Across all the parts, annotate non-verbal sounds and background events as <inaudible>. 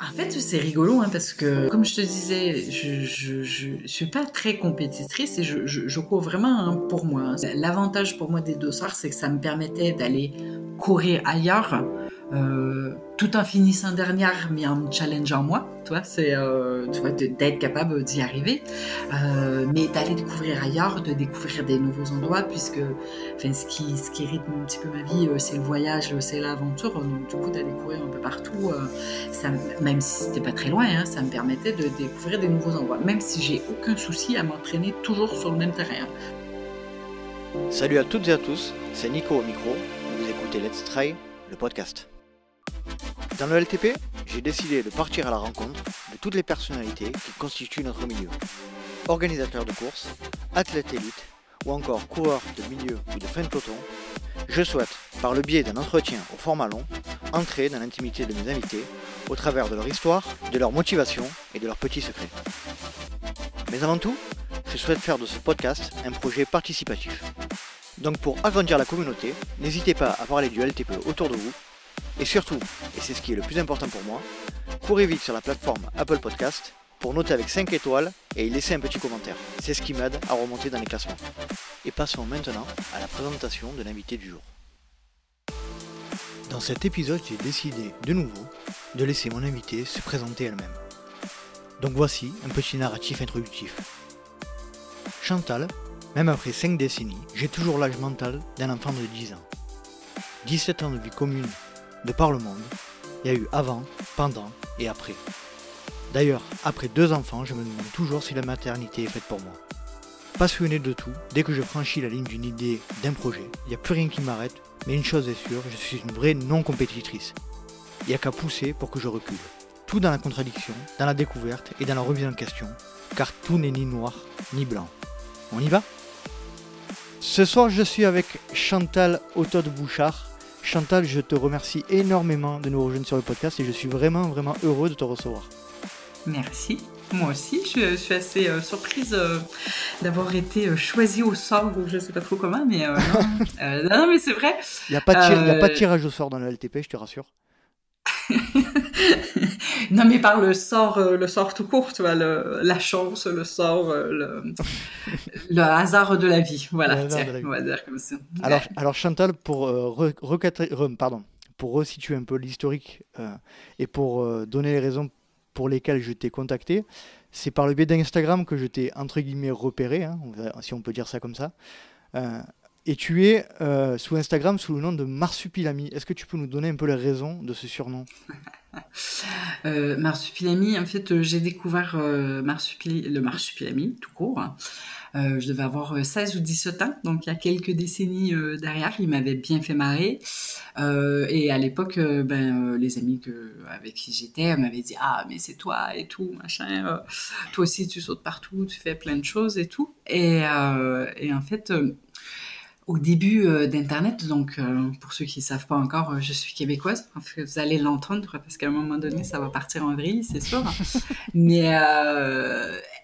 En fait, c'est rigolo hein, parce que, comme je te disais, je, je, suis pas très compétitrice et je, je, cours vraiment hein, pour moi. L'avantage pour moi des deux soirs, c'est que ça me permettait d'aller courir ailleurs euh, tout en finissant dernière, mais en me challengeant moi, toi, c'est euh, d'être capable d'y arriver, euh, mais d'aller découvrir ailleurs, de découvrir des nouveaux endroits, puisque enfin, ce, qui, ce qui rythme un petit peu ma vie, c'est le voyage, c'est l'aventure, donc du coup, d'aller courir un peu partout, ça, même si c'était pas très loin, hein, ça me permettait de découvrir des nouveaux endroits, même si j'ai aucun souci à m'entraîner toujours sur le même terrain. Salut à toutes et à tous, c'est Nico au micro, vous écoutez Let's Try, le podcast. Dans le LTP, j'ai décidé de partir à la rencontre de toutes les personnalités qui constituent notre milieu. Organisateurs de courses, athlètes élites ou encore coureurs de milieu ou de fin de peloton, je souhaite, par le biais d'un entretien au format long, entrer dans l'intimité de mes invités au travers de leur histoire, de leur motivation et de leurs petits secrets. Mais avant tout, je souhaite faire de ce podcast un projet participatif. Donc pour agrandir la communauté, n'hésitez pas à parler du LTP autour de vous et surtout, et c'est ce qui est le plus important pour moi, courez vite sur la plateforme Apple Podcast pour noter avec 5 étoiles et y laisser un petit commentaire. C'est ce qui m'aide à remonter dans les classements. Et passons maintenant à la présentation de l'invité du jour. Dans cet épisode, j'ai décidé de nouveau de laisser mon invité se présenter elle-même. Donc voici un petit narratif introductif. Chantal, même après 5 décennies, j'ai toujours l'âge mental d'un enfant de 10 ans. 17 ans de vie commune de par le monde, il y a eu avant, pendant et après. D'ailleurs, après deux enfants, je me demande toujours si la maternité est faite pour moi. Passionné de tout, dès que je franchis la ligne d'une idée, d'un projet, il n'y a plus rien qui m'arrête, mais une chose est sûre, je suis une vraie non-compétitrice. Il n'y a qu'à pousser pour que je recule. Tout dans la contradiction, dans la découverte et dans la remise en question, car tout n'est ni noir ni blanc. On y va? Ce soir, je suis avec Chantal Autot Bouchard, Chantal, je te remercie énormément de nous rejoindre sur le podcast et je suis vraiment, vraiment heureux de te recevoir. Merci. Moi aussi, je, suis assez euh, surprise euh, d'avoir été euh, choisie au sort, ou je sais pas trop comment, mais <laughs> non, mais c'est vrai. Il n'y a, pas de tirage au sort dans le LTP, je te rassure. <laughs> non, mais par le sort, euh, le sort tout court, tu vois, la chance, le sort, euh, le, hasard de la vie. Voilà, on va dire comme ça. Alors, alors Chantal, pour, euh, pardon, pour resituer un peu l'historique et pour donner les raisons pour lesquelles je t'ai contacté, c'est par le biais d'Instagram que je t'ai entre guillemets repéré, hein, si on peut dire ça comme ça. Et tu es euh, sous Instagram sous le nom de Marsupilami. Est-ce que tu peux nous donner un peu les raisons de ce surnom? <laughs> Euh, Marsupilami, en fait, euh, j'ai découvert euh, le Marsupilami tout court. je devais avoir 16 ou 17 ans, donc il y a quelques décennies derrière. Il m'avait bien fait marrer. et à l'époque, ben, les amis avec qui j'étais m'avaient dit Ah, mais c'est toi et tout, machin. toi aussi, tu sautes partout, tu fais plein de choses et tout. Et en fait, au début euh, d'Internet. Donc, euh, pour ceux qui ne savent pas encore, euh, je suis québécoise. vous allez l'entendre parce qu'à un moment donné, ça va partir en vrille, c'est sûr. <laughs> Mais,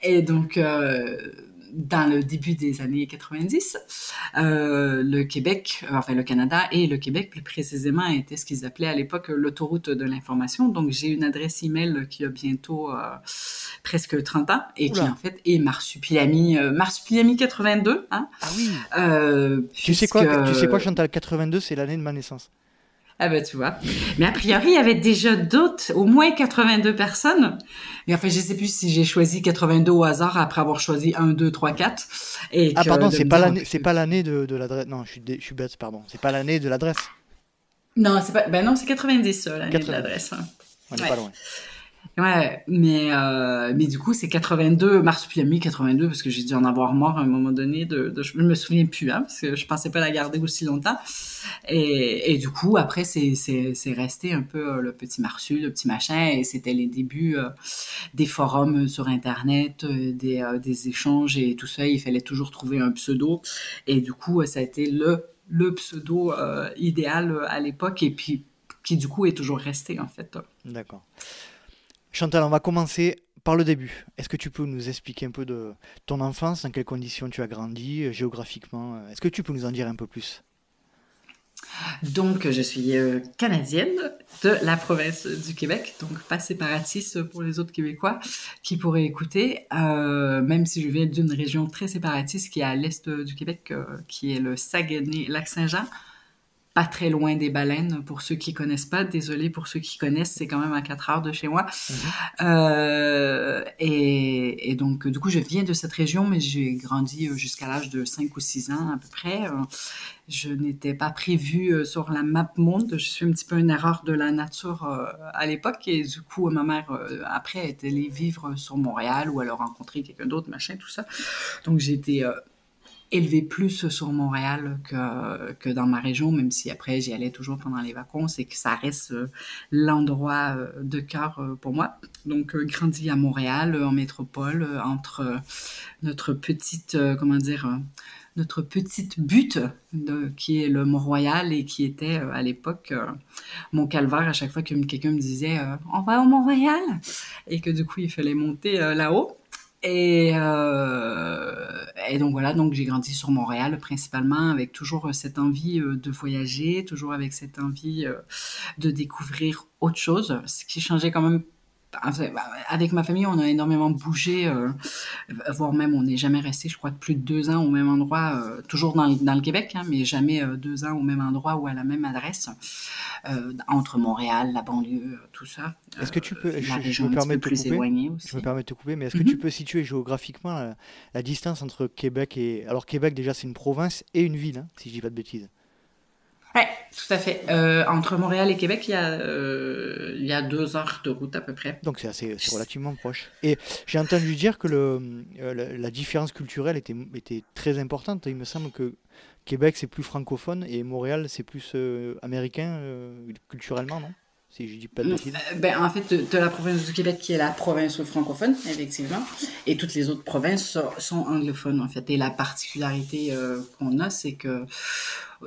et donc, dans le début des années 90, euh, le Québec, euh, enfin le Canada et le Québec plus précisément étaient ce qu'ils appelaient à l'époque l'autoroute de l'information. Donc j'ai une adresse email qui a bientôt euh, presque 30 ans et qui en fait est Marsupilami, Marsupilami 82. Hein? Ah oui. tu sais quoi, tu sais quoi Chantal? 82, c'est l'année de ma naissance. Ah ben tu vois. Mais a priori, il y avait déjà d'autres, au moins 82 personnes. Mais enfin, je sais plus si j'ai choisi 82 au hasard après avoir choisi 1, 2, 3, 4. Et ah pardon, c'est pas l'année, c'est pas l'année de, de l'adresse. Non, je suis, je suis bête, pardon. C'est pas l'année de l'adresse. Non, c'est pas. Ben non, c'est 90 l'année de l'adresse. On n'est pas loin. Ouais, mais, euh, mais du coup, c'est 82, Marsupilami 82, parce que j'ai dû en avoir mort à un moment donné. De, de, je me souviens plus, hein, parce que je pensais pas la garder aussi longtemps. Et, et du coup, après, c'est resté un peu euh, le petit Marsu, le petit machin, et c'était les débuts euh, des forums sur Internet, des, des échanges et tout ça. Il fallait toujours trouver un pseudo. Et du coup, ça a été le, le pseudo idéal à l'époque, et puis qui du coup est toujours resté, en fait. D'accord. Chantal, on va commencer par le début. Est-ce que tu peux nous expliquer un peu de ton enfance, dans quelles conditions tu as grandi, euh, géographiquement euh, Est-ce que tu peux nous en dire un peu plus? Donc, je suis canadienne de la province du Québec, donc pas séparatiste pour les autres Québécois qui pourraient écouter, même si je viens d'une région très séparatiste qui est à l'est du Québec, qui est le Saguenay-Lac-Saint-Jean pas très loin des baleines, pour ceux qui connaissent pas. Désolé pour ceux qui connaissent, c'est quand même à 4 heures de chez moi. Mhm. Euh, et, donc, du coup, je viens de cette région, mais j'ai grandi euh, jusqu'à l'âge de 5 ou 6 ans à peu près. Euh, je n'étais pas prévue sur la map monde. Je suis un petit peu une erreur de la nature à l'époque. Et du coup, ma mère, après, est allée vivre sur Montréal ou elle a rencontré quelqu'un d'autre, machin, tout ça. Donc, été élevé plus sur Montréal que, que dans ma région, même si après j'y allais toujours pendant les vacances et que ça reste euh, l'endroit euh, de cœur euh, pour moi. Donc, grandi à Montréal, en métropole, entre notre petite, comment dire, notre petite butte de, qui est le Mont-Royal et qui était à l'époque mon calvaire à chaque fois que quelqu'un me disait on va au Mont-Royal et que du coup il fallait monter là-haut. Et, euh, et, donc voilà, donc j'ai grandi sur Montréal principalement avec toujours cette envie euh, de voyager, toujours avec cette envie euh, de découvrir autre chose, ce qui changeait quand même avec ma famille, on a énormément bougé, euh, voire même on n'est jamais resté, je crois, plus de deux ans au même endroit, euh, toujours dans, dans, le Québec, hein, mais jamais euh, deux ans au même endroit ou à la même adresse, entre Montréal, la banlieue, tout ça. Est-ce que tu peux, je, me permets de te couper, je me permets de te couper, mais est-ce que tu mhm. peux situer géographiquement la, distance entre Québec et, alors Québec déjà c'est une province et une ville, hein, si je dis pas de bêtises. Oui, tout à fait. Euh, entre Montréal et Québec, il y, a, euh, il y a deux heures de route à peu près. Donc c'est assez, relativement proche. Et j'ai entendu dire que le, euh, la, différence culturelle était, était très importante. Il me semble que Québec c'est plus francophone et Montréal c'est plus américain culturellement, non? Si je dis pas de ben, En fait, de, la province du Québec qui est la province francophone, effectivement, et toutes les autres provinces sont anglophones, en fait. Et la particularité qu'on a, c'est que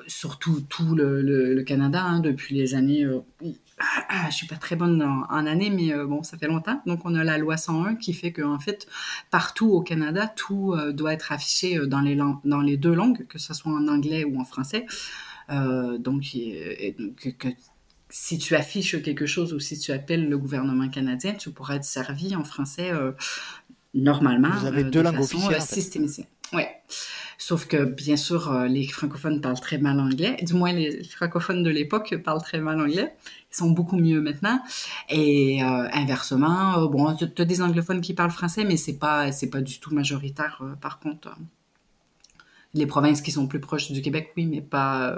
surtout tout le, Canada, hein, depuis les années... Euh, ah, je suis pas très bonne en, année, mais euh, bon, ça fait longtemps. Donc, on a la loi 101 qui fait qu'en fait, partout au Canada, tout euh, doit être affiché dans les, dans les deux langues, que ce soit en anglais ou en français. donc, que, si tu affiches quelque chose ou si tu appelles le gouvernement canadien, tu pourras être servi en français normalement. Vous avez deux langues officielles. En Ouais. Sauf que, bien sûr, euh, les francophones parlent très mal anglais. Du moins, les francophones de l'époque parlent très mal anglais. Ils sont beaucoup mieux maintenant. Et euh, inversement, euh, bon, tu as des anglophones qui parlent français, mais c'est pas, c'est pas du tout majoritaire, par contre. Les provinces qui sont plus proches du Québec, oui, mais pas.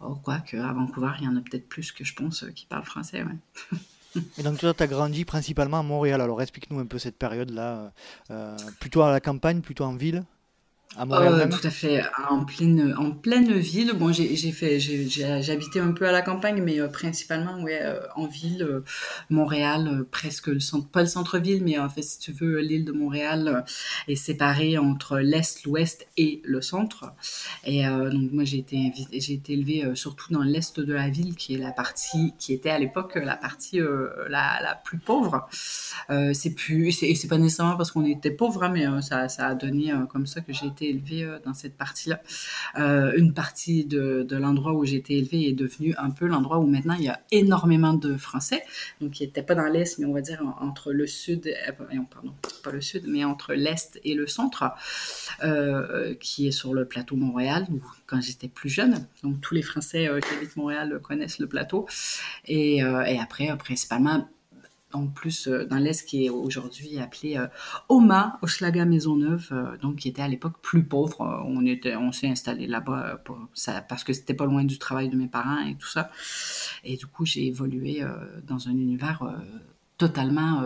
Oh, quoi qu'à Vancouver, il y en a peut-être plus que je pense qui parlent français. <laughs> Et donc toi, tu as grandi principalement à Montréal. Alors explique-nous un peu cette période-là. plutôt à la campagne, plutôt en ville euh, tout à fait, en pleine, en pleine ville. Bon, j'ai fait, habité un peu à la campagne, mais euh, principalement, ouais, euh, en ville, Montréal, presque le centre, pas le centre-ville, mais en fait, si tu veux, l'île de Montréal est séparée entre l'est, l'ouest et le centre. Et donc moi, j'ai été, j'ai été élevée surtout dans l'est de la ville, qui est la partie, qui était à l'époque la partie la, la, plus pauvre. c'est plus, c'est pas nécessairement parce qu'on était pauvre, hein, mais ça, ça a donné comme ça que j'ai été élevée euh, dans cette partie-là. Euh, une partie de, l'endroit où j'ai été élevée est devenue un peu l'endroit où maintenant il y a énormément de Français, donc il n'était pas dans l'Est, mais on va dire entre le Sud, euh, pardon, pas le Sud, mais entre l'Est et le Centre, qui est sur le plateau Montréal, où quand j'étais plus jeune. Donc tous les Français qui habitent Montréal connaissent le plateau. Et après, principalement, en plus euh, dans l'Est qui est aujourd'hui appelé euh, Oma, Hochelaga Maisonneuve, euh, donc qui était à l'époque plus pauvre. On était, on s'est installé là-bas parce que c'était pas loin du travail de mes parents et tout ça. Et du coup, j'ai évolué dans un univers totalement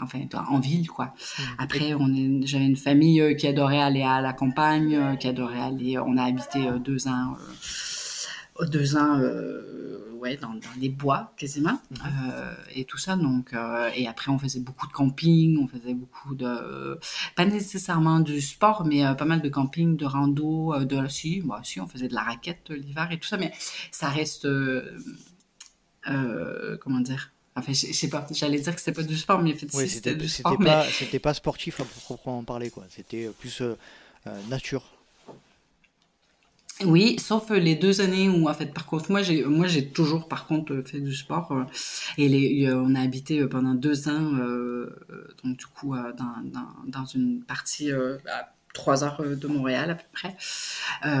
enfin en ville quoi. Mmh. Après on j'avais une famille qui adorait aller à la campagne, qui adorait aller on a habité deux ans deux ans euh, ouais, dans, dans, les bois quasiment mhm. euh, et tout ça donc euh, et après on faisait beaucoup de camping on faisait beaucoup de pas nécessairement du sport mais pas mal de camping de rando de si moi si on faisait de la raquette l'hiver et tout ça mais ça reste comment dire? Enfin, je, sais pas, j'allais dire que c'était pas du sport, mais en fait, c'était du sport. Pas, C'était pas sportif à proprement parler, quoi. C'était plus nature. Oui, sauf les deux années où en fait par contre moi j'ai moi j'ai toujours par contre fait du sport euh, et les, on a habité euh, pendant deux ans euh, donc du coup dans, dans, dans une partie trois heures de Montréal à peu près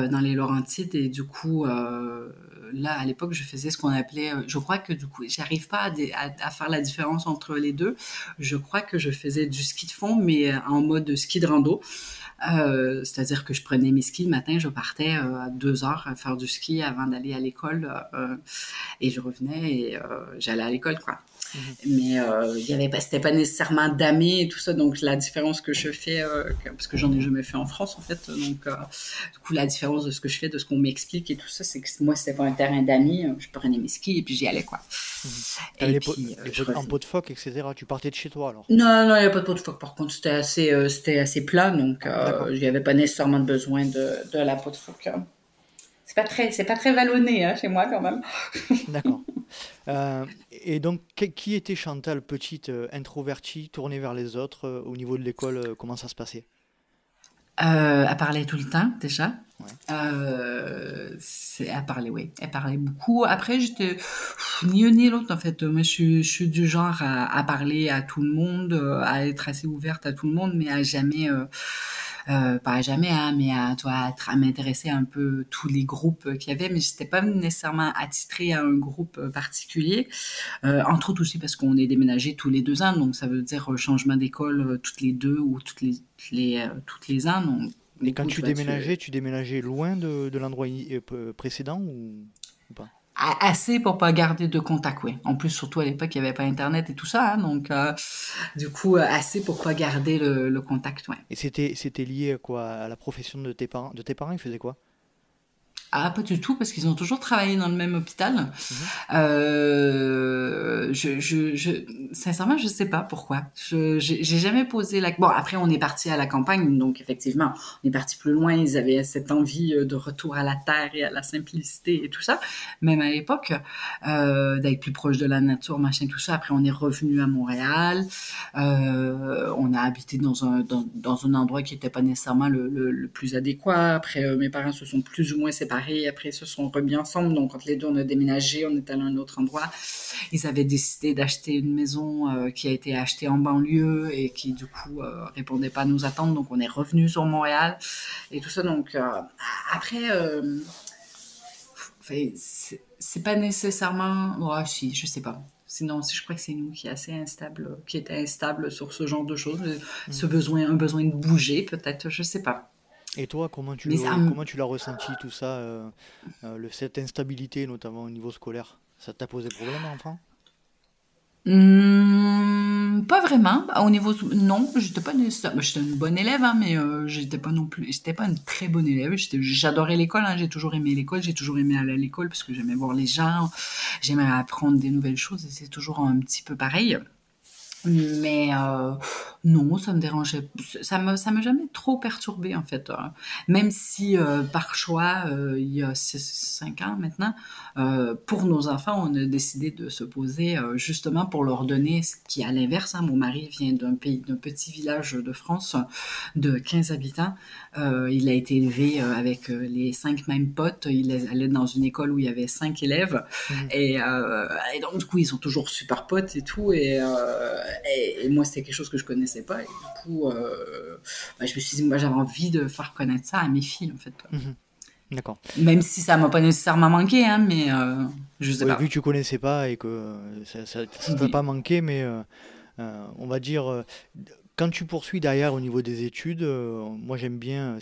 dans les Laurentides. Et du coup là à l'époque je faisais ce qu'on appelait je crois que du coup j'arrive pas à, faire la différence entre les deux. Je crois que je faisais du ski de fond mais en mode ski de rando. Euh, c'est-à-dire que je prenais mes skis le matin, je partais euh, à deux heures faire du ski avant d'aller à l'école euh, et je revenais et j'allais à l'école, quoi. Mhm. Mais euh, il y avait pas, c'était pas nécessairement damé et tout ça. Donc la différence que je fais, parce que j'en ai jamais fait en France en fait. Donc du coup la différence de ce que je fais, de ce qu'on m'explique et tout ça, c'est que moi c'était pas un terrain d'amis. Je prenais mes skis et puis j'y allais quoi. Mhm. Et puis, en pot de phoque, etc. Tu partais de chez toi alors Non, non, il n'y a pas de pot de phoque. Par contre, c'était assez, c'était assez plat, donc il n'y avait pas nécessairement besoin de, de la peau de phoque. C'est pas très, c'est pas très vallonné hein, chez moi quand même. <laughs> D'accord. Euh, et donc, qui était Chantal, petite euh, introvertie, tournée vers les autres euh, au niveau de l'école Comment ça se passait? Elle parlait tout le temps déjà. c'est, parlait, oui. Elle parlait beaucoup. Après, j'étais ni un ni l'autre en fait. Moi, je, je suis du genre à, à, parler à tout le monde, à être assez ouverte à tout le monde, mais à jamais euh, pas jamais, hein, mais à, toi, à, m'intéresser un peu tous les groupes qu'il y avait, mais j'étais pas nécessairement attitrée à un groupe particulier. Euh, entre autres aussi parce qu'on est déménagé tous les deux ans, donc ça veut dire changement d'école euh, toutes les deux ou toutes les, toutes les, euh, toutes les ans. Donc, et quand tu déménageais, tu déménageais loin de, de l'endroit précédent ou, ou pas? Assez pour pas garder de contact, oui. En plus, surtout à l'époque, il n'y avait pas Internet et tout ça, hein, donc euh, du coup, euh, assez pour pas garder le, le contact, ouais. Et c'était c'était lié à quoi? À la profession de tes parents? De tes parents, ils faisaient quoi? Ah, pas du tout, parce qu'ils ont toujours travaillé dans le même hôpital. Euh, je, je, je, sincèrement, je sais pas pourquoi. Je, j'ai jamais posé la. Bon, après, on est parti à la campagne, donc effectivement, on est parti plus loin. Ils avaient cette envie euh, de retour à la terre et à la simplicité et tout ça. Même à l'époque, euh, d'être plus proche de la nature, machin, tout ça. Après, on est revenu à Montréal. Euh, on a habité dans un dans, dans un endroit qui n'était pas nécessairement le, le, le, plus adéquat. Après, mes parents se sont plus ou moins séparés après, ils se sont remis ensemble. Donc, quand les deux, on a déménagé, on est allé à un autre endroit. Ils avaient décidé d'acheter une maison euh, qui a été achetée en banlieue et qui, du coup, euh, répondait pas à nos attentes. Donc, on est revenu sur Montréal et tout ça. Donc, euh, après, euh, c'est pas nécessairement. Oh, si, je sais pas. Sinon, je crois que c'est nous qui est assez instable, qui était instable sur ce genre de choses. Ce mm. besoin, un besoin de bouger, peut-être, je sais pas. Et toi, comment tu, comment tu l'as ressenti tout ça, euh, euh, le, cette instabilité, notamment au niveau scolaire? Ça t'a posé problème, enfant? Mmh, Pas vraiment. Au niveau non, j'étais pas j'étais une bonne élève, hein, mais euh, j'étais pas non plus, j'étais pas une très bonne élève. J'adorais l'école, hein, j'ai toujours aimé l'école, j'ai toujours aimé aller à l'école parce que j'aimais voir les gens, j'aimais apprendre des nouvelles choses et c'est toujours un petit peu pareil. Mais euh, non, ça me dérangeait, ça me ça m'a jamais trop perturbé en fait. Hein. Même si euh, par choix, euh, il y a 5 ans maintenant, pour nos enfants, on a décidé de se poser justement pour leur donner ce qui à l'inverse. Hein, mon mari vient d'un pays, d'un petit village de France de 15 habitants. il a été élevé avec les cinq mêmes potes. Il allait dans une école où il y avait cinq élèves mmh. et, et, donc du coup ils sont toujours super potes et tout et et, moi, c'était quelque chose que je connaissais pas. Et du coup, euh, bah, je me suis dit, moi, j'avais envie de faire connaître ça à mes filles, en fait. Mhm. D'accord. Même si ça m'a pas nécessairement manqué, hein, mais euh, je sais pas. Vu que tu connaissais pas et que ça ne t'a pas manqué, mais euh, on va dire quand tu poursuis derrière au niveau des études, moi j'aime bien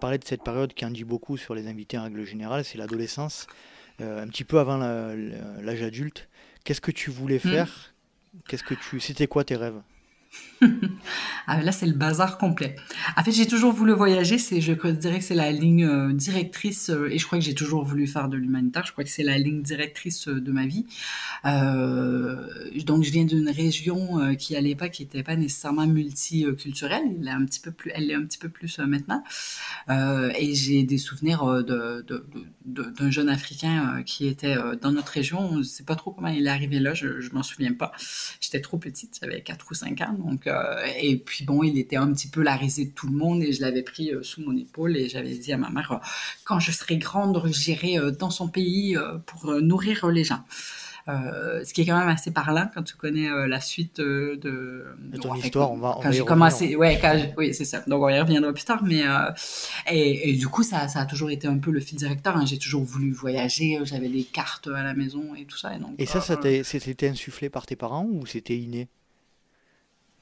parler de cette période qui en dit beaucoup sur les invités en règle générale, c'est l'adolescence, un petit peu avant l'âge adulte. Qu'est-ce que tu voulais hmm. faire Qu'est-ce que tu. C'était quoi tes rêves? <laughs> ah, là, c'est le bazar complet. En fait, j'ai toujours voulu voyager. C'est, je dirais que c'est la ligne euh, directrice, euh, et je crois que j'ai toujours voulu faire de l'humanitaire. Je crois que c'est la ligne directrice euh, de ma vie. donc, je viens d'une région qui, à l'époque, n'était pas nécessairement multiculturelle. Elle est un petit peu plus, elle est un petit peu plus maintenant. et j'ai des souvenirs d'un jeune Africain qui était dans notre région. On ne sait pas trop comment il est arrivé là. Je, je m'en souviens pas. J'étais trop petite. J'avais 4 ou 5 ans. Donc, euh, et puis bon, il était un petit peu la risée de tout le monde et je l'avais pris sous mon épaule et j'avais dit à ma mère, quand je serai grande, j'irai dans son pays pour nourrir les gens. Euh, ce qui est quand même assez parlant quand tu connais euh, la suite euh, de, de ton histoire. On va, quand j'ai commencé, ouais, oui, c'est ça. Donc on y reviendra plus tard, mais et, du coup ça, ça a toujours été un peu le fil directeur. Hein. J'ai toujours voulu voyager. J'avais des cartes à la maison et tout ça. Et, donc, et ça, ça c'était insufflé par tes parents ou c'était inné?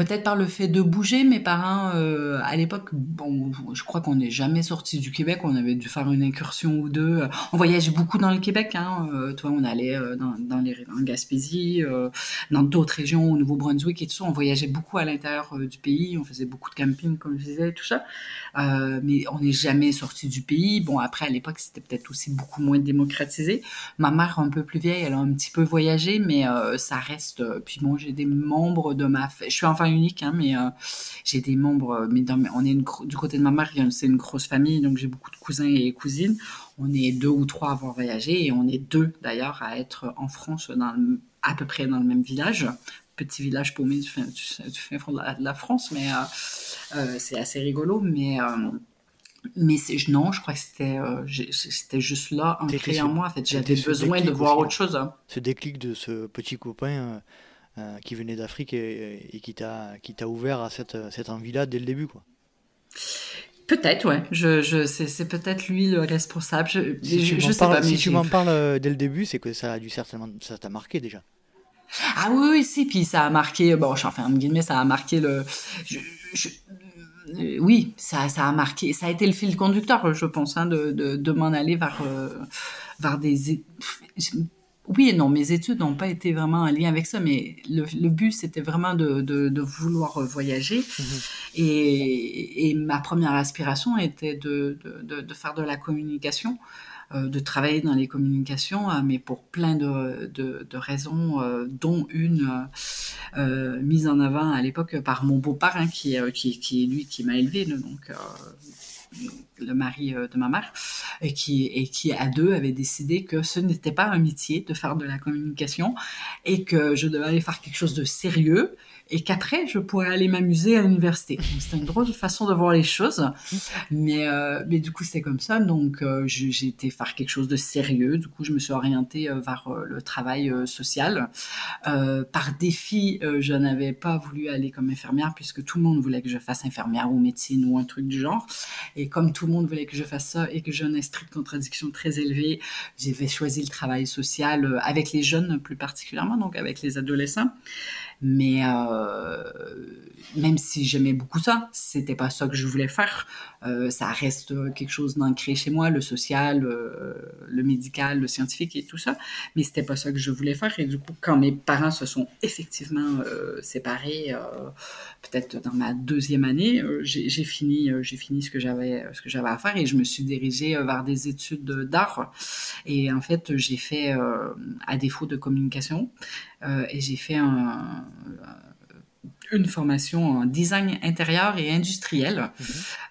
Peut-être par le fait de bouger, mes parents, euh, à l'époque, bon, je crois qu'on n'est jamais sorti du Québec. On avait dû faire une incursion ou deux. On voyageait beaucoup dans le Québec. Hein. Euh, toi, on allait euh, dans, dans, les, en Gaspésie, dans d'autres régions, au Nouveau-Brunswick et tout ça. On voyageait beaucoup à l'intérieur du pays. On faisait beaucoup de camping, comme je disais, tout ça. mais on n'est jamais sorti du pays. Bon, après, à l'époque, c'était peut-être aussi beaucoup moins démocratisé. Ma mère, un peu plus vieille, elle a un petit peu voyagé, mais ça reste. puis bon, j'ai des membres de ma... Je suis en unique, hein, mais euh, j'ai des membres. Euh, mais on est du côté de ma mère, c'est une grosse famille, donc j'ai beaucoup de cousins et cousines. On est deux ou trois à avoir voyagé et on est deux d'ailleurs à être en France, dans à peu près dans le même village. Petit village paumé du fin, du, fond de la, France, mais euh, c'est assez rigolo. Mais mais non, je crois que c'était c'était juste là, ancré en moi. En fait, j'avais besoin de voir autre chose. Hein. Ce déclic de ce petit copain qui venait d'Afrique et, qui t'a qui t'a ouvert à cette, cette envie-là dès le début, quoi. Peut-être, ouais. Je, je, c'est, peut-être lui le responsable. Je, si je, sais pas, si tu m'en parles euh, dès le début, c'est que ça a dû certainement, ça t'a marqué déjà. Ah oui, oui, si. Puis ça a marqué. Bon, enfin, en guillemets, ça a marqué le. Euh, oui, ça, ça a marqué. Ça a été le fil conducteur, je pense, hein, de, de, de m'en aller vers, vers des oui et non, mes études n'ont pas été vraiment en lien avec ça, mais le, but, c'était vraiment de, de, vouloir voyager. Mhm. Et, et, ma première aspiration était de, de faire de la communication, euh, de travailler dans les communications, euh, mais pour plein de, raisons, euh, dont une mise en avant à l'époque par mon beau-père, qui, qui, qui, est lui qui m'a élevé. Donc, le mari euh, de ma mère, et qui, et qui à deux avait décidé que ce n'était pas un métier de faire de la communication et que je devais aller faire quelque chose de sérieux et qu'après je pourrais aller m'amuser à l'université. C'était une drôle de façon de voir les choses, mais euh, mais du coup c'était comme ça. Donc euh, j'ai été faire quelque chose de sérieux. Du coup je me suis orientée euh, vers le travail social. par défi, je n'avais pas voulu aller comme infirmière puisque tout le monde voulait que je fasse infirmière ou médecine ou un truc du genre. Et comme tout le monde voulait que je fasse ça et que j'ai un esprit de contradiction très élevé, j'ai choisi le travail social avec les jeunes plus particulièrement, donc avec les adolescents. Mais euh, même si j'aimais beaucoup ça, c'était pas ça que je voulais faire. Euh, ça reste quelque chose d'ancré chez moi, le social, euh, le médical, le scientifique et tout ça. Mais c'était pas ça que je voulais faire. Et du coup, quand mes parents se sont effectivement séparés, peut-être dans ma deuxième année, j'ai fini, j'ai fini ce que j'avais, ce que j'avais à faire et je me suis dirigée vers des études d'art. Et en fait, j'ai fait, à défaut de communication, euh, et j'ai fait un, une formation en design intérieur et industriel.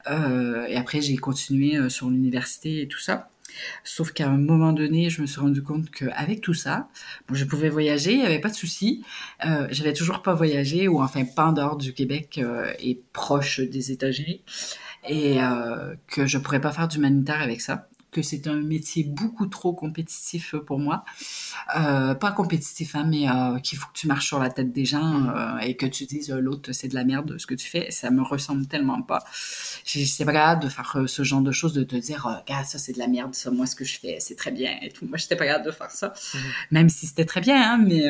Euh, et après, j'ai continué euh, sur l'université et tout ça. Sauf qu'à un moment donné, je me suis rendu compte qu'avec tout ça, bon, je pouvais voyager, il n'y avait pas de souci. Euh, j'avais toujours pas voyagé, ou enfin pas en dehors du Québec et proche des États-Unis, et euh, que je pourrais pas faire d'humanitaire avec ça que c'est un métier beaucoup trop compétitif pour moi. Euh, pas compétitif, hein, mais euh, qu'il faut que tu marches sur la tête des gens mm. euh, et que tu dises l'autre c'est de la merde ce que tu fais. Ça me ressemble tellement pas. C'est pas grave de faire ce genre de choses, de te dire regarde ça c'est de la merde, ça moi ce que je fais c'est très bien et tout. Moi j'étais pas grave de faire ça, mm. même si c'était très bien, hein, mais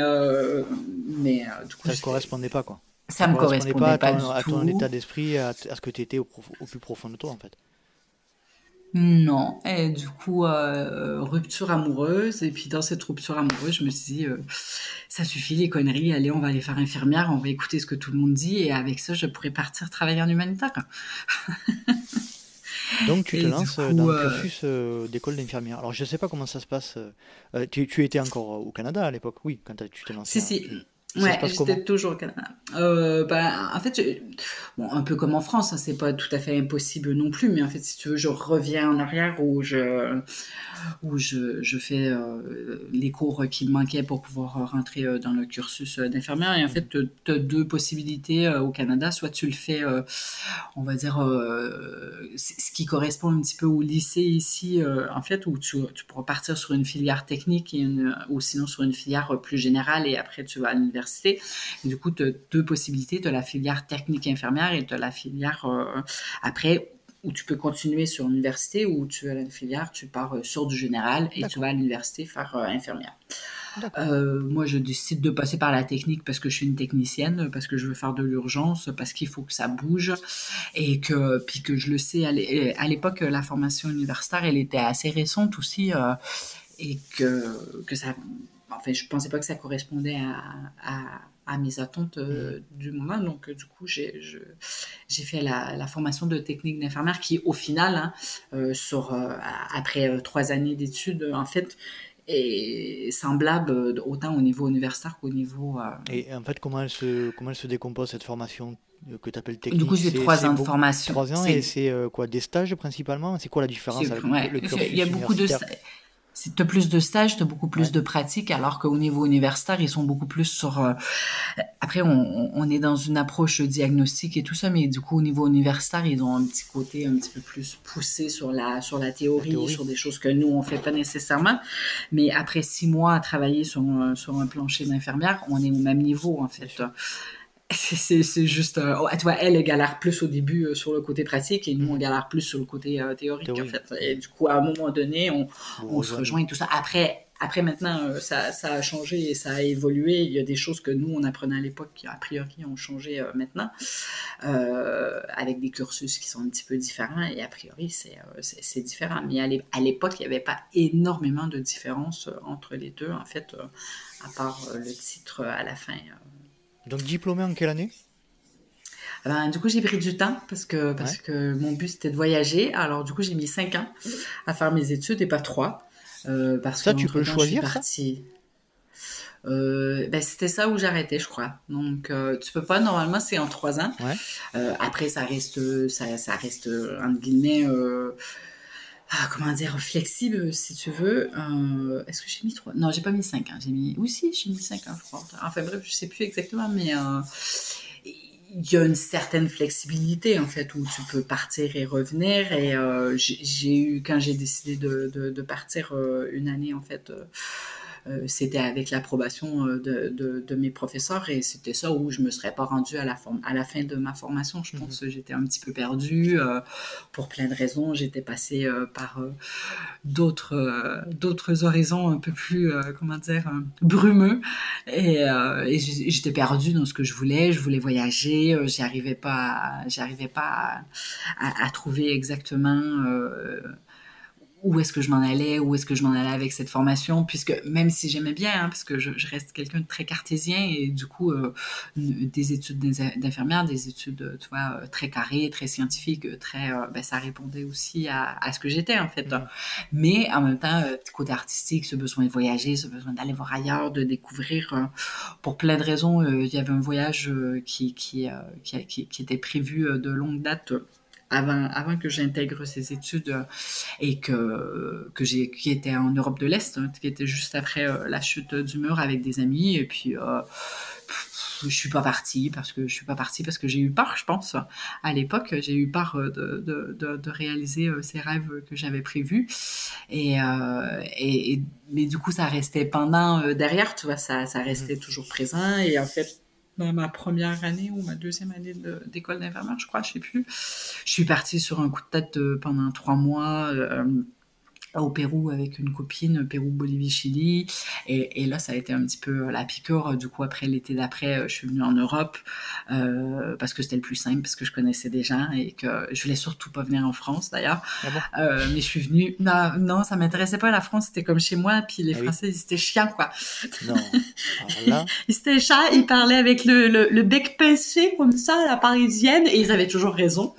mais du coup ça ne correspondait pas quoi. Ça, me correspondait, pas, à ton, état d'esprit, à, ce que tu étais au, au plus profond de toi en fait. Non, et du coup, euh, rupture amoureuse. Et puis dans cette rupture amoureuse, je me suis dit, euh, ça suffit les conneries, allez, on va aller faire infirmière, on va écouter ce que tout le monde dit, et avec ça, je pourrais partir travailler en humanitaire. <laughs> Donc tu te lances dans le euh, cursus d'école d'infirmière. Alors je ne sais pas comment ça se passe. Tu, tu, étais encore au Canada à l'époque, oui, quand tu t'es lancé. Si, si. Ouais, j'étais toujours au Canada. Euh, bah, en fait, bon, un peu comme en France, hein, c'est pas tout à fait impossible non plus, mais en fait, si tu veux, je reviens en arrière où je, où je, je fais euh, les cours qui me manquaient pour pouvoir rentrer euh, dans le cursus d'infirmière. Et en fait, tu as deux possibilités au Canada. Soit tu le fais, on va dire, ce qui correspond un petit peu au lycée ici, en fait, où tu, tu pourras partir sur une filière technique et ou sinon sur une filière plus générale et après tu vas à l'université. Du coup, tu as deux possibilités. Tu as la filière technique infirmière et tu as la filière après où tu peux continuer sur l'université ou tu as la filière, tu pars euh, sur du général et tu vas à l'université faire euh, infirmière. Euh, moi, je décide de passer par la technique parce que je suis une technicienne, parce que je veux faire de l'urgence, parce qu'il faut que ça bouge et que puis que je le sais à l'époque la formation universitaire elle était assez récente aussi et que que ça en fait je pensais pas que ça correspondait à à mes attentes euh, mmh. du moment. Donc, euh, du coup, j'ai fait la, formation de technique d'infirmière qui, au final, hein, euh, sur, après trois années d'études, en fait, est semblable autant au niveau universitaire qu'au niveau... Et en fait, comment elle se, comment elle se décompose cette formation que tu appelles technique Du coup, c'est trois ans de formation. Trois ans et c'est quoi Des stages principalement? C'est quoi la différence avec le cursus Il y a beaucoup de tu as plus de stages, tu as beaucoup plus de pratiques, alors qu'au niveau universitaire, ils sont beaucoup plus sur... Euh, après, on, on, est dans une approche diagnostique et tout ça, mais du coup, au niveau universitaire, ils ont un petit côté un petit peu plus poussé sur la, sur la théorie, sur des choses que nous, on fait pas nécessairement. Mais après six mois à travailler sur, sur un plancher d'infirmière, on est au même niveau, en fait c'est juste euh, tu vois elle, elle galère plus au début euh, sur le côté pratique et nous on galère plus sur le côté euh, théorique en fait. Et du coup à un moment donné on, on se rejoint et tout ça. Après après maintenant ça, ça, a changé et ça a évolué. Il y a des choses que nous on apprenait à l'époque qui a priori ont changé maintenant avec des cursus qui sont un petit peu différents et a priori c'est c'est différent. Mais à l'époque il n'y avait pas énormément de différence entre les deux en fait à part le titre à la fin donc diplômé en quelle année? Ben, du coup, j'ai pris du temps parce que, parce que mon but c'était de voyager. Alors, du coup, j'ai mis 5 ans à faire mes études et pas 3. Euh, parce ça, tu peux choisir ça? euh, ben, c'était ça où j'arrêtais, je crois. Donc, euh, tu peux pas. Normalement, c'est en 3 ans. Euh, après, ça reste, ça, ça reste entre guillemets ah, comment dire, flexible, si tu veux. Euh, est-ce que j'ai mis 3 Non, j'ai pas mis 5 ans. J'ai mis. Oui, si, j'ai mis 5 ans, je crois. Enfin, bref, je sais plus exactement, mais. Euh, il y a une certaine flexibilité en fait où tu peux partir et revenir et euh, j'ai eu quand j'ai décidé de, partir une année en fait c'était avec l'approbation euh, de, de, mes professeurs et c'était ça où je me serais pas rendue à la, à la fin de ma formation. Je pense mhm. que j'étais un petit peu perdue euh, pour plein de raisons. J'étais passée par d'autres d'autres horizons un peu plus, comment dire, brumeux et, et j'étais perdue dans ce que je voulais. Je voulais voyager. j'y arrivais pas, j'arrivais pas à, à, trouver exactement où est-ce que je m'en allais, où est-ce que je m'en allais avec cette formation, puisque même si j'aimais bien, hein, parce que je, reste quelqu'un de très cartésien et du coup euh, des études d'infirmière, des études, tu vois, euh, très carrées, très scientifiques, très, euh, ben, ça répondait aussi à, à ce que j'étais en fait. Mmh. Mais en même temps, côté artistique, ce besoin de voyager, ce besoin d'aller voir ailleurs, de découvrir, pour plein de raisons, il y avait un voyage qui qui, qui, qui, qui, était prévu de longue date avant, avant que j'intègre ces études euh, et que, que j'ai, qui était en Europe de l'Est, hein, qui était juste après euh, la chute du mur avec des amis. Et puis, euh, je suis pas partie parce que je suis pas partie parce que j'ai eu peur, je pense. À l'époque, j'ai eu peur de, de, de, de réaliser ces rêves que j'avais prévus. Et, et, mais du coup, ça restait pendant derrière, tu vois, ça, ça restait mmh. toujours présent. Et en fait, ma première année ou ma deuxième année d'école d'infirmière, je crois, je sais plus. Je suis partie sur un coup de tête pendant trois mois. Euh, au Pérou avec une copine, Pérou, Bolivie, Chili. Et, et, là, ça a été un petit peu la piqûre. Du coup, après l'été d'après, je suis venue en Europe euh, parce que c'était le plus simple, parce que je connaissais des gens et que je voulais surtout pas venir en France d'ailleurs. Ah euh, mais je suis venue. Non, non ça m'intéressait pas. La France, c'était comme chez moi. Puis les ah Français, ils étaient chiants, quoi. Non. <laughs> Ils étaient chiants. Ils parlaient avec le, le, bec pincé comme ça, la parisienne, et ils avaient toujours raison.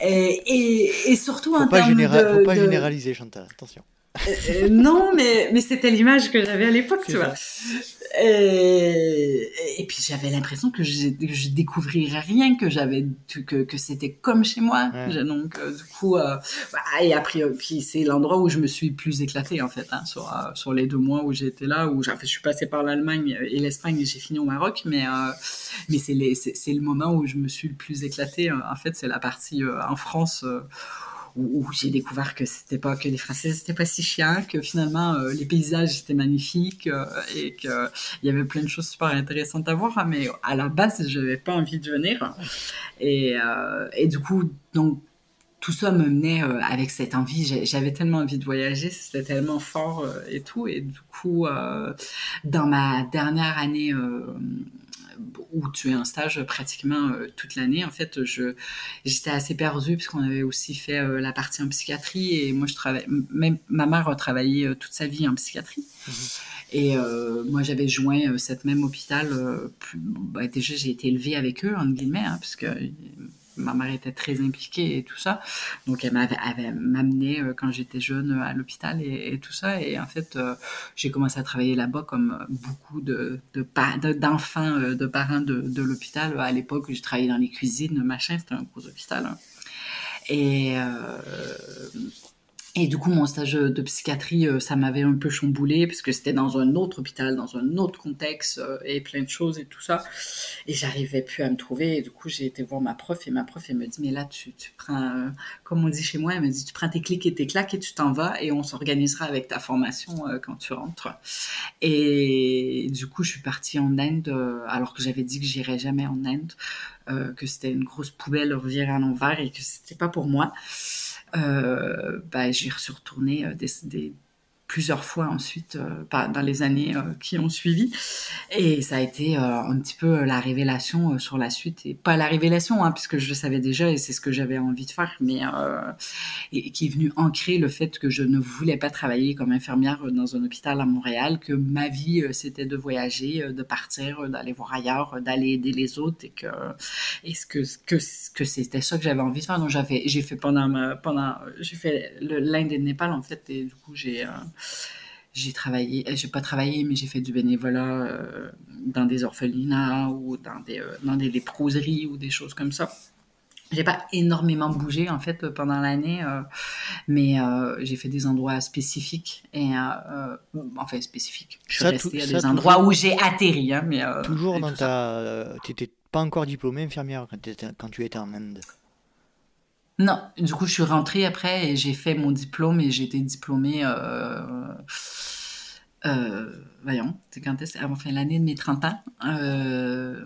Et, et, et surtout faut en pas termes de, faut pas généraliser, Chantal attention. Euh, non, mais, mais c'était l'image que j'avais à l'époque, tu vois. Et, et, puis j'avais l'impression que je, je découvrirais rien, que j'avais que, que c'était comme chez moi. Donc euh, du coup, euh, bah, et après, puis c'est l'endroit où je me suis plus éclatée en fait, hein, sur, sur les deux mois où j'étais là, où je suis passée par l'Allemagne et l'Espagne et j'ai fini au Maroc, mais mais c'est c'est le moment où je me suis le plus éclatée. En fait, c'est la partie en France où, j'ai découvert que c'était pas que les Français c'était pas si chiant, que finalement euh, les paysages étaient magnifiques euh, et qu'il y avait plein de choses super intéressantes à voir. Mais à la base, je n'avais pas envie de venir. Et, euh, et du coup, donc tout ça me menait avec cette envie. J'avais tellement envie de voyager, c'était tellement fort et tout. Et du coup, dans ma dernière année où tu es un stage pratiquement euh, toute l'année. En fait, je j'étais assez perdue puisqu'on avait aussi fait euh, la partie en psychiatrie et moi je travaille. Même ma mère a travaillé euh, toute sa vie en psychiatrie. Mhm. Et moi, j'avais joint cette même hôpital. Bah, déjà, j'ai été élevée avec eux, en guillemets, hein, puisque ma mère était très impliquée et tout ça. Donc, elle m'avait m'amené euh, quand j'étais jeune à l'hôpital et, tout ça. Et en fait, euh, j'ai commencé à travailler là-bas comme beaucoup de, d'enfants, de, de, parents de, l'hôpital. À l'époque, j'ai travaillé dans les cuisines, machin, c'était un gros hôpital. Hein. Et, euh, et du coup, mon stage de psychiatrie, euh, ça m'avait un peu chamboulé parce que c'était dans un autre hôpital, dans un autre contexte euh, et plein de choses et tout ça. Et j'arrivais plus à me trouver. Et du coup, j'ai été voir ma prof et ma prof, elle me dit, mais là, tu, tu prends, euh, comme on dit chez moi, elle me dit, tu prends tes clics et tes claques et tu t'en vas et on s'organisera avec ta formation quand tu rentres. Et du coup, je suis partie en Inde alors que j'avais dit que j'irais jamais en Inde, que c'était une grosse poubelle revirer à l'envers et que c'était pas pour moi bah, j'y suis retournée euh, des, des, plusieurs fois ensuite euh, dans les années euh, qui ont suivi. Et ça a été euh, un petit peu la révélation sur la suite. Et pas la révélation, hein, puisque je le savais déjà et c'est ce que j'avais envie de faire, mais qui est venu ancrer le fait que je ne voulais pas travailler comme infirmière dans un hôpital à Montréal, que ma vie c'était de voyager, de partir, d'aller voir ailleurs, d'aller aider les autres et que, c'était ça que j'avais envie de faire. Donc j'ai fait pendant pendant, j'ai fait l'Inde et le Népal en fait et du coup j'ai j'ai travaillé, euh, j'ai pas travaillé, mais j'ai fait du bénévolat euh, dans des orphelinats ou dans des, euh, dans des léproseries ou des choses comme ça. J'ai pas énormément bougé en fait pendant l'année, mais j'ai fait des endroits spécifiques et enfin spécifiques. Je suis restée à des endroits où j'ai atterri, hein, mais toujours dans ta, t'étais pas encore diplômée infirmière quand tu étais en Inde? Non, du coup, je suis rentrée après et j'ai fait mon diplôme et j'ai été diplômée. Euh, euh, voyons, c'est quand est-ce? Enfin, l'année de mes 30 ans. Euh,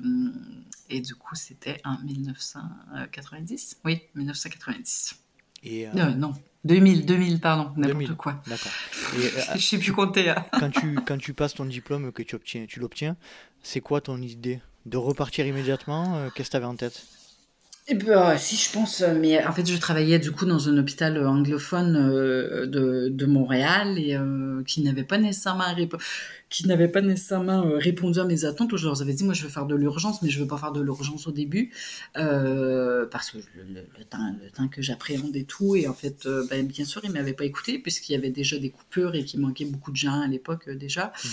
et du coup, c'était en 1990. Oui, 1990. Et non, 2000, 2000, pardon, n'importe quoi. D'accord. <laughs> je sais plus compter. Hein. quand, tu, quand tu passes ton diplôme, que tu obtiens, tu l'obtiens, c'est quoi ton idée? De repartir immédiatement Qu'est-ce que tu avais en tête? Eh ben, si, je pense, euh, mais en fait, je travaillais du coup dans un hôpital euh, anglophone euh, de, de Montréal et qui n'avait pas nécessairement qui n'avaient pas nécessairement euh, répondu à mes attentes. Je leur avais dit, moi, je veux faire de l'urgence, mais je veux pas faire de l'urgence au début, euh, parce que le, temps, le temps que j'appréhende et tout, et en fait, euh, ben, bien sûr, ils m'avaient pas écouté, puisqu'il y avait déjà des coupures et qu'il manquait beaucoup de gens à l'époque déjà. Mhm.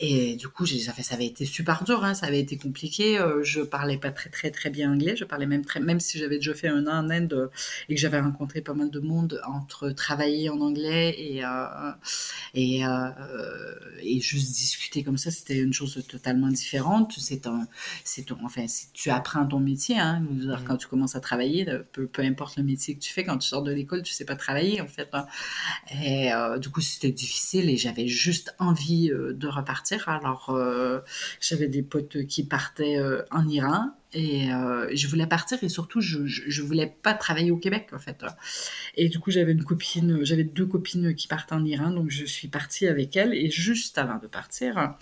Et du coup, ça, fait, ça avait été super dur, hein, ça avait été compliqué. je parlais pas très, très, très bien anglais. Je parlais même très, même si j'avais déjà fait un an en Inde et que j'avais rencontré pas mal de monde entre travailler en anglais et, et, et juste discuter comme ça, c'était une chose totalement différente. C'est un, c'est enfin, tu apprends ton métier, hein, mm. quand tu commences à travailler, peu, peu, importe le métier que tu fais, quand tu sors de l'école, tu sais pas travailler, en fait. Hein. Et euh, du coup, c'était difficile et j'avais juste envie euh, de repartir. Alors, euh, j'avais des potes qui partaient en Iran et euh, je voulais partir et surtout, je, je, voulais pas travailler au Québec, en fait. Et du coup, j'avais une copine, j'avais deux copines qui partent en Iran, donc je suis partie avec elles. Et juste avant de partir,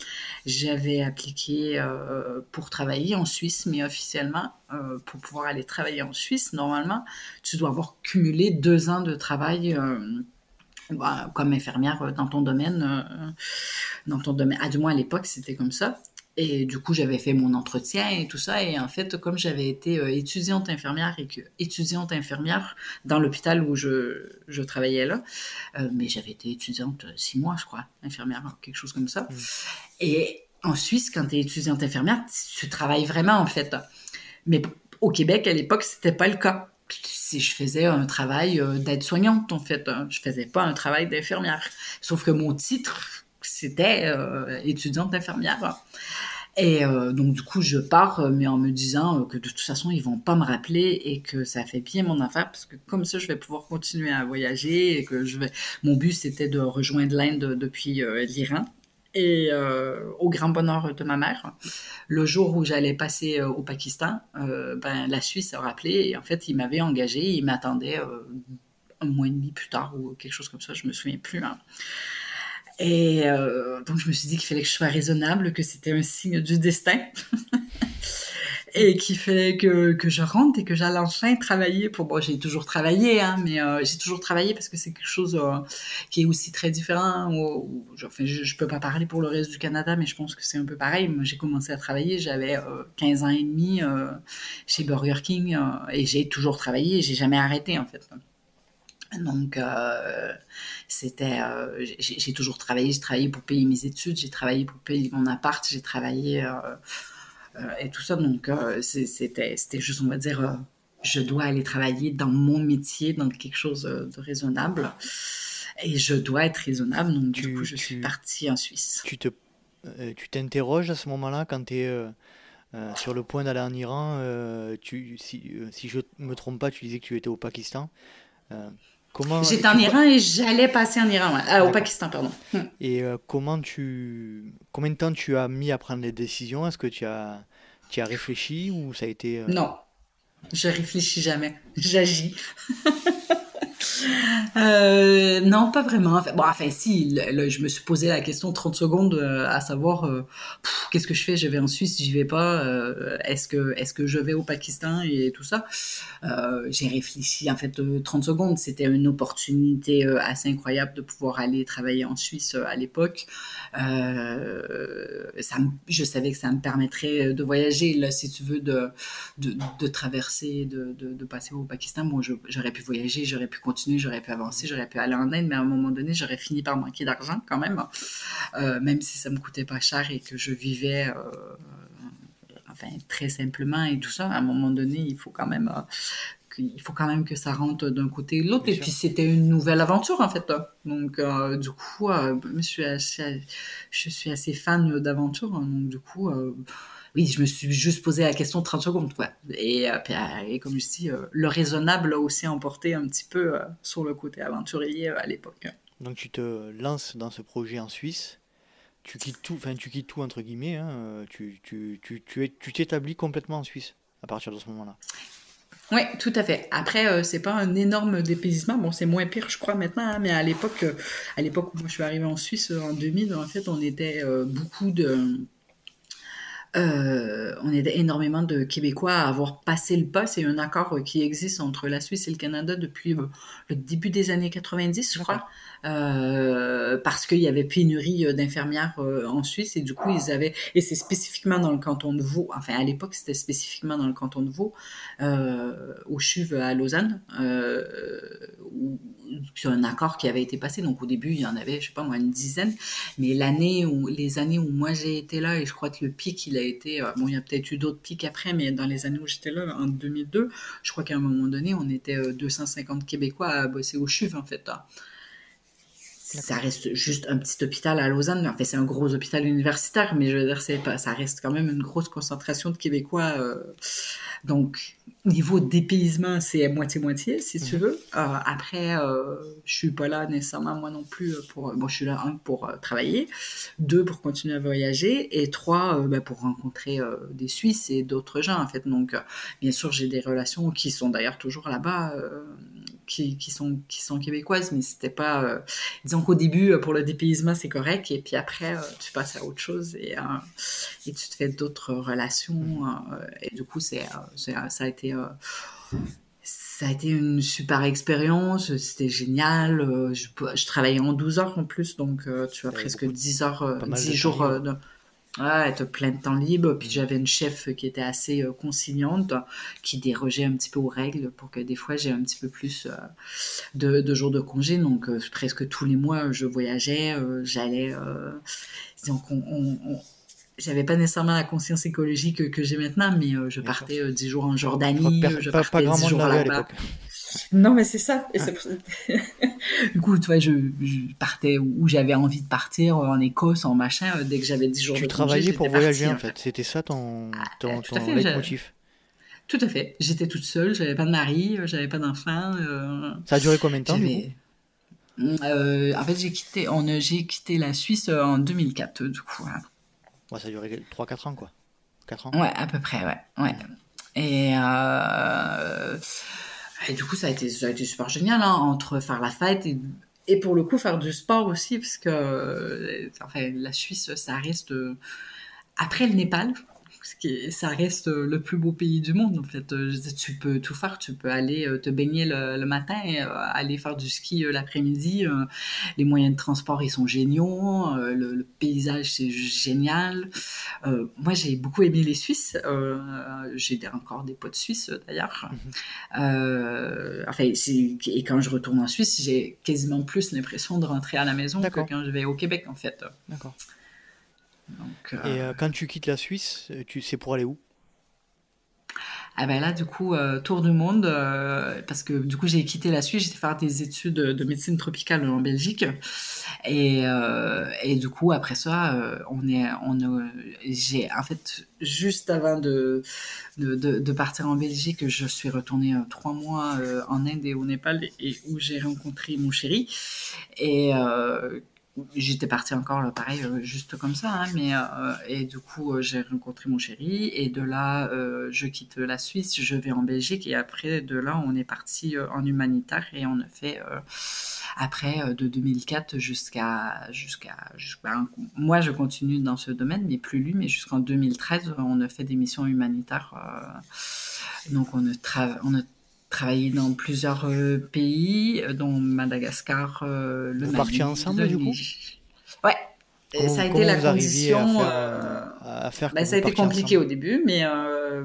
j'avais appliqué euh, pour travailler en Suisse, mais officiellement, euh, pour pouvoir aller travailler en Suisse, normalement, tu dois avoir cumulé deux ans de travail. Bah, comme infirmière dans ton domaine, dans ton domaine, ah, du moins à l'époque c'était comme ça. Et du coup, j'avais fait mon entretien et tout ça. Et en fait, comme j'avais été euh, étudiante infirmière et que étudiante infirmière dans l'hôpital où je, je, travaillais là, euh, mais j'avais été étudiante six mois, je crois, infirmière, quelque chose comme ça. Mmh. Et en Suisse, quand tu es étudiante infirmière, tu travailles vraiment, en fait. Mais au Québec, à l'époque, c'était pas le cas. Si je faisais un travail euh, d'aide-soignante, en fait, hein. je faisais pas un travail d'infirmière. Sauf que mon titre, c'était étudiante infirmière. Et euh, donc, du coup, je pars, euh, mais en me disant euh, que de toute façon, ils vont pas me rappeler et que ça fait bien mon affaire parce que comme ça, je vais pouvoir continuer à voyager et que je vais. Mon but, c'était de rejoindre l'Inde depuis l'Iran. Et au grand bonheur de ma mère, le jour où j'allais passer au Pakistan, ben, la Suisse a rappelé et en fait, il m'avait engagé, il m'attendait un mois et demi plus tard ou quelque chose comme ça, je me souviens plus. Hein. Et euh, donc, je me suis dit qu'il fallait que je sois raisonnable, que c'était un signe du destin. <laughs> et qu'il fallait que, que je rentre et que j'allais enfin travailler pour... Bon, j'ai toujours travaillé, hein, mais euh, j'ai toujours travaillé parce que c'est quelque chose euh, qui est aussi très différent. enfin, je, ne peux pas parler pour le reste du Canada, mais je pense que c'est un peu pareil. Moi, j'ai commencé à travailler, j'avais 15 ans et demi chez Burger King et j'ai toujours travaillé, j'ai jamais arrêté en fait. Donc, euh, c'était, euh, j'ai toujours travaillé, j'ai travaillé pour payer mes études, j'ai travaillé pour payer mon appart, j'ai travaillé euh, et tout ça. Donc, c'était, c'était juste, on va dire, je dois aller travailler dans mon métier, dans quelque chose de raisonnable. Et je dois être raisonnable, donc du coup, je suis partie en Suisse. Tu te, tu t'interroges à ce moment-là quand tu es sur le point d'aller en Iran. tu, si, si je me trompe pas, tu disais que tu étais au Pakistan. J'étais en Iran et j'allais passer en Iran, ah, au Pakistan, pardon. Hmm. Et euh, comment tu, combien de temps tu as mis à prendre les décisions? Est-ce que tu as, tu as réfléchi ou ça a été euh, Non, je réfléchis jamais, j'agis. <laughs> Euh, non, pas vraiment. Enfin, bon, enfin, si, je me suis posé la question 30 secondes euh, à savoir euh, qu'est-ce que je fais? Je vais en Suisse, j'y vais pas. est-ce que, est-ce que je vais au Pakistan et tout ça? J'ai réfléchi en fait 30 secondes. C'était une opportunité assez incroyable de pouvoir aller travailler en Suisse à l'époque. je savais que ça me permettrait de voyager. Là, si tu veux, de, traverser, de, de, de, passer au Pakistan, bon, j'aurais pu voyager, j'aurais pu continuer j'aurais pu avancer, j'aurais pu aller en Inde, mais à un moment donné, j'aurais fini par manquer d'argent quand même, euh, même si ça me coûtait pas cher et que je vivais, euh, enfin, très simplement et tout ça. À un moment donné, il faut quand même euh, il faut quand même que ça rentre d'un côté ou de l'autre. Et puis c'était une nouvelle aventure en fait. Donc du coup, je, suis assez, je suis assez fan d'aventure. Hein. donc du coup, oui, je me suis juste posé la question 30 secondes, quoi. Et, euh, euh, et comme je dis, euh, le raisonnable a aussi emporté un petit peu sur le côté aventurier à l'époque. Donc tu te lances dans ce projet en Suisse, tu quittes tout, enfin tu quittes tout entre guillemets, hein, tu, tu, tu, tu t'établis complètement en Suisse à partir de ce moment-là. Oui, tout à fait. Après, c'est pas un énorme dépaysement. Bon, c'est moins pire, je crois, maintenant. Hein, mais à l'époque, à l'époque où moi je suis arrivée en Suisse en 2000, en fait, on était beaucoup de euh, on est énormément de Québécois à avoir passé le pas. C'est un accord qui existe entre la Suisse et le Canada depuis euh, le début des années 90, je crois. Euh, parce qu'il y avait pénurie d'infirmières en Suisse et du coup ils avaient et c'est spécifiquement dans le canton de Vaud enfin à l'époque c'était spécifiquement dans le canton de Vaud au CHUV à Lausanne où c'est un accord qui avait été passé. Donc au début il y en avait je sais pas moi une dizaine. Mais l'année où les années où moi j'ai été là et je crois que le pic il a été bon il y a peut-être eu d'autres pics après mais dans les années où j'étais là en 2002 je crois qu'à un moment donné on était 250 Québécois à bosser au CHUV en fait ça reste juste un petit hôpital à Lausanne. En fait, c'est un gros hôpital universitaire, mais je veux dire, c'est pas, ça reste quand même une grosse concentration de Québécois. Euh, donc, niveau dépaysement, c'est moitié-moitié, si tu mhm. veux. Euh, après, euh, je suis pas là nécessairement, moi non plus, pour... Bon, je suis là, un, pour euh, travailler, deux, pour continuer à voyager, et trois, ben, pour rencontrer des Suisses et d'autres gens, en fait. Donc, bien sûr, j'ai des relations qui sont d'ailleurs toujours là-bas, qui, qui, sont, qui sont québécoises, mais c'était pas... disons qu'au début, pour le dépaysement, c'est correct, et puis après, tu passes à autre chose, et, et tu te fais d'autres relations, et du coup, c'est ça a été euh, ça a été une super expérience, c'était génial. Euh, je, je, travaillais en 12 heures en plus, donc euh, tu as presque 10 heures, 10 jours de... Être plein de temps libre. Puis j'avais une chef qui était assez euh, conciliante, qui dérogeait un petit peu aux règles pour que des fois j'ai un petit peu plus euh, de, de, jours de congé. Donc euh, presque tous les mois, je voyageais, j'allais. donc on, on, j'avais pas nécessairement la conscience écologique que j'ai maintenant, mais je partais dix jours en Jordanie, je partais dix jours là-bas. Non, mais c'est ça. du coup, tu vois, je, partais où j'avais envie de partir, en Écosse, en machin, euh, dès que j'avais 10 jours tu de Tu travaillais pour voyager, en fait. C'était ça ton, ah, ton, tout, à fait, tout à fait. J'étais toute seule, j'avais pas de mari, euh, j'avais pas d'enfant. Euh, ça a duré combien de temps, En fait, j'ai quitté, j'ai quitté la Suisse en 2004, du coup. Ouais, ça a duré 3-4 ans, quoi. 4 ans Ouais, à peu près, ouais. ouais. Et... Euh et du coup, ça a été, ça a été super génial, hein, entre faire la fête et, et, pour le coup faire du sport aussi, parce que enfin, la Suisse, ça reste après le Népal, ça reste euh, le plus beau pays du monde en fait. Euh, tu peux tout faire, tu peux aller euh, te baigner le, matin, aller faire du ski l'après-midi. Les moyens de transport ils sont géniaux, le, paysage c'est génial. moi j'ai beaucoup aimé les Suisses. j'ai encore des potes suisses d'ailleurs. Mhm. enfin et quand je retourne en Suisse, j'ai quasiment plus l'impression de rentrer à la maison que quand je vais au Québec en fait. D'accord. Et euh, quand tu quittes la Suisse, tu sais pour aller où? Ah ben là, du coup, euh, tour du monde, euh, parce que du coup, j'ai quitté la Suisse, j'étais faire des études de médecine tropicale en Belgique. Et, et du coup, après ça, on est, on j'ai, en fait, juste avant de, de, de, partir en Belgique, je suis retournée trois mois en Inde et au Népal, et, où j'ai rencontré mon chéri. Et j'étais partie encore là, pareil euh, juste comme ça hein, mais euh, et du coup euh, j'ai rencontré mon chéri et de là je quitte la Suisse je vais en Belgique et après de là on est parti en humanitaire et on a fait après de 2004 jusqu'à jusqu'à moi je continue dans ce domaine mais plus lui mais jusqu'en 2013 on a fait des missions humanitaires donc on a on a travaillé dans plusieurs euh, pays, euh, dont Madagascar, euh, le Vous Mali. ensemble, du coup? Ouais, ça a été la condition. À faire, bah, ça a été compliqué au début, mais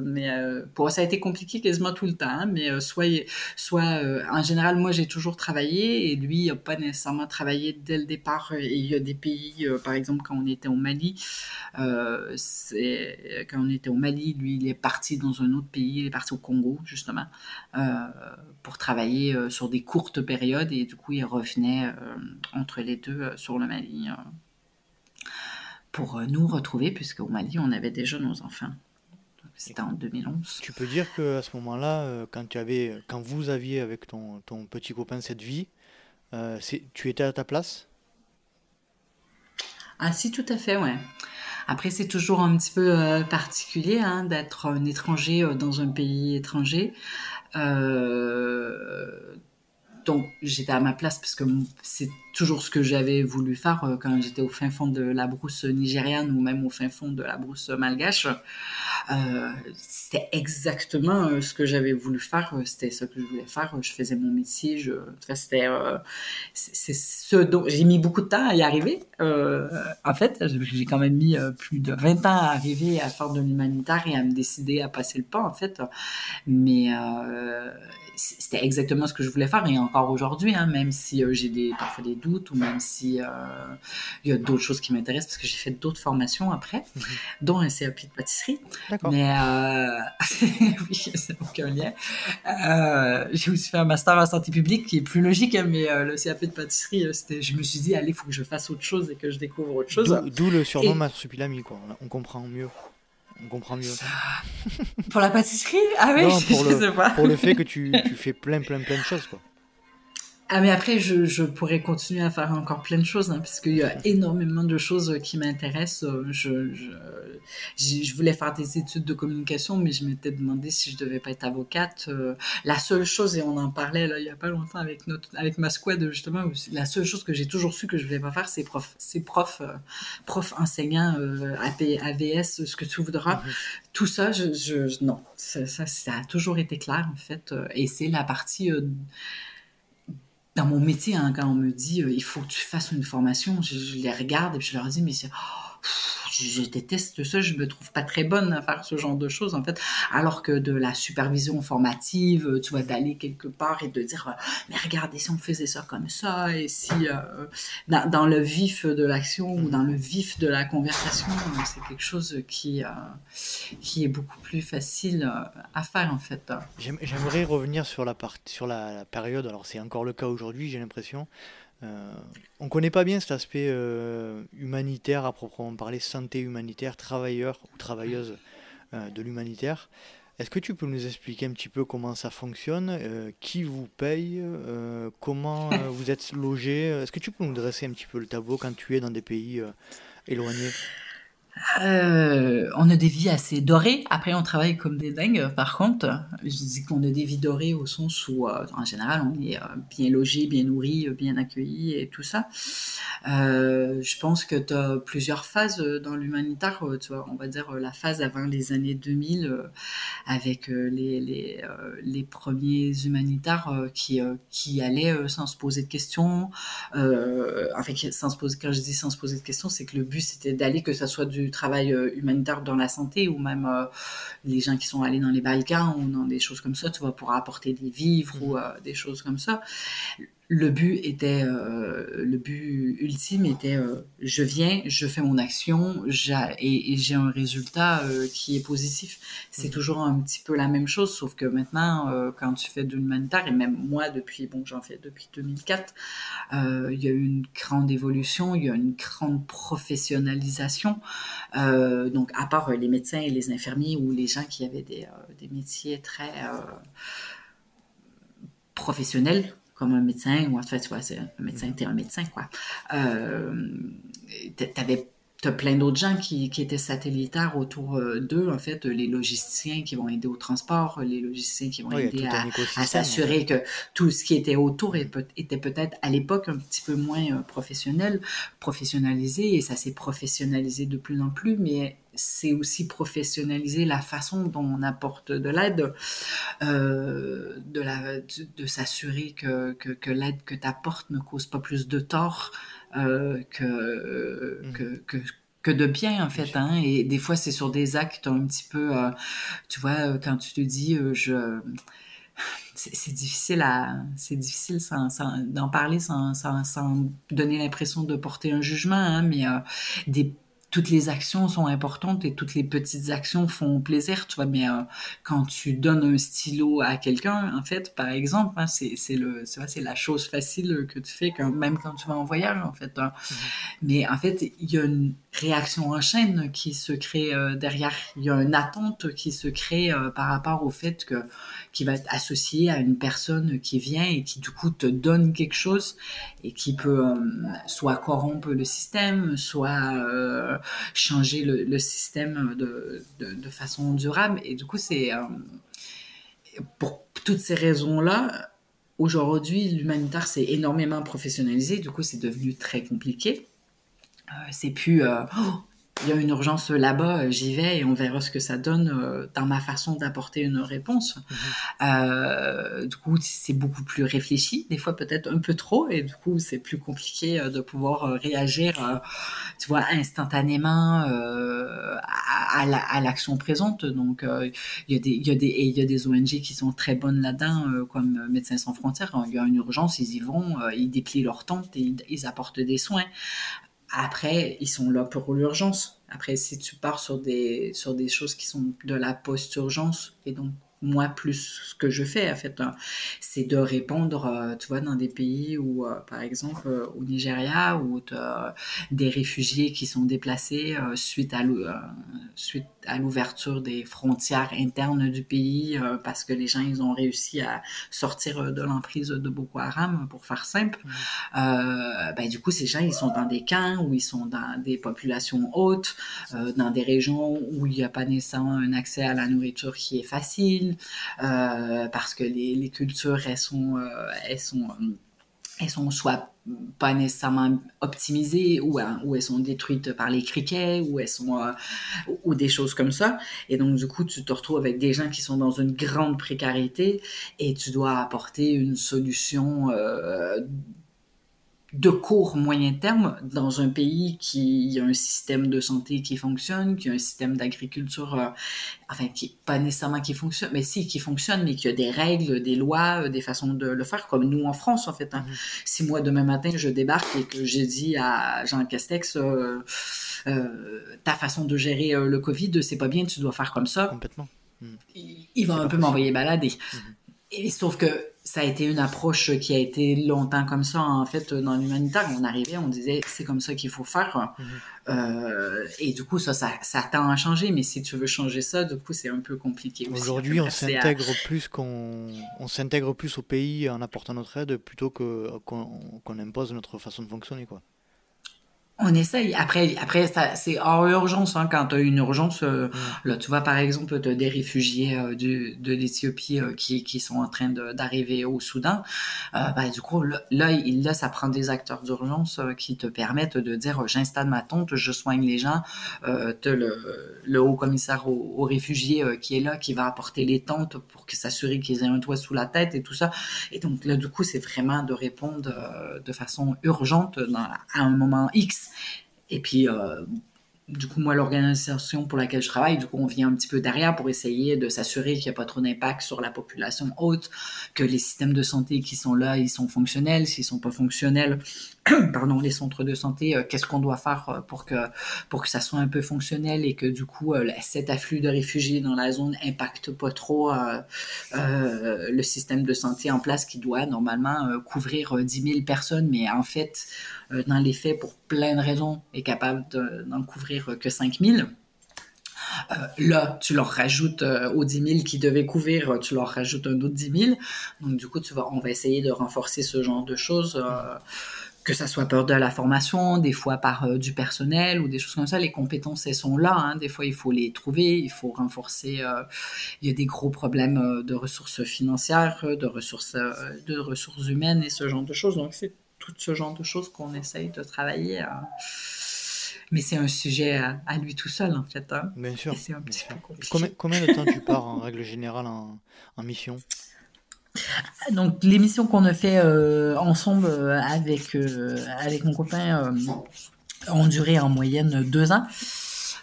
mais pour ça a été compliqué quasiment tout le temps. Hein, mais soit soit en général, moi j'ai toujours travaillé et lui n'a pas nécessairement travaillé dès le départ. Et il y a des pays, par exemple quand on était au Mali, quand on était au Mali, lui il est parti dans un autre pays, il est parti au Congo justement pour travailler sur des courtes périodes et du coup il revenait entre les deux sur le Mali pour euh, nous retrouver, puisque au Mali, on avait déjà nos enfants. C'était en 2011. Tu peux dire que à ce moment-là, euh, quand tu avais, quand vous aviez avec ton, ton petit copain cette vie, euh, tu étais à ta place? Ah si, tout à fait, ouais. Après, c'est toujours un petit peu euh, particulier hein, d'être un étranger dans un pays étranger. Donc, j'étais à ma place parce que c'est toujours ce que j'avais voulu faire euh, quand j'étais au fin fond de la brousse nigériane ou même au fin fond de la brousse malgache. Euh, c'était exactement euh, ce que j'avais voulu faire. C'était ce que je voulais faire. Je faisais mon métier. Je, c'était, c'est ce dont j'ai mis beaucoup de temps à y arriver. en fait, j'ai quand même mis plus de 20 ans à arriver à faire de l'humanitaire et à me décider à passer le pas, en fait. Mais c'était exactement ce que je voulais faire et encore aujourd'hui, hein, même si j'ai des, parfois des ou même si euh, il y a d'autres choses qui m'intéressent parce que j'ai fait d'autres formations après, mhm. dont un CAP de pâtisserie. Mais euh, <laughs> oui, c'est aucun lien. Euh, j'ai aussi fait un master en santé publique qui est plus logique, hein, mais le CAP de pâtisserie, c'était, je me suis dit, allez, il faut que je fasse autre chose et que je découvre autre chose. D'où le surnom et... Marsupilami, quoi. On comprend mieux. On comprend mieux. pour la pâtisserie? Ah oui, <laughs> je, pour, le, sais pas. pour le fait que tu, tu fais plein, plein, plein de choses, quoi. Ah mais après, je, je, pourrais continuer à faire encore plein de choses, hein, parce qu'il y a énormément de choses qui m'intéressent. Je, je, je, voulais faire des études de communication, mais je m'étais demandé si je devais pas être avocate. Euh, la seule chose, et on en parlait là, il y a pas longtemps avec, notre, avec ma squad justement, la seule chose que j'ai toujours su que je voulais pas faire, c'est prof, c'est prof, euh, prof enseignant, euh, AVS, ce que tu voudras. Mhm. Tout ça, je, je non, ça, ça, ça, a toujours été clair en fait, euh, et c'est la partie dans mon métier, hein, quand on me dit euh, il faut que tu fasses une formation, je, les regarde et je leur dis mais c'est, oh, je, déteste ça, je me trouve pas très bonne à faire ce genre de choses en fait. Alors que de la supervision formative, tu vois, d'aller quelque part et de dire, mais regardez si on faisait ça comme ça et si dans, dans, le vif de l'action ou dans le vif de la conversation, c'est quelque chose qui qui est beaucoup plus facile à faire en fait. J'aimerais revenir sur la sur la période. Alors c'est encore le cas aujourd'hui, j'ai l'impression euh, on ne connaît pas bien cet aspect euh, humanitaire à proprement parler, santé humanitaire, travailleur ou travailleuse euh, de l'humanitaire. Est-ce que tu peux nous expliquer un petit peu comment ça fonctionne, qui vous paye, comment vous êtes logé? Est-ce que tu peux nous dresser un petit peu le tableau quand tu es dans des pays éloignés? Euh, on a des vies assez dorées. Après, on travaille comme des dingues. Par contre, je dis qu'on a des vies dorées au sens où, euh, en général, on est euh, bien logé, bien nourri, bien accueilli et tout ça. je pense que tu as plusieurs phases dans l'humanitaire. Tu vois, on va dire la phase avant les années 2000 avec les, premiers humanitaires qui, qui allaient sans se poser de questions. enfin, sans se poser, quand je dis sans se poser de questions, c'est que le but c'était d'aller que ça soit du travail euh, humanitaire dans la santé ou même euh, les gens qui sont allés dans les Balkans ou dans des choses comme ça, tu vois, pour apporter des vivres ou mhm. euh, des choses comme ça le but était, euh, le but ultime était, euh, je viens, je fais mon action, et, j'ai un résultat euh, qui est positif. C'est mhm. toujours un petit peu la même chose, sauf que maintenant, quand tu fais de l'humanitaire, et même moi depuis, bon, j'en fais depuis 2004, il y a eu une grande évolution, il y a une grande professionnalisation. donc, à part les médecins et les infirmiers ou les gens qui avaient des, des métiers très professionnels, comme un médecin, ou en fait, c'est un médecin, t'es un médecin, quoi. Euh, t'avais T'as plein d'autres gens qui, qui, étaient satellitaires autour euh, d'eux, en fait, les logisticiens qui vont aider au transport, les logisticiens qui vont aider à, s'assurer que tout ce qui était autour était peut-être à l'époque un petit peu moins euh, professionnel, professionnalisé, et ça s'est professionnalisé de plus en plus, mais c'est aussi professionnaliser la façon dont on apporte de l'aide, euh, de, la, de, s'assurer que, que, l'aide que tu apportes ne cause pas plus de tort euh, que, mmh. que, que, que, de bien, en fait. Hein? Et des fois, c'est sur des actes un petit peu, euh, tu vois, quand tu te dis, je c'est difficile à c'est difficile d'en parler sans, sans, sans, donner l'impression de porter un jugement hein, mais euh, des toutes les actions sont importantes et toutes les petites actions font plaisir, tu vois. Mais euh, quand tu donnes un stylo à quelqu'un, en fait, par exemple, hein, c'est le, c'est la chose facile que tu fais quand, même quand tu vas en voyage, en fait. Hein. Mm-hmm. Mais en fait, il y a une réaction en chaîne qui se crée euh, derrière. Il y a une attente qui se crée euh, par rapport au fait que qui va être associé à une personne qui vient et qui du coup te donne quelque chose et qui peut euh, soit corrompre le système, soit changer le, système de, de, façon durable. Et du coup, c'est pour toutes ces raisons-là, aujourd'hui, l'humanitaire s'est énormément professionnalisé. Du coup, c'est devenu très compliqué. C'est plus oh, il y a une urgence là-bas, euh, j'y vais et on verra ce que ça donne euh, dans ma façon d'apporter une réponse. Mhm. Euh, du coup, c'est beaucoup plus réfléchi, des fois peut-être un peu trop, et du coup, c'est plus compliqué de pouvoir réagir, tu vois, instantanément à, l'action présente. Donc, il y a des, il y a des, il y a des ONG qui sont très bonnes là-dedans, comme Médecins sans frontières. Il y a une urgence, ils y vont, ils déplient leur tente et ils apportent des soins. Après, ils sont là pour l'urgence. Après, si tu pars sur des, sur des choses qui sont de la post-urgence, et donc moi plus ce que je fais en fait hein, c'est de répondre euh, tu vois dans des pays où euh, par exemple euh, au Nigeria où tu as des réfugiés qui sont déplacés suite à suite à l'ouverture des frontières internes du pays parce que les gens ils ont réussi à sortir de l'emprise de Boko Haram pour faire simple. Ben, du coup ces gens ils sont dans des camps où ils sont dans des populations hautes dans des régions où il n'y a pas nécessairement un accès à la nourriture qui est facile euh, parce que les, cultures, elles sont, euh, elles sont, elles sont soit pas nécessairement optimisées ou, hein, ou elles sont détruites par les criquets ou elles sont euh, ou des choses comme ça. Et donc du coup tu te retrouves avec des gens qui sont dans une grande précarité et tu dois apporter une solution de court moyen terme dans un pays qui a un système de santé qui fonctionne, qui a un système d'agriculture, euh, enfin qui pas nécessairement qui fonctionne, mais si qui fonctionne, mais qui a des règles, des lois, euh, des façons de le faire, comme nous en France en fait. Hein. Mm-hmm. Si moi demain matin je débarque et que j'ai dit à Jean Castex euh, ta façon de gérer le Covid, c'est pas bien, tu dois faire comme ça. Complètement. Mm. Il, va un peu m'envoyer balader. Mm-hmm. Et sauf que ça a été une approche qui a été longtemps comme ça, en fait, dans l'humanitaire. On arrivait, on disait, c'est comme ça qu'il faut faire. Mhm. Euh, et du coup, ça, ça, ça, tend à changer. Mais si tu veux changer ça, du coup, c'est un peu compliqué. Aujourd'hui, on s'intègre plus qu'on on s'intègre plus au pays en apportant notre aide plutôt que qu'on impose notre façon de fonctionner, quoi. On essaye. Après, après c'est hors urgence. Hein, quand tu as une urgence, euh, mm. là, tu vois, par exemple, tu des réfugiés euh, du, de l'Éthiopie euh, qui, qui sont en train d'arriver au Soudan. Ben, du coup, là, là, ça prend des acteurs d'urgence qui te permettent de dire j'installe ma tente, je soigne les gens. le, le haut commissaire aux, réfugiés qui est là, qui va apporter les tentes pour que s'assurer qu'ils aient un toit sous la tête et tout ça. Et donc, là, du coup, c'est vraiment de répondre de façon urgente dans, à un moment X et puis, euh, du coup, moi, l'organisation pour laquelle je travaille, du coup, on vient un petit peu derrière pour essayer de s'assurer qu'il n'y a pas trop d'impact sur la population haute, que les systèmes de santé qui sont là, ils sont fonctionnels. S'ils sont pas fonctionnels, <clears throat> pardon, les centres de santé, euh, qu'est-ce qu'on doit faire euh, pour que, pour que ça soit un peu fonctionnel et que du coup, cet afflux de réfugiés dans la zone impacte pas trop le système de santé en place qui doit normalement couvrir 10 000 personnes, mais en fait, dans les faits, pour plein de raisons, est capable d'en couvrir que 5 000. là, tu leur rajoutes aux 10 000 qui devaient couvrir, tu leur rajoutes un autre 10 000. Donc, du coup, tu vas, on va essayer de renforcer ce genre de choses que ça soit peur de la formation, des fois par euh, du personnel ou des choses comme ça. Les compétences, elles sont là. Hein. Des fois, il faut les trouver, il faut renforcer. Euh, il y a des gros problèmes euh, de ressources financières, de ressources, de ressources humaines et ce genre de choses. Donc, c'est tout ce genre de choses qu'on essaye de travailler. Mais c'est un sujet à, lui tout seul, en fait. Hein. Bien sûr. c'est un petit peu compliqué. Combien, de temps tu pars en règle générale en, en mission? Donc l'émission qu'on a fait euh, ensemble euh, avec euh, avec mon copain ont duré en moyenne deux ans.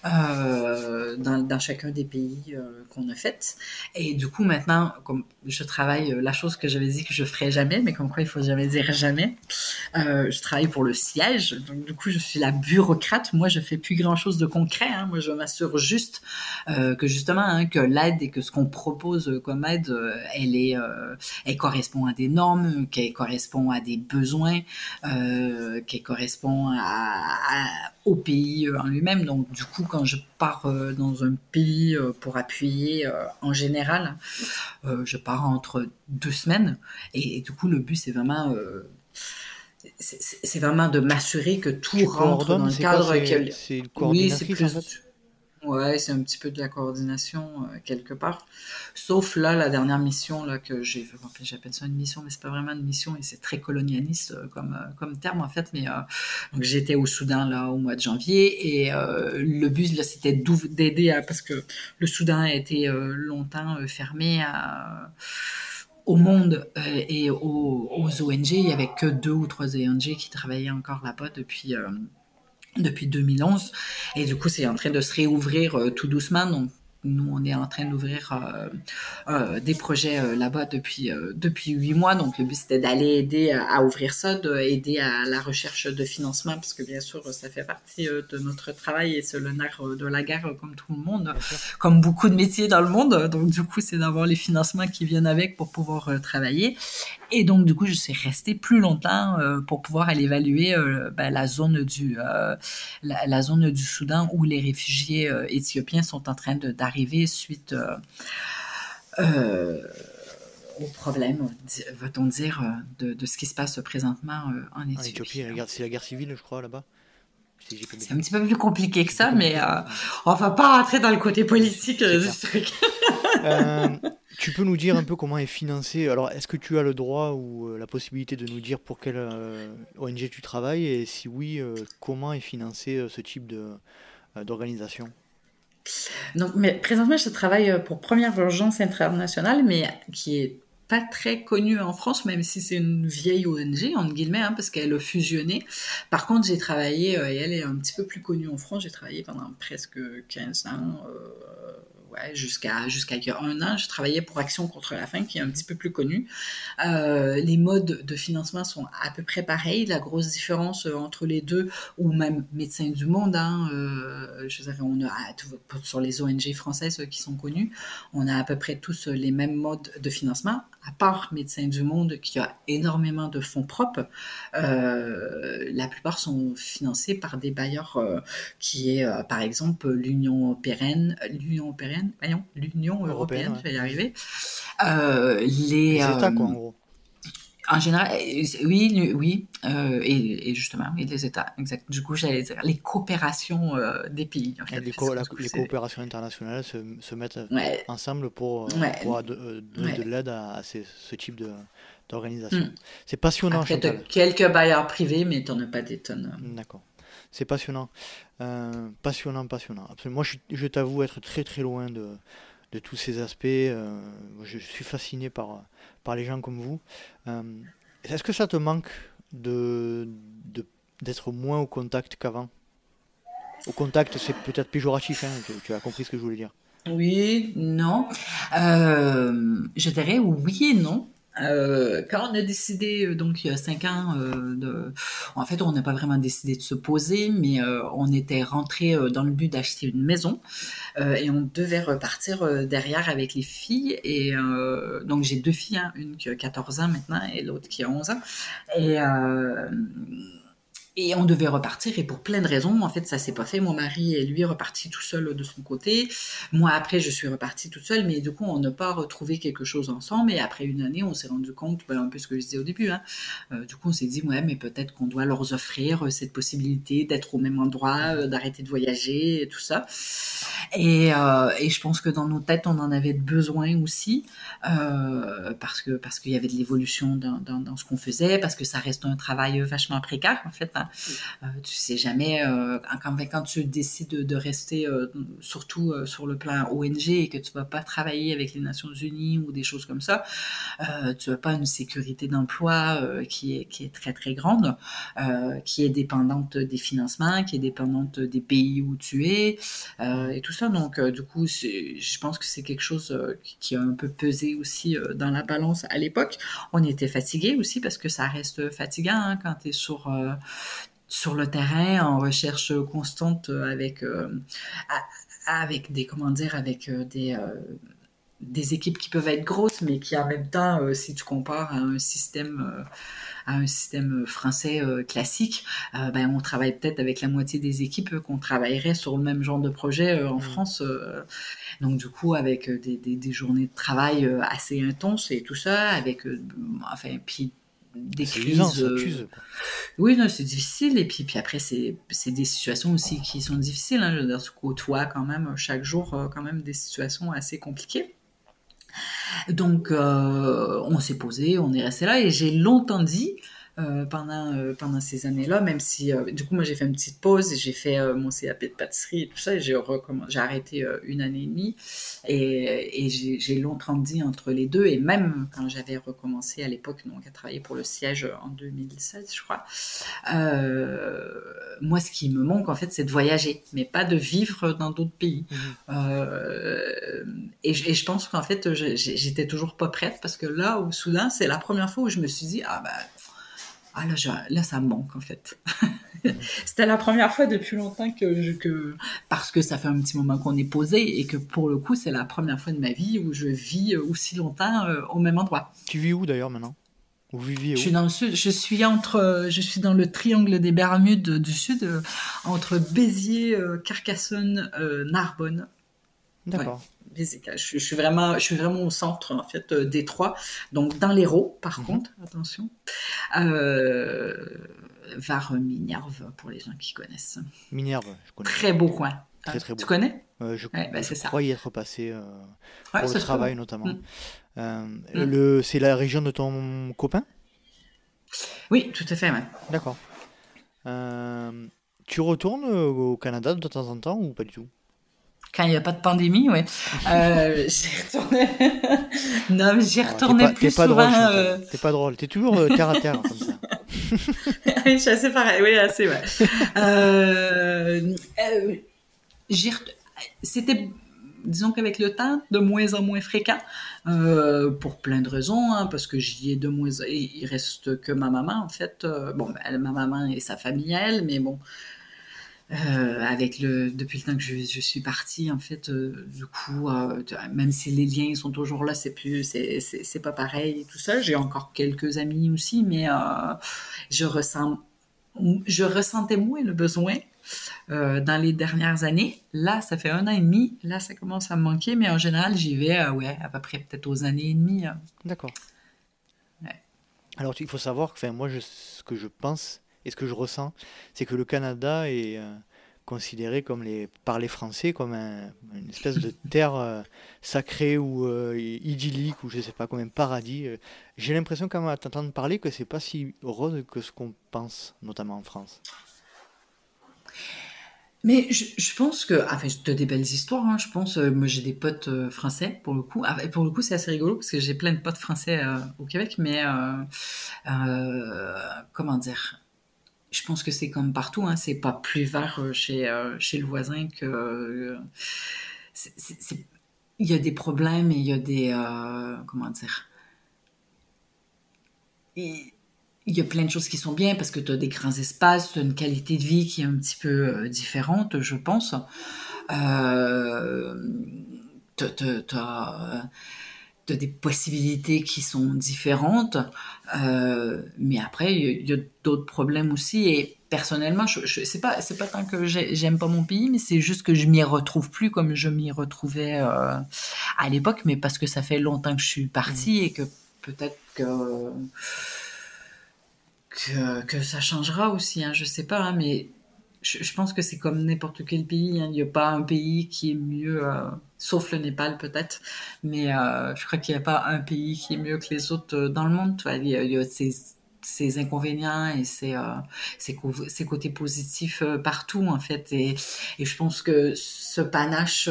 Euh, dans, chacun des pays euh, qu'on a fait. Et du coup, maintenant, comme je travaille, euh, la chose que j'avais dit que je ferais jamais, mais comme quoi il faut jamais dire jamais, je travaille pour le siège. Donc, du coup, je suis la bureaucrate. Moi, je fais plus grand chose de concret. Hein. Moi, je m'assure juste que justement, hein, que l'aide et que ce qu'on propose comme aide, elle est, elle correspond à des normes, qu'elle correspond à des besoins, qu'elle correspond à, à, au pays en lui-même. Donc, du coup, quand je pars euh, dans un pays euh, pour appuyer, euh, en général, je pars entre deux semaines. Et, du coup, le but, c'est vraiment c'est vraiment de m'assurer que tout rentre dans le cadre. C'est oui, c'est plus. Ouais, c'est un petit peu de la coordination euh, quelque part. Sauf là, la dernière mission là que j'ai, fait, j'appelle ça une mission, mais c'est pas vraiment une mission et c'est très colonialiste euh, comme euh, comme terme en fait. Mais j'étais au Soudan là au mois de janvier et le but là c'était d'aider parce que le Soudan a été longtemps fermé à au monde et aux, aux, ONG. Il y avait que deux ou trois ONG qui travaillaient encore là-bas depuis depuis 2011. Et du coup, c'est en train de se réouvrir euh, tout doucement. Donc, nous, on est en train d'ouvrir euh, euh, des projets là-bas depuis depuis huit mois. Donc, le but c'était d'aller aider à, ouvrir ça, d'aider à la recherche de financement, parce que bien sûr, ça fait partie de notre travail et c'est le nerf de la guerre, comme tout le monde, comme beaucoup de métiers dans le monde. Donc, du coup, c'est d'avoir les financements qui viennent avec pour pouvoir travailler. Et donc, du coup, je suis restée plus longtemps pour pouvoir aller évaluer ben, la zone du la, la, zone du Soudan où les réfugiés éthiopiens sont en train de arrivé suite euh, euh, au problème, va-t-on dire, de, de, ce qui se passe présentement euh, en Éthiopie. c'est la guerre civile, je crois, là-bas. C'est un petit peu plus compliqué que ça, mais on va pas rentrer dans le côté politique du truc. <laughs> tu peux nous dire un peu comment est financé Alors, est-ce que tu as le droit ou la possibilité de nous dire pour quelle ONG tu travailles Et si oui, comment est financé ce type d'organisation? Donc, mais présentement, je travaille euh, pour Première Urgence Internationale, mais qui est très connue en France, même si c'est une vieille ONG, entre guillemets, hein, parce qu'elle a fusionné. Par contre, j'ai travaillé, et elle est un petit peu plus connue en France, j'ai travaillé pendant presque 15 ans ouais, jusqu'à jusqu'à un an, je travaillais pour Action contre la faim, qui est un petit peu plus connu. Euh, les modes de financement sont à peu près pareils. La grosse différence euh, entre les deux, ou même Médecins du Monde, hein, euh, je dirais, on a sur les ONG françaises qui sont connues, on a à peu près tous les mêmes modes de financement à part Médecins du Monde, qui a énormément de fonds propres, euh, la plupart sont financés par des bailleurs euh, qui est, euh, par exemple, l'Union pérenne, l'Union pérenne, voyons, l'Union européenne, je vais y arriver. les, les États, quoi, en gros. En général, euh, oui, oui, euh, et, justement, et des États, exact. Du coup, j'allais dire les coopérations euh, des pays. En fait, les, coopérations internationales se, se mettent ensemble pour, pour donner de l'aide à, ce type d'organisation. Mm. C'est passionnant. Après, quelques bailleurs privés, mais tu n'en as pas des tonnes. D'accord. C'est passionnant. passionnant, passionnant. Moi, je, je t'avoue être très très loin de, de tous ces aspects. je suis fasciné par les gens comme vous. Euh, est-ce que ça te manque d'être moins au contact qu'avant? Au contact, c'est peut-être péjoratif, hein, tu, as compris ce que je voulais dire. Oui, non. Euh, je dirais oui et non. Euh, quand on a décidé, euh, donc il y a cinq ans, euh, de, en fait, on n'a pas vraiment décidé de se poser, mais on était rentré dans le but d'acheter une maison et on devait repartir derrière avec les filles. Et donc j'ai deux filles, hein, une qui a 14 ans maintenant et l'autre qui a 11 ans. Et et on devait repartir, et pour plein de raisons, en fait, ça s'est pas fait. Mon mari est lui reparti tout seul de son côté. Moi, après, je suis repartie toute seule, mais du coup, on n'a pas retrouvé quelque chose ensemble. Et après une année, on s'est rendu compte, ben, un peu ce que je disais au début, hein. euh, du coup, on s'est dit, ouais, mais peut-être qu'on doit leur offrir euh, cette possibilité d'être au même endroit, euh, d'arrêter de voyager, et tout ça. Et, et, je pense que dans nos têtes, on en avait besoin aussi, parce que parce qu'il y avait de l'évolution dans, ce qu'on faisait, parce que ça reste un travail vachement précaire, en fait. Euh, tu sais jamais, euh, quand, tu décides de, rester, euh, surtout sur le plan ONG, et que tu vas pas travailler avec les Nations Unies ou des choses comme ça, tu n'as pas une sécurité d'emploi qui, est, qui est très très grande, qui est dépendante des financements, qui est dépendante des pays où tu es, et tout ça. Donc, du coup, je pense que c'est quelque chose qui a un peu pesé aussi dans la balance à l'époque. On était fatigué aussi parce que ça reste fatigant hein, quand tu es sur sur le terrain en recherche constante avec euh, avec des comment dire avec euh, des euh, des équipes qui peuvent être grosses mais qui en même temps si tu compares à un système à un système français classique ben on travaille peut-être avec la moitié des équipes qu'on travaillerait sur le même genre de projet en mmh. France donc du coup avec des, des, des, journées de travail assez intenses et tout ça avec enfin puis des crises. Euh, oui, non, c'est difficile. Et puis, puis après, c'est des situations aussi qui sont difficiles. Hein. Je veux dire, tu côtoies quand même chaque jour euh, quand même des situations assez compliquées. Donc, euh, on s'est posé, on est resté là, et j'ai longtemps dit, euh, pendant, euh, pendant ces années-là, même si, euh, du coup, moi, j'ai fait une petite pause, j'ai fait mon CAP de pâtisserie et tout ça, et j'ai, j'ai arrêté une année et demie, et, et j'ai, longtemps dit entre les deux, et même quand j'avais recommencé à l'époque, donc, à travailler pour le siège en 2016, je crois, moi, ce qui me manque, en fait, c'est de voyager, mais pas de vivre dans d'autres pays. Mmh. Et, et, je pense qu'en fait, j'étais toujours pas prête, parce que là, au Soudan, c'est la première fois où je me suis dit, ah ben, ah là, là, ça me manque en fait. <laughs> C'était la première fois depuis longtemps que, que, parce que ça fait un petit moment qu'on est posé et que pour le coup, c'est la première fois de ma vie où je vis aussi longtemps euh, au même endroit. Tu vis où d'ailleurs maintenant? Viviez où Je suis dans le sud. Je suis entre, je suis dans le triangle des Bermudes du sud, euh, entre Béziers, euh, Carcassonne, Narbonne. D'accord. Je, suis vraiment, je suis vraiment au centre en fait euh, des trois. Donc dans l'Hérault, par mhm. contre, attention, euh, vers Minerve pour les gens qui connaissent. Minerve, je connais. Très beau coin. Très, très beau. Tu connais? Euh, Je, ouais, bah, crois y être passé euh, pour le travail notamment. Mm. Euh, mm. le, c'est la région de ton copain? Oui, tout à fait. Ouais. D'accord. tu retournes au Canada de temps en temps ou pas du tout? Quand il n'y a pas de pandémie, oui. Euh, <laughs> j'y retournais. <laughs> non, mais j'y retournais plus pas souvent. Drôle, euh... T'es pas drôle. T'es toujours euh, terre à terre comme ça. <laughs> je suis assez pareil. Oui, assez, ouais. euh, euh, C'était disons qu'avec le temps, de moins en moins fréquent, euh, pour plein de raisons, hein, parce que j'y ai de moins, il reste que ma maman en fait, euh, bon, ben, ma maman et sa famille elle, mais bon, euh, avec le, depuis le temps que je, je suis partie, en fait, euh, du coup, euh, même si les liens sont toujours là, c'est plus, c'est, pas pareil et tout ça. J'ai encore quelques amis aussi, mais je ressens, je ressentais moins le besoin dans les dernières années. Là, ça fait un an et demi. Là, ça commence à me manquer, mais en général, j'y vais, ouais, à peu près peut-être aux années et demie. D'accord. Alors, il faut savoir que, moi, je, ce que je pense et ce que je ressens, c'est que le Canada est euh, considéré comme les, par les Français comme une espèce de <laughs> terre euh, sacrée ou euh, idyllique ou je sais pas, comme un paradis. J'ai l'impression quand même à t'entendre parler que c'est pas si rose que ce qu'on pense, notamment en France. Mais je, pense que, enfin, tu as des belles histoires, hein, je pense. moi, j'ai des potes français, pour le coup. Ah, pour le coup, c'est assez rigolo, parce que j'ai plein de potes français au Québec, mais comment dire je pense que c'est comme partout, hein, c'est pas plus vert euh, chez, euh, chez le voisin que. Euh, il y a des problèmes et il y a des. comment dire? Il y a plein de choses qui sont bien parce que tu as des grands espaces, tu as une qualité de vie qui est un petit peu différente, je pense. De des possibilités qui sont différentes, euh, mais après il y a, d'autres problèmes aussi. Et personnellement, je, je c'est pas c'est pas tant que j'aime pas mon pays, mais c'est juste que je m'y retrouve plus comme je m'y retrouvais euh, à l'époque, mais parce que ça fait longtemps que je suis partie mmh. et que peut-être que, que, que ça changera aussi. Hein, je sais pas, hein, mais je, pense que c'est comme n'importe quel pays. Hein. Il n'y a pas un pays qui est mieux, euh, sauf le Népal peut-être, mais euh, je crois qu'il n'y a pas un pays qui est mieux que les autres euh, dans le monde. Il y a, a ses, inconvénients et ses, côtés positifs partout en fait. Et, je pense que ce panache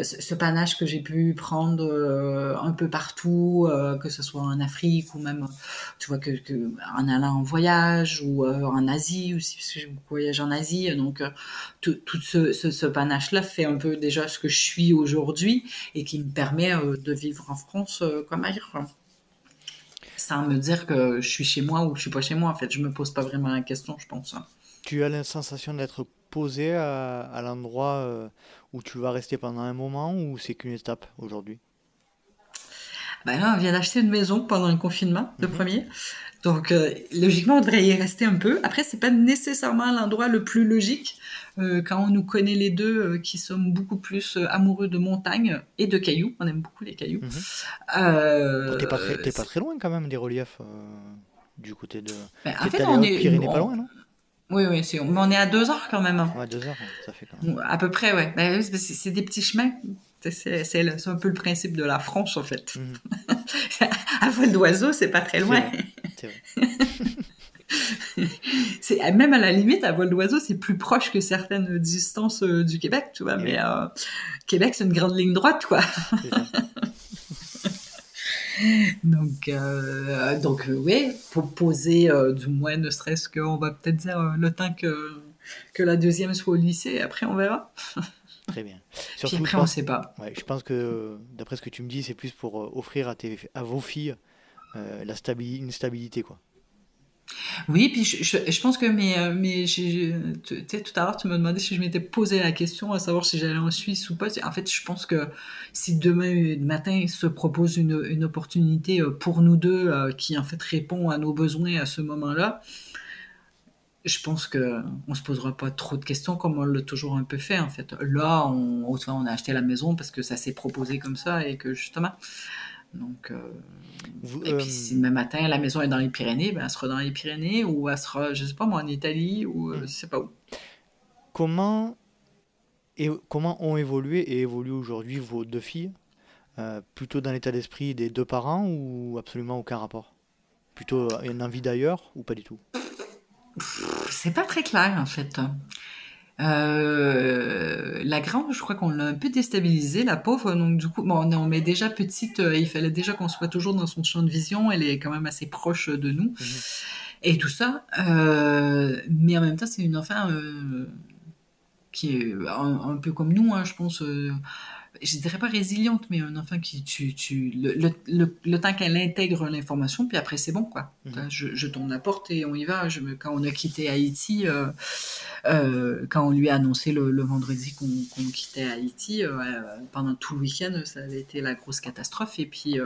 ce panache que j'ai pu prendre euh, un peu partout, euh, que ce soit en Afrique ou même, tu vois, que, en allant en voyage ou euh, en Asie aussi, parce que j'ai beaucoup voyagé en Asie. Donc, tout, ce, ce, panache-là fait un peu déjà ce que je suis aujourd'hui et qui me permet de vivre en France comme ailleurs. Sans me dire que je suis chez moi ou je suis pas chez moi. En fait, je me pose pas vraiment la question, je pense. Tu as la sensation d'être posé à l'endroit où tu vas rester pendant un moment ou c'est qu'une étape aujourd'hui? Ben là, on vient d'acheter une maison pendant le confinement, le mhm. premier. Donc, euh, logiquement, on devrait y rester un peu. Après, c'est pas nécessairement l'endroit le plus logique euh, quand on nous connaît les deux, euh, qui sommes beaucoup plus amoureux de montagnes et de cailloux. On aime beaucoup les cailloux. Mhm. T'es pas, pas, très loin quand même des reliefs du côté de. Ben, en fait, on est Pyrénées pas loin, non? Oui, oui, c'est... mais on est à deux heures quand même. Hein. Ouais, deux heures, ça fait quand même. À peu près, ouais. Ben, c'est, des petits chemins. C'est, c'est, un peu le principe de la France, en fait. Mhm. <laughs> à vol d'oiseau, c'est pas très loin. C'est vrai. <laughs> C'est même à la limite, à vol d'oiseau, c'est plus proche que certaines distances euh, du Québec, tu vois. Mais euh, Québec, c'est une grande ligne droite, quoi. <laughs> donc, euh, donc euh, oui, pour poser euh, du moins, ne serait-ce qu'on va peut-être dire le temps que, que la deuxième soit au lycée, après on verra. <laughs> Très bien. Surtout, après, on ne sait pas. Ouais, je pense que, d'après ce que tu me dis, c'est plus pour offrir à, tes, à vos filles la stabilité, une stabilité, quoi. Oui, puis je, je, pense que mais, euh, mais tu sais, tout à l'heure, tu me demandais si je m'étais posé la question à savoir si j'allais en Suisse ou pas. En fait, je pense que si demain matin se propose une, une opportunité euh, pour nous deux euh, qui en fait répond à nos besoins à ce moment-là, je pense que on se posera pas trop de questions comme on l'a toujours un peu fait en fait. Là, on, on a acheté la maison parce que ça s'est proposé comme ça et que justement, donc, euh, et puis si demain matin la maison est dans les Pyrénées, ben, elle sera dans les Pyrénées ou elle sera, je sais pas moi, en Italie ou euh, hmm. je sais pas où. Comment, et, comment ont évolué et évoluent aujourd'hui vos deux filles? Euh, Plutôt dans l'état d'esprit des deux parents ou absolument aucun rapport? Plutôt une envie d'ailleurs ou pas du tout? C'est pas très clair en fait. Euh, la grande, je crois qu'on l'a un peu déstabilisée, la pauvre. Donc du coup, bon, non, mais déjà petite, euh, il fallait déjà qu'on soit toujours dans son champ de vision. Elle est quand même assez proche de nous mhm. et tout ça. Euh, mais en même temps, c'est une enfant qui est un, peu comme nous, hein, je pense je dirais pas résiliente, mais un enfant qui, tu, tu, le, le, le temps qu'elle intègre l'information, puis après c'est bon, quoi. Mhm. Je, je, tourne la porte et on y va. Je, quand on a quitté Haïti, euh, euh, quand on lui a annoncé le, vendredi qu'on quittait Haïti, euh, pendant tout le week-end, ça avait été la grosse catastrophe. Et puis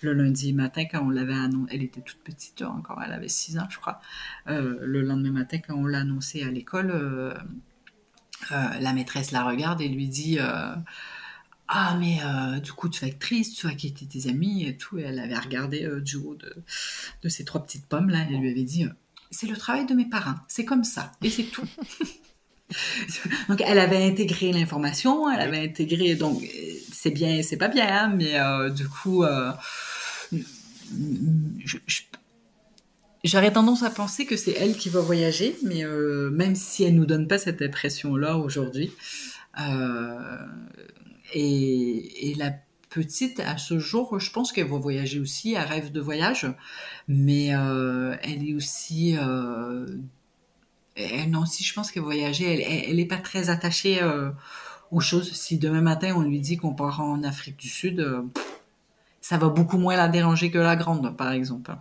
le lundi matin, quand on l'avait annoncé, elle était toute petite encore, elle avait 6 ans, je crois. Le lendemain matin, quand on l'a annoncé à l'école, la maîtresse la regarde et lui dit ah, mais euh, du coup, tu vas être triste, tu vas quitter tes amis et tout. Et elle avait regardé euh, du haut de, de ces trois petites pommes là. Et elle lui avait dit euh, C'est le travail de mes parents, c'est comme ça, et c'est tout. <laughs> donc, elle avait intégré l'information, elle avait intégré. Donc, c'est bien, c'est pas bien, hein, mais du coup, J'aurais tendance à penser que c'est elle qui va voyager, mais même si elle nous donne pas cette impression-là aujourd'hui, et, la petite, à ce jour, je pense qu'elle va voyager aussi, elle rêve de voyage, mais euh, elle est aussi... Euh, elle, non, si je pense qu'elle va voyager, elle n'est pas très attachée euh, aux choses. Si demain matin, on lui dit qu'on part en Afrique du Sud, ça va beaucoup moins la déranger que la grande, par exemple.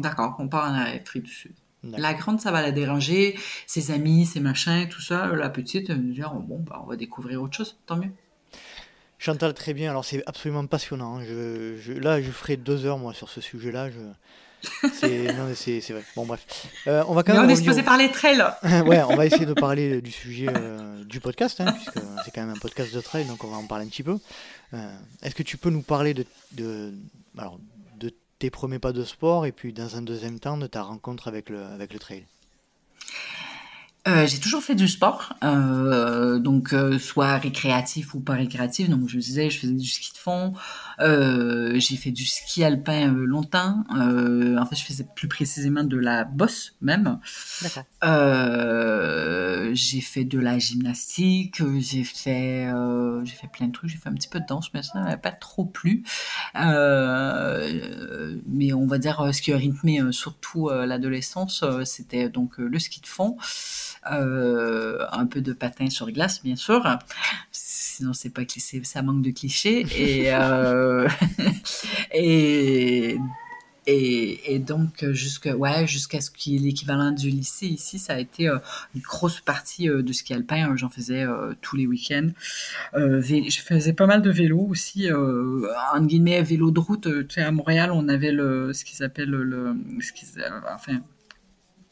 D'accord, on part en Afrique du Sud. La grande, ça va la déranger, ses amis, ses machins, tout ça. La petite, elle va dire, bon, bah, on va découvrir autre chose, tant mieux. Chantal, très bien. Alors, c'est absolument passionnant. Hein. Je, là, je ferai deux heures, moi, sur ce sujet-là. <laughs> C'est, vrai. Bon, bref. Euh, on va quand même. on est supposé parler trail. <laughs> ouais, on va essayer de <laughs> parler du sujet euh, du podcast, hein, puisque c'est quand même un podcast de trail, donc on va en parler un petit peu. Euh, est-ce que tu peux nous parler de, de, alors, de tes premiers pas de sport et puis, dans un deuxième temps, de ta rencontre avec le, avec le trail? Euh, j'ai toujours fait du sport, euh, donc euh, soit récréatif ou pas récréatif. Donc je disais, je faisais du ski de fond, euh, j'ai fait du ski alpin euh, longtemps. Euh, en fait, je faisais plus précisément de la bosse même. j'ai fait de la gymnastique, j'ai fait, j'ai fait plein de trucs. J'ai fait un petit peu de danse, mais ça n'avait pas trop plu. mais on va dire ce qui a rythmé surtout l'adolescence, c'était donc le ski de fond. Un peu de patin sur glace, bien sûr. Sinon c'est pas ça manque de clichés. Et <laughs> euh, <laughs> et, et, donc jusqu'à ouais jusqu'à ce qui est l'équivalent du lycée ici ça a été euh, une grosse partie euh, de ski alpin. J'en faisais tous les week-ends. Je faisais pas mal de vélo aussi en guillemets vélo de route. Tu sais à Montréal on avait le ce qu'ils appellent le ce qu'ils enfin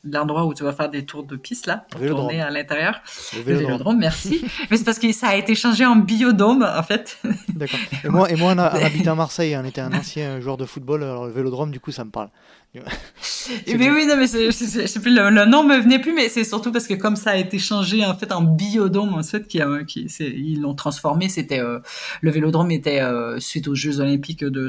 l'endroit où tu vas faire des tours de piste là pour tourner à l'intérieur. Le vélodrome, merci. <laughs> Mais c'est parce que ça a été changé en biodôme en fait. D'accord. <laughs> Et moi, et moi on, a, à Marseille, on était un ancien joueur de football, alors le vélodrome du coup ça me parle. <laughs> mais oui, non, mais c'est, plus, le, nom me venait plus, mais c'est surtout parce que comme ça a été changé en fait en biodôme, en fait, qui, qui ils l'ont transformé. C'était euh, le Vélodrome était euh, suite aux Jeux Olympiques de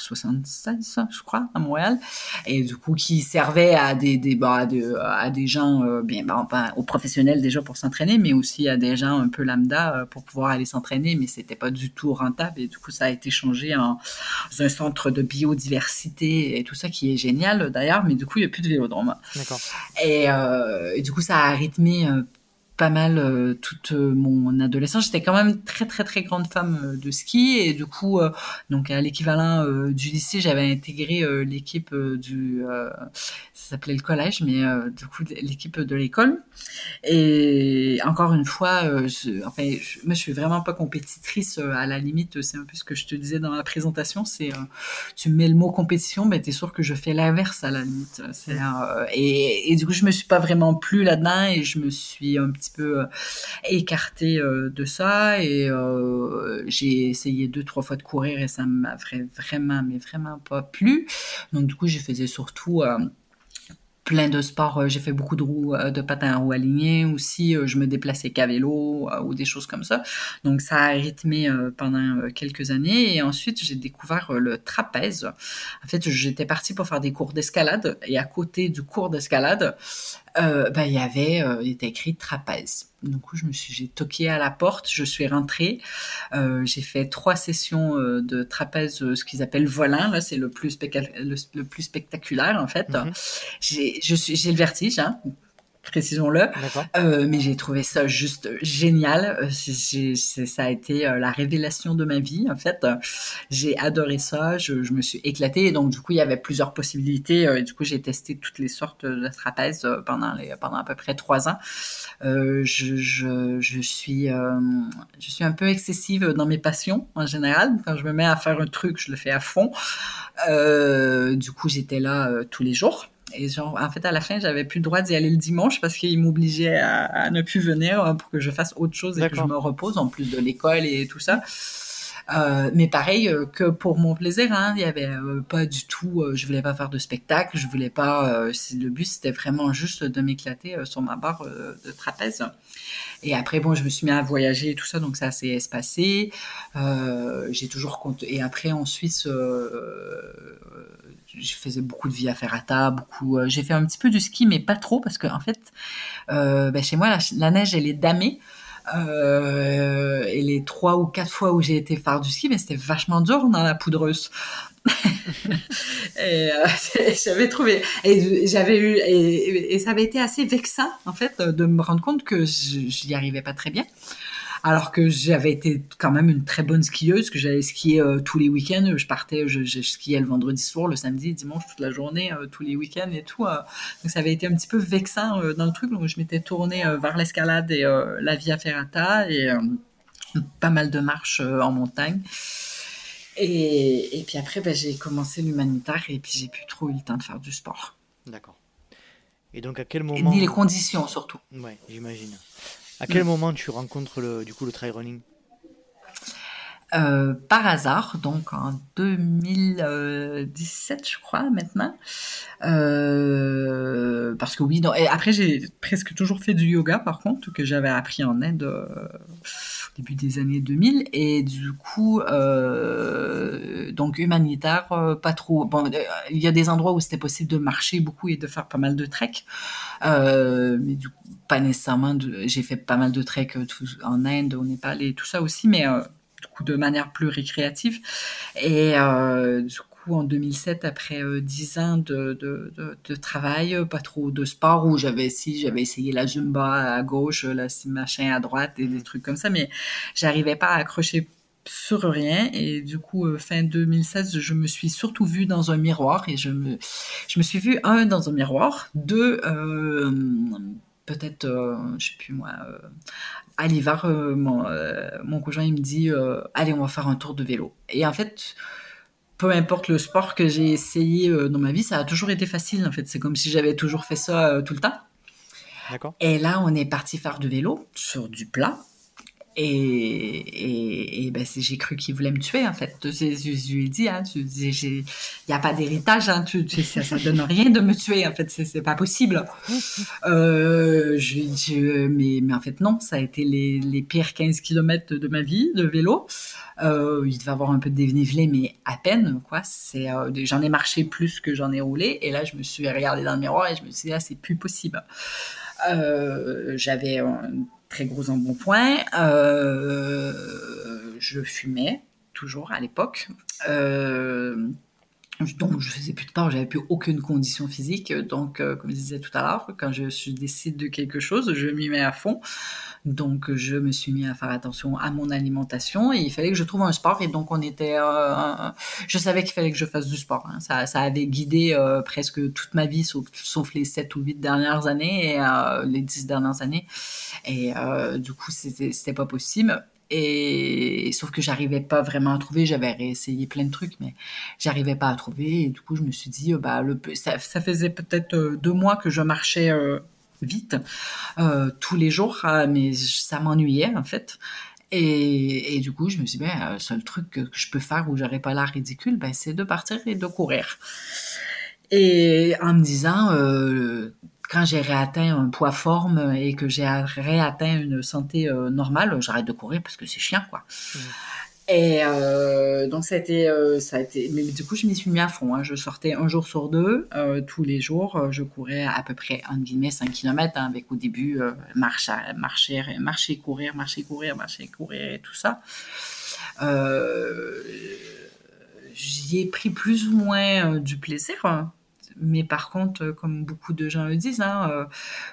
76, je crois, à Montréal, et du coup qui servait à des, des bah, à, des gens, euh, bien, bah, aux professionnels déjà pour s'entraîner, mais aussi à des gens un peu lambda euh, pour pouvoir aller s'entraîner, mais c'était pas du tout rentable, et du coup ça a été changé en un centre de biodiversité et tout ça qui est génial d'ailleurs, mais du coup il n'y a plus de vélodrome. D'accord. Et, euh, et, du coup ça a rythmé pas mal euh, toute euh, mon adolescence. J'étais quand même très très très grande femme euh, de ski et du coup, donc à l'équivalent du lycée, j'avais intégré l'équipe du, ça s'appelait le collège, mais du coup l'équipe de l'école. Et encore une fois, je, moi je suis vraiment pas compétitrice. à la limite, c'est un peu ce que je te disais dans la présentation, c'est tu mets le mot compétition, mais t'es sûr que je fais l'inverse à la limite. et, et du coup, je me suis pas vraiment plu là-dedans et je me suis un petit peu euh, écarté euh, de ça et euh, j'ai essayé deux trois fois de courir et ça m'a vraiment mais vraiment pas plu donc du coup je faisais surtout plein de sports. J'ai fait beaucoup de roues, de patins à roues alignées aussi. Je me déplaçais qu'à vélo ou des choses comme ça. Donc ça a rythmé pendant quelques années. Et ensuite, j'ai découvert le trapèze. En fait, j'étais partie pour faire des cours d'escalade. Et à côté du cours d'escalade, euh, ben, il y avait, euh, il était écrit trapèze. Du coup, je me suis, j'ai toqué à la porte, je suis rentrée, euh, j'ai fait trois sessions de trapèze, ce qu'ils appellent volant, là, c'est le plus, le, le, plus spectaculaire, en fait. Mm -hmm. J'ai, je suis, j'ai le vertige, hein, précisons-le. Euh, mais j'ai trouvé ça juste génial. C ça a été euh, la révélation de ma vie, en fait. J'ai adoré ça. Je, je, me suis éclatée. Et donc, du coup, il y avait plusieurs possibilités. Euh, et du coup, j'ai testé toutes les sortes de trapèzes pendant, les, pendant à peu près trois ans. Euh, je, je, je, suis, je suis un peu excessive dans mes passions, en général. Quand je me mets à faire un truc, je le fais à fond. du coup, j'étais là tous les jours. Et genre, en fait, à la fin, j'avais plus le droit d'y aller le dimanche parce qu'il m'obligeait à, à, ne plus venir pour que je fasse autre chose et que je me repose en plus de l'école et tout ça. Euh, mais pareil euh, que pour mon plaisir, hein, il y avait euh, pas du tout. Je voulais pas faire de spectacle, je voulais pas. Le but c'était vraiment juste de m'éclater sur ma barre de trapèze. Et après bon, je me suis mis à voyager et tout ça, donc ça s'est espacé. J'ai toujours compté. Et après en Suisse je faisais beaucoup de vie à ferrata, beaucoup. Euh, j'ai fait un petit peu du ski, mais pas trop parce que en fait, ben chez moi la, la, neige elle est damée. Euh, et les trois ou quatre fois où j'ai été faire du ski, mais c'était vachement dur dans la poudreuse. <laughs> et euh, j'avais trouvé et j'avais eu et, et, ça avait été assez vexant en fait de me rendre compte que je n'y arrivais pas très bien alors que j'avais été quand même une très bonne skieuse, que j'allais skier euh, tous les week-ends. Je partais, je, je, skiais le vendredi soir, le samedi, dimanche, toute la journée, euh, tous les week-ends et tout. Euh. donc ça avait été un petit peu vexant dans le truc. Donc je m'étais tournée vers l'escalade et la via ferrata et pas mal de marches en montagne. Et, et puis après, ben, j'ai commencé l'humanitaire et puis j'ai plus trop eu le temps de faire du sport. D'accord. Et donc à quel moment... Et ni les conditions surtout. Ouais, j'imagine. À quel moment tu rencontres le, du coup le trail running? Euh, par hasard, donc en 2017, je crois, maintenant. Euh, parce que oui, non, et après j'ai presque toujours fait du yoga, par contre, que j'avais appris en Inde euh, au début des années 2000. Et du coup, donc humanitaire, pas trop. Bon, il y a des endroits où c'était possible de marcher beaucoup et de faire pas mal de trek. mais du coup, pas nécessairement. J'ai fait pas mal de trek en Inde, au Népal et tout ça aussi, mais du coup de manière plus récréative. Et euh, du coup, en 2007, après euh, 10 ans de, de, travail, pas trop de sport, où j'avais si j'avais essayé la zumba à gauche, la machin à droite et des trucs comme ça, mais j'arrivais pas à accrocher sur rien et du coup euh, fin 2016 je me suis surtout vue dans un miroir et je me je me suis vue un dans un miroir deux euh, peut-être euh, je sais plus moi euh, à l'hiver, euh, mon, euh, mon, conjoint il me dit euh, allez on va faire un tour de vélo. Et en fait, peu importe le sport que j'ai essayé dans ma vie, ça a toujours été facile. En fait, c'est comme si j'avais toujours fait ça tout le temps. Et là, on est parti faire du vélo sur du plat. Et, ben, j'ai cru qu'il voulait me tuer, en fait. Je, je, je lui ai dit, hein, il n'y a pas d'héritage, hein, ça, ça donne rien de me tuer, en fait, c'est pas possible. Euh, je, je, mais, mais en fait, non, ça a été les, les pires 15 km de ma vie de vélo. Euh, il devait avoir un peu de dénivelé, mais à peine, quoi. Euh, j'en ai marché plus que j'en ai roulé, et là, je me suis regardée dans le miroir et je me suis dit, ah, c'est plus possible. Euh, j'avais très gros embonpoint. Euh, je fumais toujours à l'époque. Euh, donc, je faisais plus de sport, j'avais plus aucune condition physique. Donc, euh, comme je disais tout à l'heure, quand je, je, décide de quelque chose, je m'y mets à fond. Donc, je me suis mis à faire attention à mon alimentation et il fallait que je trouve un sport. Et donc, on était, euh, je savais qu'il fallait que je fasse du sport. Hein. Ça, ça, avait guidé euh, presque toute ma vie, sauf, sauf, les 7 ou 8 dernières années et les 10 dernières années. Et du coup, c'était pas possible. Et sauf que j'arrivais pas vraiment à trouver. J'avais réessayé plein de trucs, mais j'arrivais pas à trouver. Et du coup, je me suis dit, bah, le, ça, ça faisait peut-être deux mois que je marchais euh, vite euh, tous les jours, mais ça m'ennuyait en fait. Et, et, du coup, je me suis dit, ben, le seul truc que, je peux faire où j'aurais pas l'air ridicule, ben, c'est de partir et de courir. Et en me disant, euh, quand j'ai réatteint un poids forme et que j'ai réatteint une santé euh, normale, j'arrête de courir parce que c'est chiant, quoi. Mmh. Et euh, donc ça a été, euh, ça a été, mais du coup je m'y suis mis à fond. Hein. Je sortais un jour sur deux, euh, tous les jours. Je courais à peu près entre guillemets 5 km hein, avec au début marche, marcher, marcher, courir, marcher, courir, marcher, courir et tout ça. J'y ai pris plus ou moins du plaisir. Hein. Mais par contre, comme beaucoup de gens le disent, hein,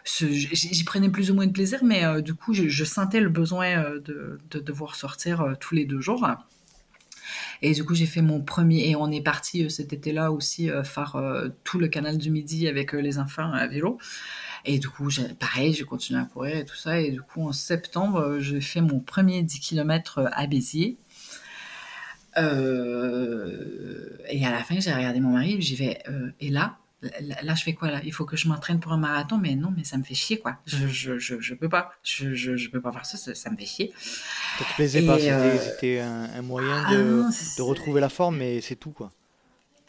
j'y prenais plus ou moins de plaisir, mais du coup, je, sentais le besoin de, devoir sortir tous les deux jours. Et du coup, j'ai fait mon premier, et on est parti cet été-là aussi faire tout le canal du Midi avec les enfants à vélo. Et du coup, pareil, j'ai continué à courir et tout ça. Et du coup, en septembre, j'ai fait mon premier 10 km à Béziers. Euh, et à la fin, j'ai regardé mon mari, j'y vais, euh, et là, là, je fais quoi là? Il faut que je m'entraîne pour un marathon, mais non, mais ça me fait chier quoi. Je, je, je, je peux pas, je, je, peux pas faire ça, ça, me fait chier. Ça te plaisait pas C'était euh, un, moyen ah de, de retrouver la forme, mais c'est tout quoi.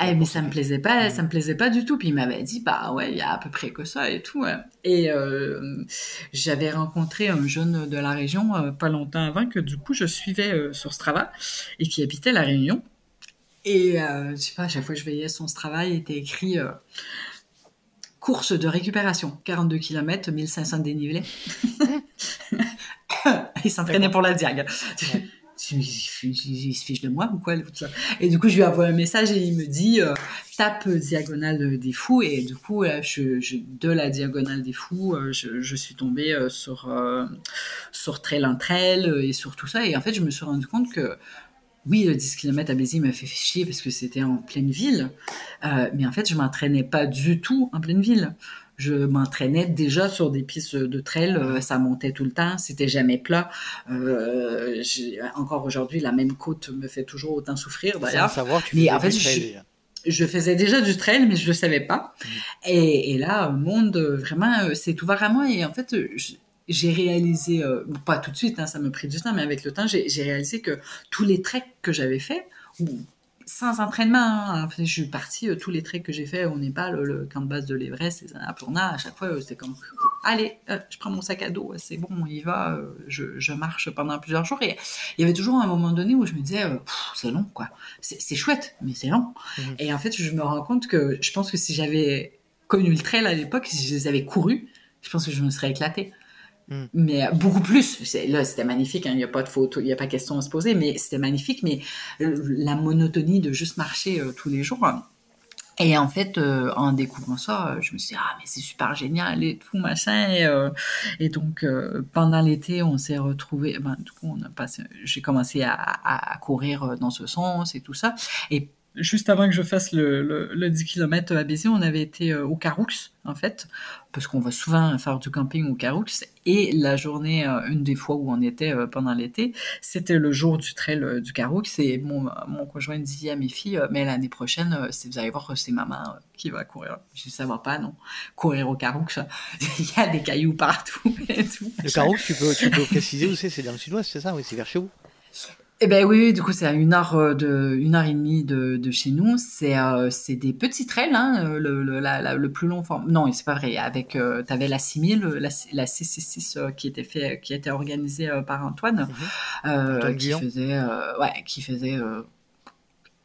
Ah, mais ça me plaisait pas, ça me plaisait pas du tout. Puis il m'avait dit, bah ouais, il y a à peu près que ça et tout. Et euh, j'avais rencontré un jeune de la région euh, pas longtemps avant que du coup je suivais euh, sur Strava et qui habitait la Réunion. Et je sais pas, à chaque fois que je veillais son Strava, il était écrit course de récupération, 42 km, 1500 dénivelés. <laughs> <laughs> il s'entraînait pour la diag il se fiche de moi ou quoi Et du coup, je lui envoie un message et il me dit euh, tape diagonale des fous. Et du coup, je, de la diagonale des fous, euh, je, suis tombée euh, sur, sur Trail en Trail et sur tout ça. Et en fait, je me suis rendu compte que oui, le 10 km à Béziers m'a fait chier parce que c'était en pleine ville. mais en fait, je m'entraînais pas du tout en pleine ville je m'entraînais déjà sur des pistes de trail, euh, ça montait tout le temps, c'était jamais plat. Euh, encore aujourd'hui, la même côte me fait toujours autant souffrir d'ailleurs. savoir, tu mais en fait, je, faisais déjà du trail, mais je le savais pas. Mmh. Et, et, là, le monde vraiment c'est euh, ouvert à moi et en fait, j'ai réalisé, pas tout de suite, hein, ça me pris du temps, mais avec le temps, j'ai réalisé que tous les treks que j'avais faits, sans entraînement. Hein. je suis partie, euh, tous les treks que j'ai fait au Népal, le, le camp de base de l'Everest, les Annapurna, à chaque fois, euh, c'était comme allez, euh, je prends mon sac à dos, c'est bon, on y va, je, je, marche pendant plusieurs jours. Et il y avait toujours un moment donné où je me disais, c'est long, quoi. C'est chouette, mais c'est long. Mhm. Et en fait, je me rends compte que je pense que si j'avais connu le trail à l'époque, si je les avais courus, je pense que je me serais éclatée. Mm. Mais euh, beaucoup plus. Là, c'était magnifique. Hein. Il n'y a pas de photo, il n'y a pas question à se poser, mais c'était magnifique. Mais euh, la monotonie de juste marcher euh, tous les jours. Et en fait, en découvrant ça, je me suis dit, ah, mais c'est super génial et tout, machin. Et, donc, pendant l'été, on s'est retrouvés. Ben, du coup, j'ai commencé à, courir dans ce sens et tout ça. Juste avant que je fasse le, le, 10 km à Béziers, on avait été euh, au Caroux, en fait, parce qu'on va souvent faire du camping au Caroux. Et la journée, euh, une des fois où on était euh, pendant l'été, c'était le jour du trail du Caroux. Et mon, mon conjoint disait à mes filles, mais l'année prochaine, vous allez voir, c'est maman qui va courir. Je ne savais pas, non. Courir au Caroux, <laughs> il y a des cailloux partout. Le Caroux, tu peux, tu peux préciser où c'est C'est dans le sud-ouest, c'est ça? Oui, c'est vers chez vous eh ben oui, du coup c'est à une heure euh, de une heure et demie de, de chez nous. C'est euh, c'est des petits trails, hein, euh, le, le, la, le plus long. Non, c'est pas vrai. Avec euh, t'avais la 6000, la, la 666 qui était fait, qui était organisée par Antoine, mhm. qui faisait, ouais, qui faisait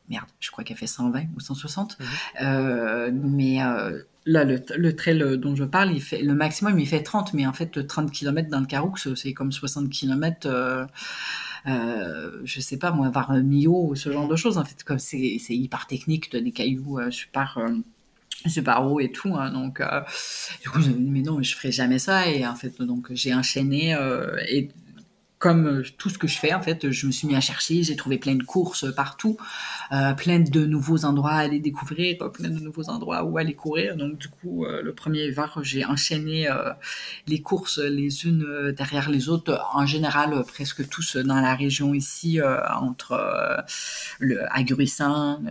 merde, je crois qu'elle fait 120 ou 160. Mhm. mais là, le, le, trail dont je parle, il fait, le maximum, il fait 30, mais en fait, 30 km dans le Caroux, c'est comme 60 km euh, je sais pas moi, voir un Mio ou ce genre de choses. En fait, comme c'est hyper technique, as des cailloux euh, super euh, super haut et tout hein, donc euh, du coup je me dit mais non je ferai jamais ça et en fait donc j'ai enchaîné euh, et comme euh, tout ce que je fais, en fait, je me suis mis à chercher, j'ai trouvé plein de courses partout, euh, plein de nouveaux endroits à aller découvrir, plein de nouveaux endroits où aller courir. Donc, du coup, euh, le premier hiver, j'ai enchaîné les courses les unes derrière les autres, en général, presque tous dans la région ici, entre le, à Gruissan,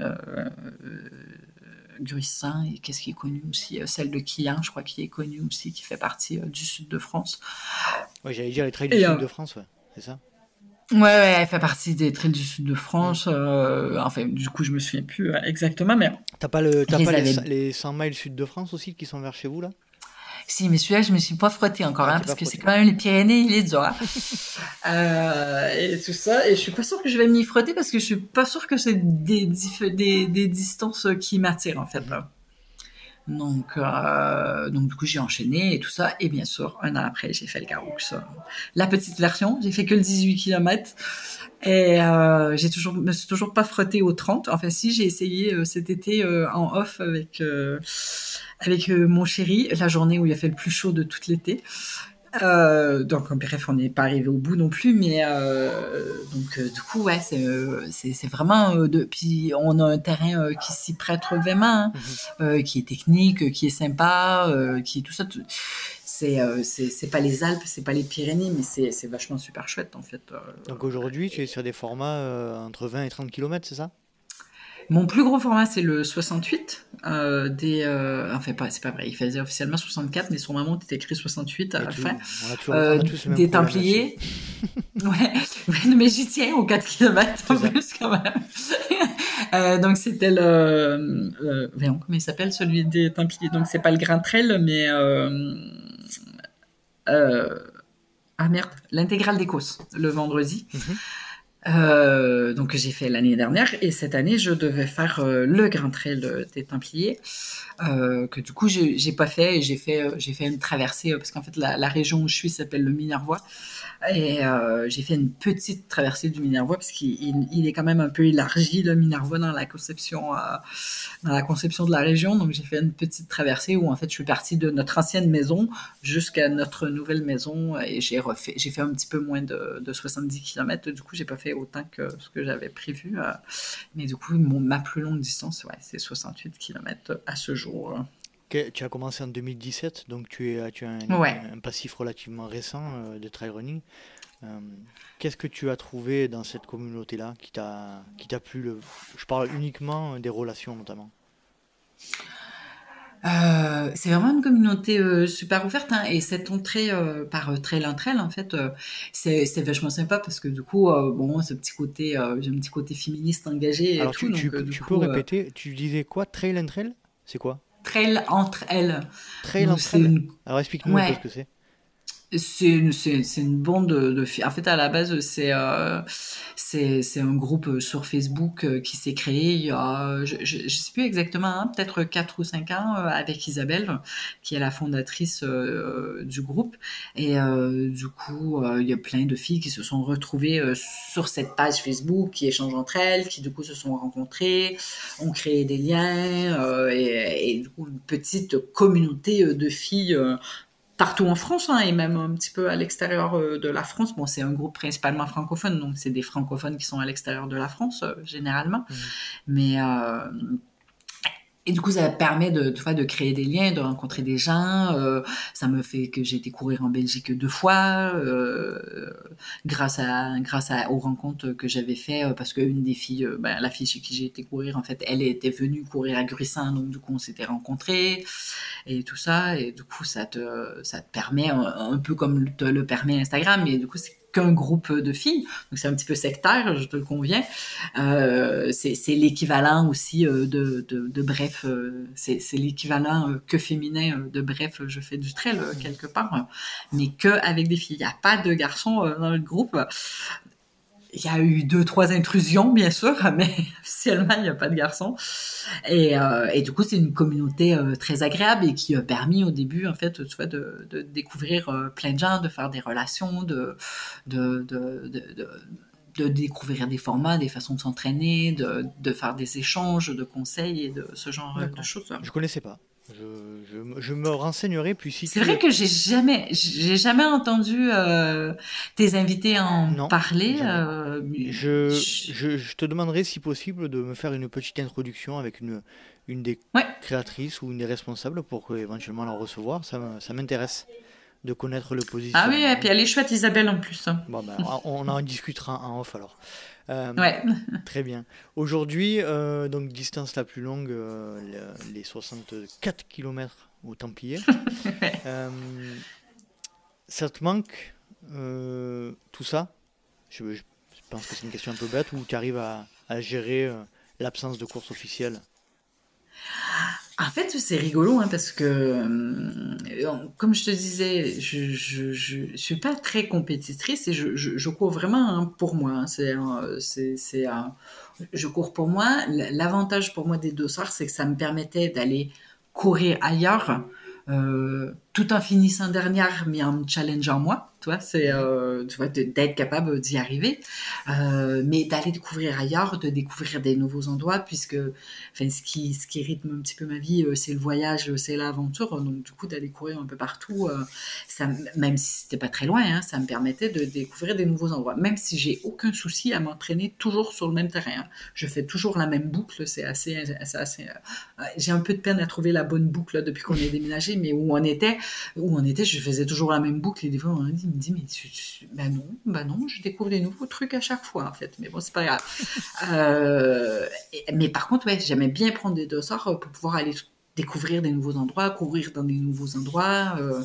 Gruissan et qu'est-ce qui est connu aussi Celle de Quillan, je crois, qui est connue aussi, qui fait partie du sud de France. Oui, j'allais dire les trails du sud de France, ouais c'est ça? Ouais, ouais, elle fait partie des trails du sud de France. Euh, enfin, du coup, je me souviens plus exactement, mais. T'as pas, le, as pas les, 100 miles sud de France aussi qui sont vers chez vous là? Si, mais celui-là, je me suis pas frotté encore, ah, hein, parce que c'est quand même les Pyrénées, il est dur. Hein. <laughs> euh, et tout ça. Et je suis pas sûre que je vais m'y frotter parce que je suis pas sûre que c'est des, des, des, distances qui m'attirent, en fait. Là. Donc, euh, donc du coup, j'ai enchaîné et tout ça. Et bien sûr, un an après, j'ai fait le Garoux. La petite version, j'ai fait que le 18 km. Et euh, j'ai toujours, me suis toujours pas frotté au 30. Enfin, si, j'ai essayé euh, cet été euh, en off avec euh, avec mon chéri, la journée où il a fait le plus chaud de tout l'été. Euh, donc bref, on n'est pas arrivé au bout non plus, mais euh, donc euh, du coup ouais, c'est euh, c'est vraiment de puis on a un terrain qui s'y prête vraiment, hein, mhm. qui est technique, qui est sympa, qui est tout ça. C'est c'est pas les Alpes, c'est pas les Pyrénées, mais c'est vachement super chouette en fait. donc aujourd'hui, tu es sur des formats entre 20 et 30 km, c'est ça? Mon plus gros format, c'est le 68. Euh, des, euh, enfin, pas, c'est pas vrai, il faisait officiellement 64, mais son maman était écrit 68 à la fin. Euh, des Templiers. <laughs> ouais, mais j'y tiens aux 4 km en plus quand même. <laughs> euh, donc c'était le. Voyons, comment il s'appelle celui des Templiers Donc c'est pas le Grand Trail, mais. Ah merde, l'intégrale d'Écosse, le vendredi. Mm -hmm. Euh, donc j'ai fait l'année dernière et cette année je devais faire euh, le Grand Trail des Templiers euh, que du coup j'ai pas fait j'ai fait euh, j'ai fait une traversée parce qu'en fait la, la, région où je suis s'appelle le Minervois et euh, j'ai fait une petite traversée du Minervois parce qu'il il est quand même un peu élargi le Minervois dans la conception euh, dans la conception de la région. Donc j'ai fait une petite traversée où en fait je suis partie de notre ancienne maison jusqu'à notre nouvelle maison et j'ai refait j'ai fait un petit peu moins de, de 70 km. Du coup j'ai pas fait autant que ce que j'avais prévu, euh, mais du coup mon, ma plus longue distance ouais c'est 68 km à ce jour. Tu as commencé en 2017, donc tu, es, tu as un, ouais. un, passif relativement récent euh, de trail running. Euh, Qu'est-ce que tu as trouvé dans cette communauté-là qui t'a plu le... Je parle uniquement des relations notamment? Euh, c'est vraiment une communauté euh, super ouverte hein, et cette entrée euh, par Trail en Trail en fait c'est vachement sympa parce que du coup bon ce petit côté j'ai un petit côté féministe engagé et Alors tout, tu, donc, tu, tu peux répéter tu disais quoi Trail and Trail c'est quoi? Trail entre elles. Trail entre elles. Alors explique-nous ouais. un peu ce que c'est. C'est une, une bande de, filles. En fait, à la base, c'est, euh, un groupe sur Facebook euh, qui s'est créé il y a, je, je sais plus exactement, hein, peut-être 4 ou 5 ans, euh, avec Isabelle, qui est la fondatrice euh, du groupe. Et euh, du coup, il y a plein de filles qui se sont retrouvées sur cette page Facebook, qui échangent entre elles, qui du coup se sont rencontrées, ont créé des liens, et, une petite communauté de filles partout en France hein, et même un petit peu à l'extérieur euh, de la France. Bon, c'est un groupe principalement francophone, donc c'est des francophones qui sont à l'extérieur de la France euh, généralement. Mmh. Mais euh, et du coup, ça permet de, de, de créer des liens, de rencontrer des gens. Euh, ça me fait que j'ai été courir en Belgique deux fois, euh, grâce à grâce à, aux rencontres que j'avais fait, euh, parce qu'une des filles, euh, ben, la fille chez qui j'ai été courir, en fait, elle était venue courir à Gruissin, donc du coup, on s'était rencontrés et tout ça. Et du coup, ça te ça te permet un, un peu comme te le permet Instagram, mais du coup, c'est qu'un groupe de filles, donc c'est un petit peu sectaire, je te le conviens. Euh, c'est l'équivalent aussi euh, de, de, de bref, euh, c'est l'équivalent euh, que féminin de bref, je fais du trail quelque part, mais que avec des filles. Il n'y a pas de garçons dans le groupe. Il y a eu deux, trois intrusions, bien sûr, <laughs> mais officiellement, il n'y a pas de garçons. Et, euh, et du coup, c'est une communauté euh, très agréable et qui a permis au début, en fait, tu vois, de, de découvrir euh, plein de gens, de faire des relations, de, de, de, de de découvrir des formats, des façons de s'entraîner, de, de, faire des échanges de conseils et de ce genre de choses. Je connaissais pas. Je, je, je, me renseignerai plus si C'est vrai que j'ai jamais, j'ai jamais entendu euh, tes invités en non, parler. Euh, je, je, je, te demanderai si possible de me faire une petite introduction avec une, une des ouais. créatrices ou une des responsables pour éventuellement la recevoir. Ça m'intéresse de connaître le positionnement. Ah oui, et puis elle est chouette Isabelle en plus. Hein. Bon, ben, on en discutera en off alors. Euh, ouais. <laughs> très bien. Aujourd'hui, euh, donc distance la plus longue, euh, les 64 km au Templier. <laughs> euh, ça te manque tout ça? Je, je, pense que c'est une question un peu bête ou tu arrives à, à gérer l'absence de course officielle? En fait, c'est rigolo hein, parce que, euh, comme je te disais, je, je, suis pas très compétitrice et je, cours vraiment hein, pour moi. Hein. Je cours pour moi. L'avantage pour moi des deux soirs, c'est que ça me permettait d'aller courir ailleurs, euh, tout en finissant dernière, mais en me challengeant moi. Tu vois, c'est euh, tu vois d'être capable d'y arriver, euh, mais d'aller découvrir ailleurs, de découvrir des nouveaux endroits, puisque enfin ce qui ce qui rythme un petit peu ma vie, euh, c'est le voyage, c'est l'aventure. Donc du coup d'aller courir un peu partout, euh, ça même si c'était pas très loin, hein, ça me permettait de découvrir des nouveaux endroits. Même si j'ai aucun souci à m'entraîner toujours sur le même terrain, hein. je fais toujours la même boucle. C'est assez, assez, assez euh, j'ai un peu de peine à trouver la bonne boucle depuis qu'on est déménagé, mais où on était, où on était, je faisais toujours la même boucle. Et des fois on a dit me dit, mais ben non, ben non, je découvre des nouveaux trucs à chaque fois, en fait. Mais bon, c'est pas grave. <laughs> Euh, mais par contre, ouais, j'aimais bien prendre des dossards pour pouvoir aller découvrir des nouveaux endroits, courir dans des nouveaux endroits, euh,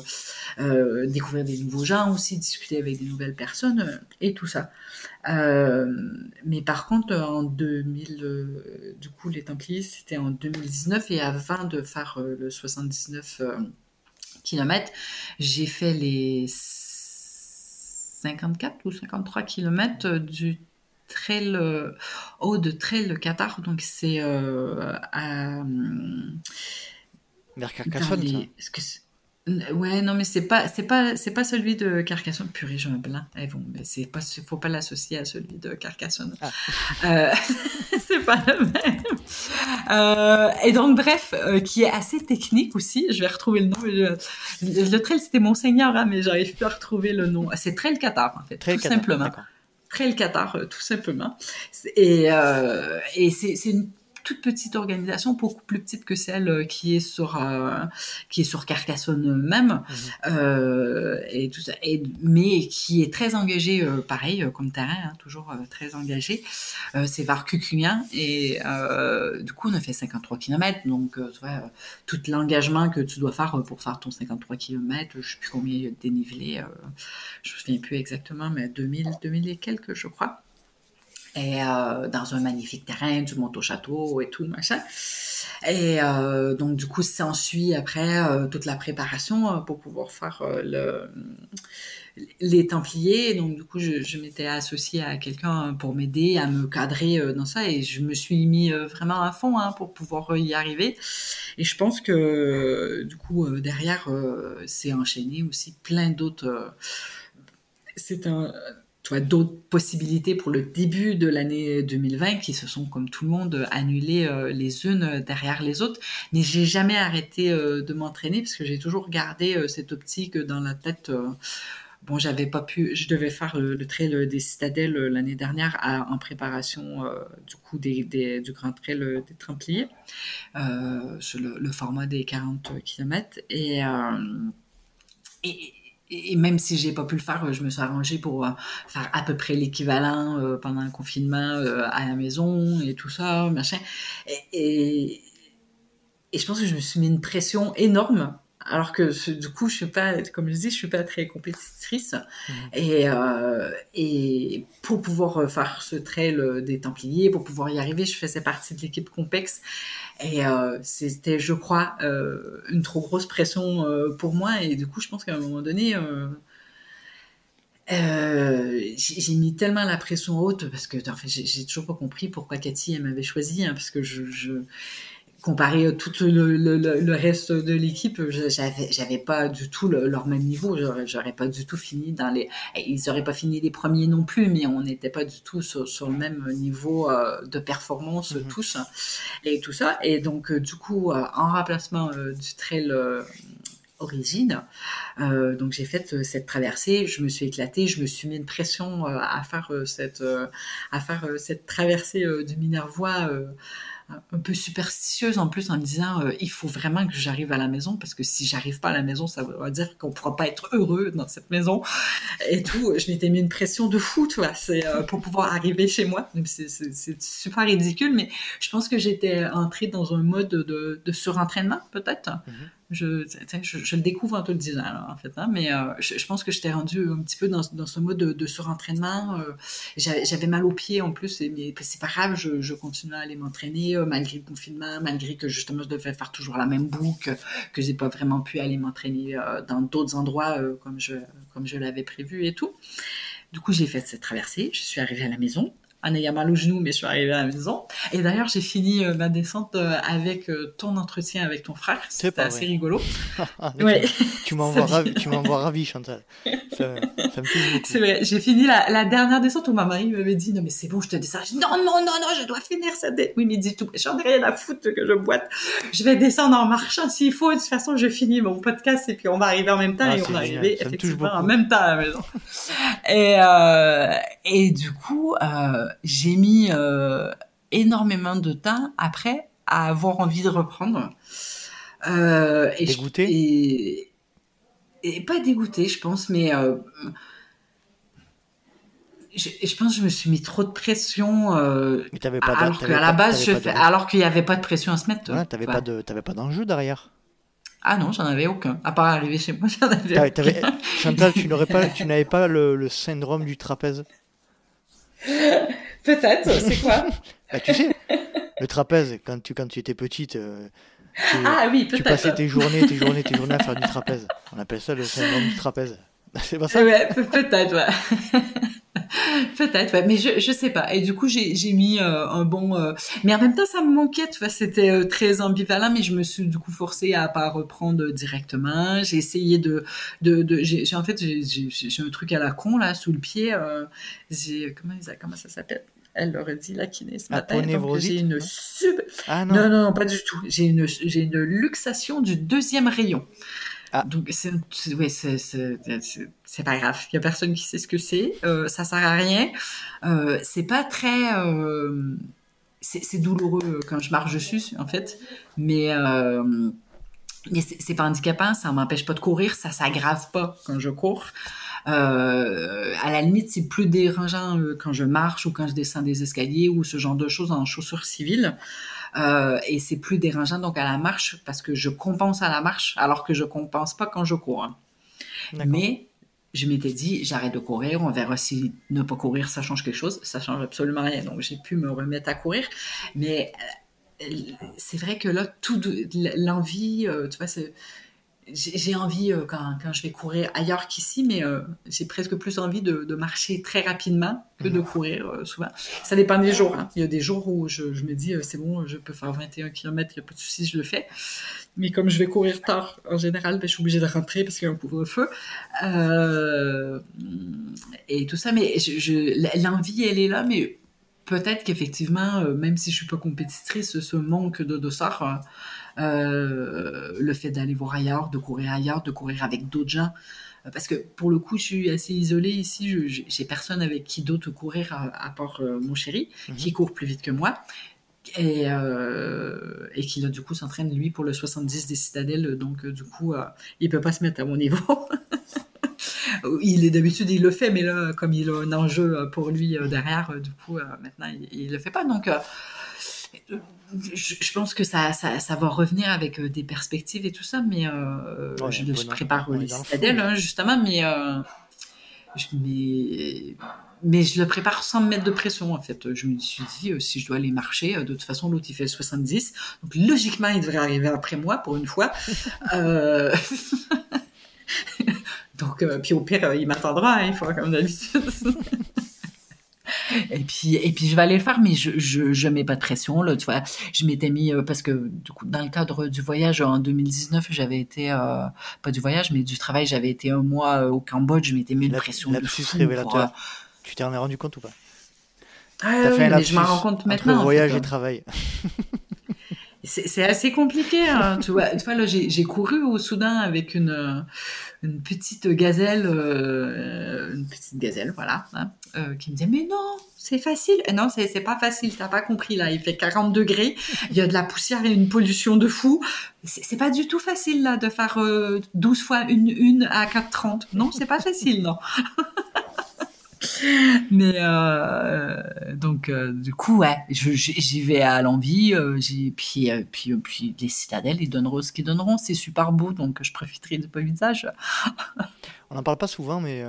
euh, découvrir des nouveaux gens aussi, discuter avec des nouvelles personnes et tout ça. mais par contre, en 2000, du coup, les Templiers, c'était en 2019 et avant de faire le 79 km, j'ai fait les 54 ou 53 km du trail haut de trail Qatar donc c'est euh, à vers Carcassonne Ouais, non, mais c'est pas, c'est pas, c'est pas celui de Carcassonne. Purée, un blanc. Eh bon, mais c'est pas, faut pas l'associer à celui de Carcassonne. Ah. Euh, <laughs> pas le même. Euh, et donc, bref, euh, qui est assez technique aussi. Je vais retrouver le nom. Le, trail, c'était Monseigneur, hein, mais j'arrive plus à retrouver le nom. C'est Trail Qatar, en fait, tout simplement. Trail Qatar, tout simplement. Et, et c'est une toute petite organisation, beaucoup plus petite que celle euh, qui est sur euh, qui est sur Carcassonne même, mhm. euh, et tout ça, et, mais qui est très engagée, pareil comme terrain, hein, toujours très engagé. c'est var et du coup on a fait 53 km, donc tu vois, tout l'engagement que tu dois faire pour faire ton 53 km, je sais plus combien il y a de dénivelé, je me souviens plus exactement, mais 2000, 2000 et quelques je crois euh, dans un magnifique terrain, du monte au château et tout machin. Et euh, donc du coup, s'ensuit après euh, toute la préparation pour pouvoir faire le les Templiers. Donc du coup, je, m'étais associée à quelqu'un pour m'aider à me cadrer dans ça et je me suis mis vraiment à fond hein, pour pouvoir y arriver. Et je pense que du coup derrière, c'est enchaîné aussi plein d'autres. c'est un d'autres possibilités pour le début de l'année 2020 qui se sont, comme tout le monde, annulées euh, les unes derrière les autres. Mais j'ai jamais arrêté euh, de m'entraîner parce que j'ai toujours gardé euh, cette optique dans la tête. Bon, j'avais pas pu, je devais faire le, trail des citadelles l'année dernière en préparation du coup du grand trail des Templiers sur le, format des 40 km et, et et même si j'ai pas pu le faire, je me suis arrangée pour euh, faire à peu près l'équivalent euh, pendant le confinement euh, à la maison et tout ça, machin. Et, et, je pense que je me suis mis une pression énorme alors que du coup, je suis pas, comme je dis, je suis pas très compétitrice. Mmh. Et, euh, et pour pouvoir faire ce trail des Templiers, pour pouvoir y arriver, je faisais partie de l'équipe Compex. Et euh, c'était, je crois, euh, une trop grosse pression pour moi. Et du coup, je pense qu'à un moment donné, j'ai mis tellement la pression haute parce que en fait, j'ai toujours pas compris pourquoi Cathy m'avait choisi, hein, parce que je, je comparé à tout le, le, le reste de l'équipe, j'avais, j'avais pas du tout leur même niveau. J'aurais, pas du tout fini dans les. Ils auraient pas fini les premiers non plus, mais on n'était pas du tout sur, sur, le même niveau euh, de performance mhm. tous et tout ça. Et donc euh, du coup, euh, en remplacement du trail origine. Euh, donc j'ai fait cette traversée, je me suis éclatée, je me suis mis une pression à faire cette à faire cette traversée du Minervois un peu superstitieuse en plus en me disant euh, il faut vraiment que j'arrive à la maison parce que si j'arrive pas à la maison ça veut dire qu'on pourra pas être heureux dans cette maison et tout. Je m'étais mis une pression de fou tu vois c'est euh, pour pouvoir arriver chez moi. C'est super ridicule mais je pense que j'étais entrée dans un mode de, de surentraînement peut-être. Mhm. Je, le découvre en te le disant, en fait. Hein, mais euh, je, pense que j'étais rendue un petit peu dans, ce mode de, surentraînement. Euh, j'avais mal aux pieds en plus, mais c'est pas grave, je, je continuais à aller m'entraîner euh, malgré le confinement, malgré que justement je devais faire toujours la même boucle, que j'ai pas vraiment pu aller m'entraîner dans d'autres endroits comme je, comme je l'avais prévu et tout. Du coup, j'ai fait cette traversée, je suis arrivée à la maison en ayant mal au genou, mais je suis arrivée à la maison. Et d'ailleurs, j'ai fini euh, ma descente euh, avec euh, ton entretien avec ton frère. C'était assez rigolo. <laughs> Ah, ouais. Tu m'envoies <laughs> ravi, ravi, Chantal. Ça, ça me touche beaucoup. C'est vrai. J'ai fini la, la, dernière descente où ma mari m'avait dit non mais c'est bon, je te descends. Je dis non non non non, je dois finir cette descente. Oui, mais dit tout. J'en ai rien à foutre que je boite. Je vais descendre en marchant s'il faut. De toute façon, je finis mon podcast et puis on va arriver en même temps ah, et on va arriver effectivement en même temps à la maison. Et et du coup. Euh, j'ai mis euh, énormément de temps après à avoir envie de reprendre. Euh, et dégoûté? et, pas dégoûté, je pense, mais euh, je, pense que je me suis mis trop de pression. mais pas alors qu'à la base, je fais, alors qu'il n'y avait pas de pression à se mettre. Ouais, t'avais pas de, pas d'enjeu derrière. Ah non, j'en avais aucun. À part arriver chez moi, <laughs> j'en avais aucun. Chantal, tu n'aurais pas, tu n'avais pas le, le syndrome du trapèze? Peut-être, c'est quoi <laughs> bah, Tu sais, le trapèze, quand tu, quand tu étais petite, euh, tu, ah, oui, tu passais tes journées, tes journées, tes journées à faire du trapèze. On appelle ça le syndrome du trapèze. <laughs> C'est pas ça Ouais, peut-être, ouais. <laughs> Peut-être, ouais, mais je, je sais pas. Et du coup, j'ai, mis euh, un bon. Euh, mais en même temps, ça me manquait. Tu vois, c'était euh, très ambivalent, mais je me suis du coup forcée à pas reprendre directement. J'ai essayé de, de, de j'ai, en fait, j'ai, j'ai, un truc à la con là sous le pied. j'ai comment, comment ça s'appelle? Elle l'aurait dit la kiné ce matin. j'ai une sub. Ah, non. non. non, pas du tout. J'ai une, j'ai une luxation du deuxième rayon. Ah. Donc c'est ouais, c'est pas grave. Il y a personne qui sait ce que c'est. Euh, ça sert à rien. Euh, c'est pas très euh, c'est douloureux quand je marche dessus en fait, mais euh, mais c'est pas handicapant. Ça m'empêche pas de courir. Ça s'aggrave pas quand je cours. Euh, à la limite, c'est plus dérangeant euh, quand je marche ou quand je descends des escaliers ou ce genre de choses en chaussures civiles. Euh, et c'est plus dérangeant donc à la marche parce que je compense à la marche alors que je compense pas quand je cours. Hein. Mais je m'étais dit, j'arrête de courir, on verra si ne pas courir, ça change quelque chose. Ça change absolument rien. Donc j'ai pu me remettre à courir. Mais c'est vrai que là, tout l'envie, tu vois, c'est j'ai envie, euh, quand, quand, je vais courir ailleurs qu'ici, mais euh, j'ai presque plus envie de, de, marcher très rapidement que de mhm. courir euh, souvent. Ça dépend des jours. Hein. Il y a des jours où je, je me dis, c'est bon, je peux faire 21 km, il n'y a pas de souci, je le fais. Mais comme je vais courir tard, en général, ben, je suis obligée de rentrer parce qu'il y a un couvre-feu. et tout ça, mais je, l'envie, elle est là, mais peut-être qu'effectivement, même si je suis pas compétitrice, ce manque de dossard le fait d'aller voir ailleurs, de courir ailleurs, de courir avec d'autres gens. Euh, parce que pour le coup, je suis assez isolée ici. J'ai personne avec qui d'autre courir à, part euh, mon chéri, mhm. qui court plus vite que moi. Et, et, qui là du coup s'entraîne lui pour le 70 des citadelles donc du coup il peut pas se mettre à mon niveau <laughs> il est d'habitude il le fait mais là comme il a un enjeu pour lui derrière du coup maintenant il, il, le fait pas donc je, pense que ça, ça, ça, va revenir avec euh, des perspectives et tout ça, mais euh, je, je, prépare les citadelles, hein, justement, mais, euh, je, mais, mais, je le prépare sans me mettre de pression, en fait. Je me suis dit, euh, si je dois aller marcher, de toute façon, l'autre, il fait 70, donc logiquement, il devrait arriver après moi, pour une fois. <laughs> <laughs> donc, puis au pire, il m'attendra, hein, il faudra comme d'habitude. <laughs> Et puis, et puis je vais aller le faire, mais je, je, je mets pas de pression. Là, tu vois, je m'étais mis euh, parce que du coup, dans le cadre du voyage en 2019, j'avais été euh, pas du voyage, mais du travail, j'avais été un mois euh, au Cambodge. Je m'étais mis une pression. de fou révélateur. Tu t'en es rendu compte ou pas? Ah, oui, mais je m'en rends compte maintenant. Entre voyage et travail. c'est assez compliqué. Hein, tu vois, tu vois là, j'ai couru au Soudan avec une, une petite gazelle, euh, une petite gazelle, voilà, hein, euh, qui me disait mais non, c'est facile. Et non, c'est pas facile. T'as pas compris là. Il fait 40 degrés. Il y a de la poussière et une pollution de fou. C'est pas du tout facile là de faire 12 euh, fois une une à 4,30. Non, c'est pas facile, non. <laughs> Mais euh, donc du coup ouais, j'y vais à l'envie. puis puis puis les citadelles ils donneront ce qu'ils donneront. C'est super beau donc je profiterai de beau visage. On n'en parle pas souvent mais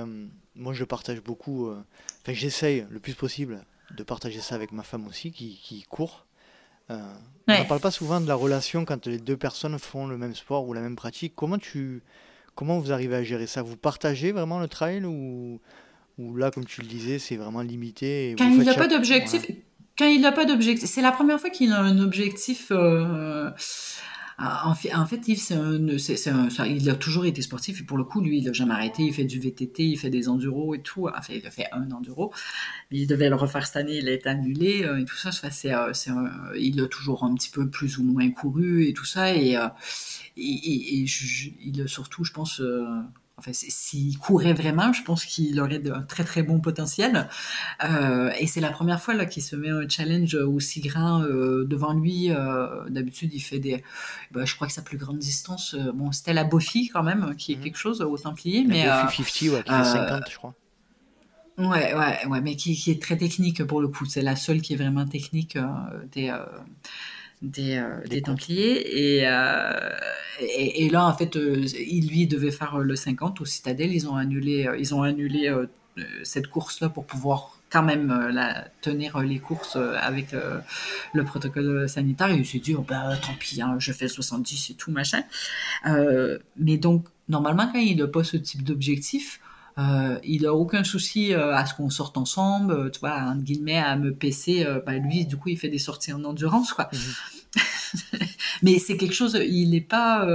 moi je partage beaucoup. Enfin j'essaye le plus possible de partager ça avec ma femme aussi qui, qui court. Euh, on ne parle pas souvent de la relation quand les deux personnes font le même sport ou la même pratique. Comment, tu, comment vous arrivez à gérer ça? Vous partagez vraiment le trail ou, là, comme tu le disais, c'est vraiment limité Quand il n'a pas d'objectif, quand il n'a pas d'objectif, c'est la première fois qu'il a un objectif. Euh, en fait, en fait Yves, il a toujours été sportif et pour le coup, lui, il n'a jamais arrêté. Il fait du VTT, il fait des enduros et tout. Enfin, il a fait un enduro. Il devait le refaire cette année, il est annulé euh, et tout ça. c'est, euh, il a toujours un petit peu plus ou moins couru et tout ça. Et, euh, et, il a surtout, je pense, Enfin, s'il courait vraiment, je pense qu'il aurait un très très bon potentiel. Euh, et c'est la première fois là qu'il se met un challenge aussi grand euh, devant lui. Euh, d'habitude, il fait des. Bah, je crois que sa plus grande distance, bon, c'était la Bofi quand même, qui est mhm. quelque chose au Templier. La mais, Bofi 50, ouais, qui fait 50, je crois. Ouais, ouais, ouais, mais qui, qui, est très technique pour le coup. C'est la seule qui est vraiment technique des des, euh, des Templiers. Euh, et, et, là, en fait, euh, il lui devait faire le 50 au Citadel. Ils ont annulé, ils ont annulé cette course-là pour pouvoir quand même la, tenir les courses avec le protocole sanitaire. Et il s'est dit, oh, bah, tant pis, hein, je fais 70 et tout, machin. mais donc, normalement, quand il n'a pas ce type d'objectif, euh, il a aucun souci euh, à ce qu'on sorte ensemble, euh, tu vois, entre guillemets, à me PC. bah, lui, du coup, il fait des sorties en endurance, quoi. Mhm. <laughs> mais c'est quelque chose, il n'est pas.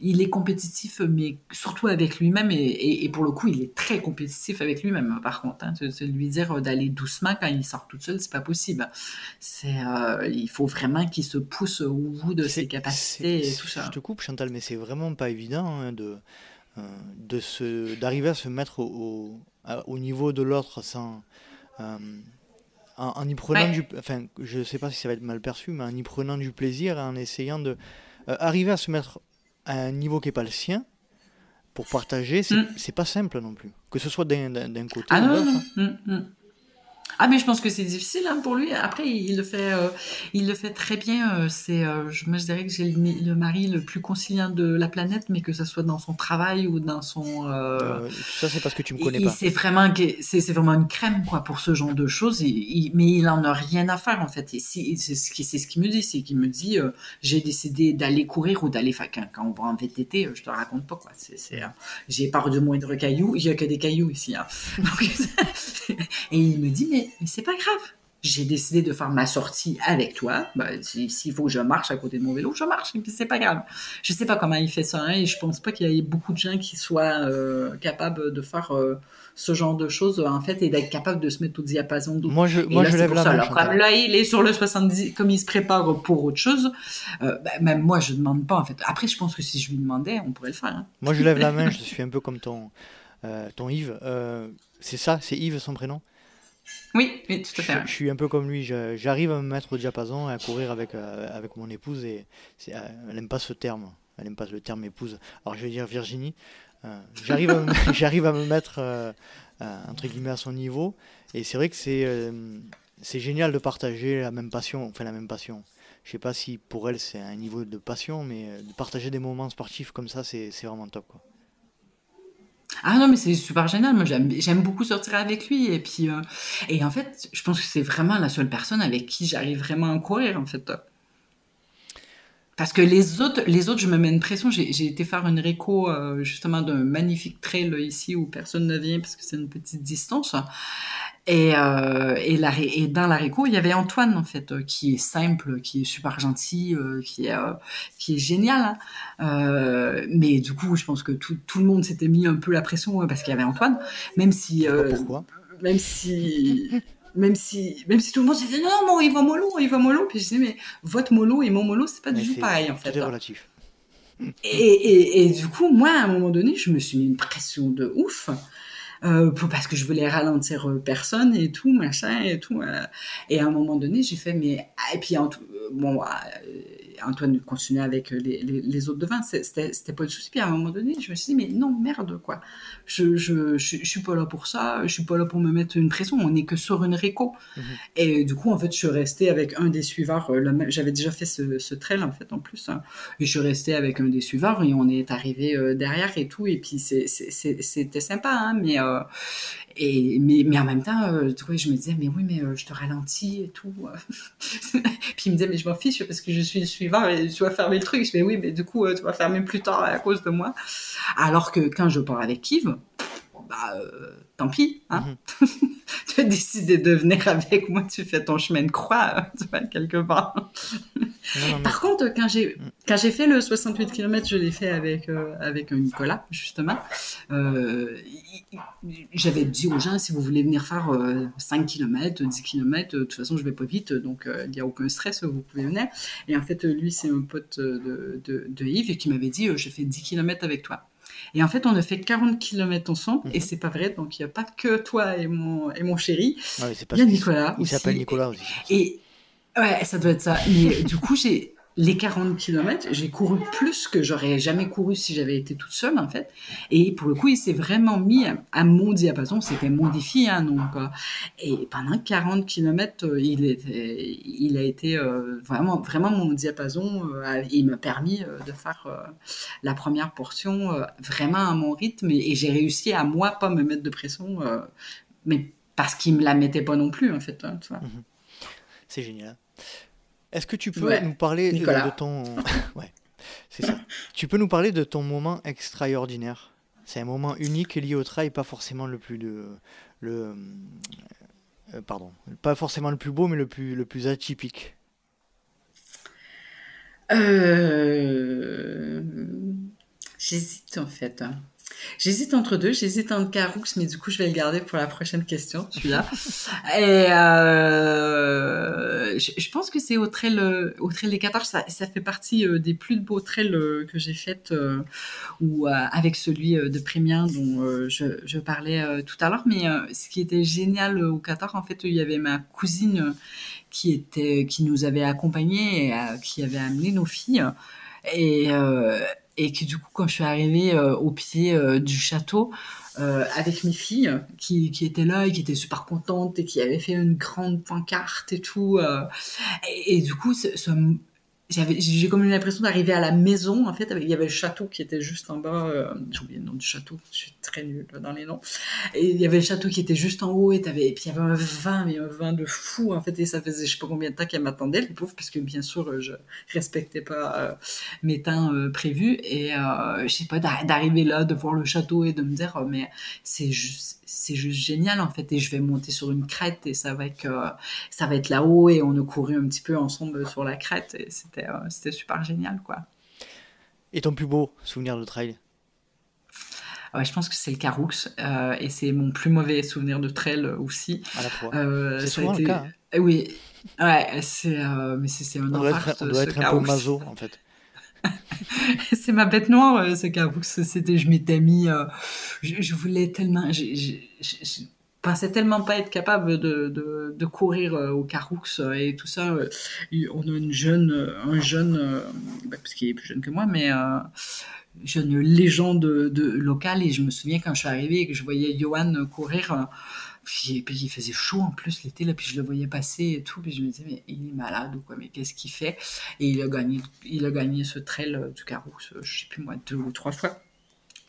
il est compétitif, mais surtout avec lui-même, et, pour le coup, il est très compétitif avec lui-même. Par contre, hein, de, lui dire d'aller doucement quand il sort tout seul, c'est pas possible. C'est, il faut vraiment qu'il se pousse au bout de ses capacités et tout ça. Je te coupe, Chantal, mais c'est vraiment pas évident hein, de d'arriver à se mettre au, au, niveau de l'autre sans, euh, en, y prenant du, enfin, je sais pas si ça va être mal perçu, mais en y prenant du plaisir, en essayant de euh, arriver à se mettre à un niveau qui n'est pas le sien pour partager, c'est, mm. pas simple non plus, que ce soit d'un, d'un côté ah ou de l'autre. Ah mais je pense que c'est difficile hein, pour lui. Après il le fait, euh, il le fait très bien. Euh, c'est, euh, je me dirais que j'ai le, mari le plus conciliant de la planète, mais que ce soit dans son travail ou dans son. ça c'est parce que tu me connais pas. C'est vraiment, c'est, c'est vraiment une crème quoi pour ce genre de choses. mais il en a rien à faire en fait. Et c'est ce qui, c'est ce qu'il me dit, c'est qu'il me dit, j'ai décidé d'aller courir ou d'aller. Enfin quand, quand, on va en VTT, je te raconte pas quoi. C'est, j'ai peur de moindre cailloux. Il y a que des cailloux ici. Hein. <laughs> <laughs> et il me dit mais, c'est pas grave. J'ai décidé de faire ma sortie avec toi. Ben, s'il faut que je marche à côté de mon vélo, je marche. Et puis c'est pas grave. Je sais pas comment il fait ça. Hein, et je pense pas qu'il y ait beaucoup de gens qui soient euh, capables de faire euh, ce genre de choses en fait et d'être capable de se mettre au diapason Moi je, moi, je lève la main. Alors, comme là il est sur le 70, comme il se prépare pour autre chose, euh, ben, même moi je demande pas en fait. Après je pense que si je lui demandais, on pourrait le faire. Hein. Moi je lève la main. <laughs> Je suis un peu comme ton ton Yves. c'est ça, c'est Yves son prénom? Oui, oui, tout à fait. Je, suis un peu comme lui, j'arrive à me mettre au diapason et à courir avec, euh, avec mon épouse et euh, elle n'aime pas ce terme, elle n'aime pas le terme épouse. Alors je vais dire Virginie, euh, j'arrive à, <laughs> à, me mettre entre guillemets à son niveau et c'est vrai que c'est c'est génial de partager la même passion, enfin la même passion. Je sais pas si pour elle c'est un niveau de passion, mais de partager des moments sportifs comme ça, c'est vraiment top. Quoi. Ah non, mais c'est super génial. Moi, j'aime beaucoup sortir avec lui. Et puis, euh, et en fait, je pense que c'est vraiment la seule personne avec qui j'arrive vraiment à courir, en fait. Parce que les autres, les autres, je me mets une pression. J'ai été faire une réco, euh, justement, d'un magnifique trail ici où personne ne vient parce que c'est une petite distance. Et, euh, et, la, et dans la réco, il y avait Antoine, en fait, euh, qui est simple, qui est super gentil, euh, qui, est, qui est génial. Hein. mais du coup, je pense que tout, tout le monde s'était mis un peu la pression parce qu'il y avait Antoine, même si... pourquoi Même si... Même si, même si tout le monde disait non, non, il va mollo, il va mollo. Puis je disais, mais votre mollo et mon mollo, c'est pas du tout pareil, en fait. C'est relatif. Et, et, et, du coup, moi, à un moment donné, je me suis mis une pression de ouf. Euh, parce que je voulais ralentir euh, personne et tout, machin et tout. Euh. et à un moment donné, j'ai fait, mais. Ah, et puis, tout, bon, Antoine continuait avec les, les, autres devins. C'était pas le souci. Puis à un moment donné, je me suis dit, mais non, merde, quoi. Je, je, je, suis pas là pour ça. Je suis pas là pour me mettre une pression. On n'est que sur une réco. Mhm. Et du coup, en fait, je suis restée avec un des suiveurs. Euh, j'avais déjà fait ce, ce, trail, en fait, en plus. Hein. Et je suis restée avec un des suiveurs et on est arrivé euh, derrière et tout. Et puis, c'était sympa, hein, mais, euh, et, mais, mais en même temps, euh, je me disais, mais oui, mais euh, je te ralentis et tout. <laughs> Puis il me disait, mais je m'en fiche parce que je suis le suivant et tu vas fermer le truc. Mais oui, mais du coup, tu vas fermer plus tard à cause de moi. Alors que quand je pars avec Yves, bah, tant pis. Hein? Mhm. <laughs> tu as décidé de venir avec moi, tu fais ton chemin de croix, tu vas quelque part. Par contre, quand j'ai mm. quand j'ai fait le 68 km, je l'ai fait avec euh, avec Nicolas justement. Euh, j'avais dit aux gens si vous voulez venir faire 5 km, 10 km, de toute façon je vais pas vite, donc euh, il n'y a aucun stress, vous pouvez venir. Et en fait, lui c'est un pote de, de, de Yves qui m'avait dit je fais 10 km avec toi. Et en fait, on a fait 40 km ensemble, et mhm. c'est pas vrai, donc il n'y a pas que toi et mon, et mon chéri. Il y a Nicolas. Il s'appelle Nicolas aussi. Et ouais, ça doit être ça. Mais du coup, j'ai les 40 km, j'ai couru plus que j'aurais jamais couru si j'avais été toute seule, en fait. Et pour le coup, il s'est vraiment mis à, mon diapason. C'était mon défi, hein, donc. et pendant 40 km, euh, il, a été euh, vraiment, vraiment mon diapason. Euh, il m'a permis de faire la première portion vraiment à mon rythme. Et, j'ai réussi à, moi, pas me mettre de pression, mais parce qu'il me la mettait pas non plus, en fait. Hein, mhm. C'est génial. Est-ce que tu peux nous parler de, ton. <laughs> ouais, c'est ça. Tu peux nous parler de ton moment extraordinaire? C'est un moment unique lié au trail, pas forcément le plus de. Le, euh, pardon. Pas forcément le plus beau, mais le plus, le plus atypique. Euh... J'hésite en fait. J'hésite entre deux, j'hésite entre Caroux, mais du coup, je vais le garder pour la prochaine question, celui-là. <laughs> Et euh, je, pense que c'est au trail, au trail des 14, ça, ça fait partie euh, des plus beaux trails euh, que j'ai faites, euh, ou avec celui de Prémien dont je, je, parlais tout à l'heure. Mais ce qui était génial au 14, en fait, il y avait ma cousine qui était, qui nous avait accompagnés et qui avait amené nos filles. Et et que du coup quand je suis arrivée euh, au pied euh, du château euh, avec mes filles qui, qui étaient là et qui étaient super contentes et qui avaient fait une grande pancarte et tout et, et, du coup ce, ce, j'ai comme eu l'impression d'arriver à la maison en fait. Il y avait le château qui était juste en bas euh, j'ai oublié le nom du château je suis très nulle dans les noms. Et il y avait le château qui était juste en haut et, puis il y avait un vin mais un vin de fou en fait. Et ça faisait je sais pas combien de temps qu'elle m'attendait les pauvres parce que bien sûr je respectais pas euh, mes temps euh, prévus. Et euh, je sais pas d'arriver là de voir le château et de me dire oh, mais c'est juste c'est juste génial en fait et je vais monter sur une crête et ça va être ça va être là-haut et on a couru un petit peu ensemble sur la crête et c'était euh, c'était super génial quoi. Et ton plus beau souvenir de trail? Ouais, je pense que c'est le Caroux euh, et c'est mon plus mauvais souvenir de trail aussi. À la fois. Euh, c'est souvent le cas. Hein. Oui, ouais, c'est mais c'est un. On doit être, un peu maso en fait. <laughs> c'est ma bête noire, euh, ce Caroux. C'était, je m'étais mis, euh, je, voulais tellement, je, pensais tellement pas être capable de, de, courir euh, au Caroux et tout ça. On a une jeune, un jeune, bah, parce qu'il est plus jeune que moi, mais jeune légende de, locale. Et je me souviens quand je suis arrivée et que je voyais Johan courir puis, il faisait chaud en plus l'été, là, puis je le voyais passer et tout, puis je me disais, mais il est malade ou quoi, mais qu'est-ce qu'il fait? Et il a gagné, il a gagné ce trail euh, du carreau, je sais plus moi, deux ou trois fois.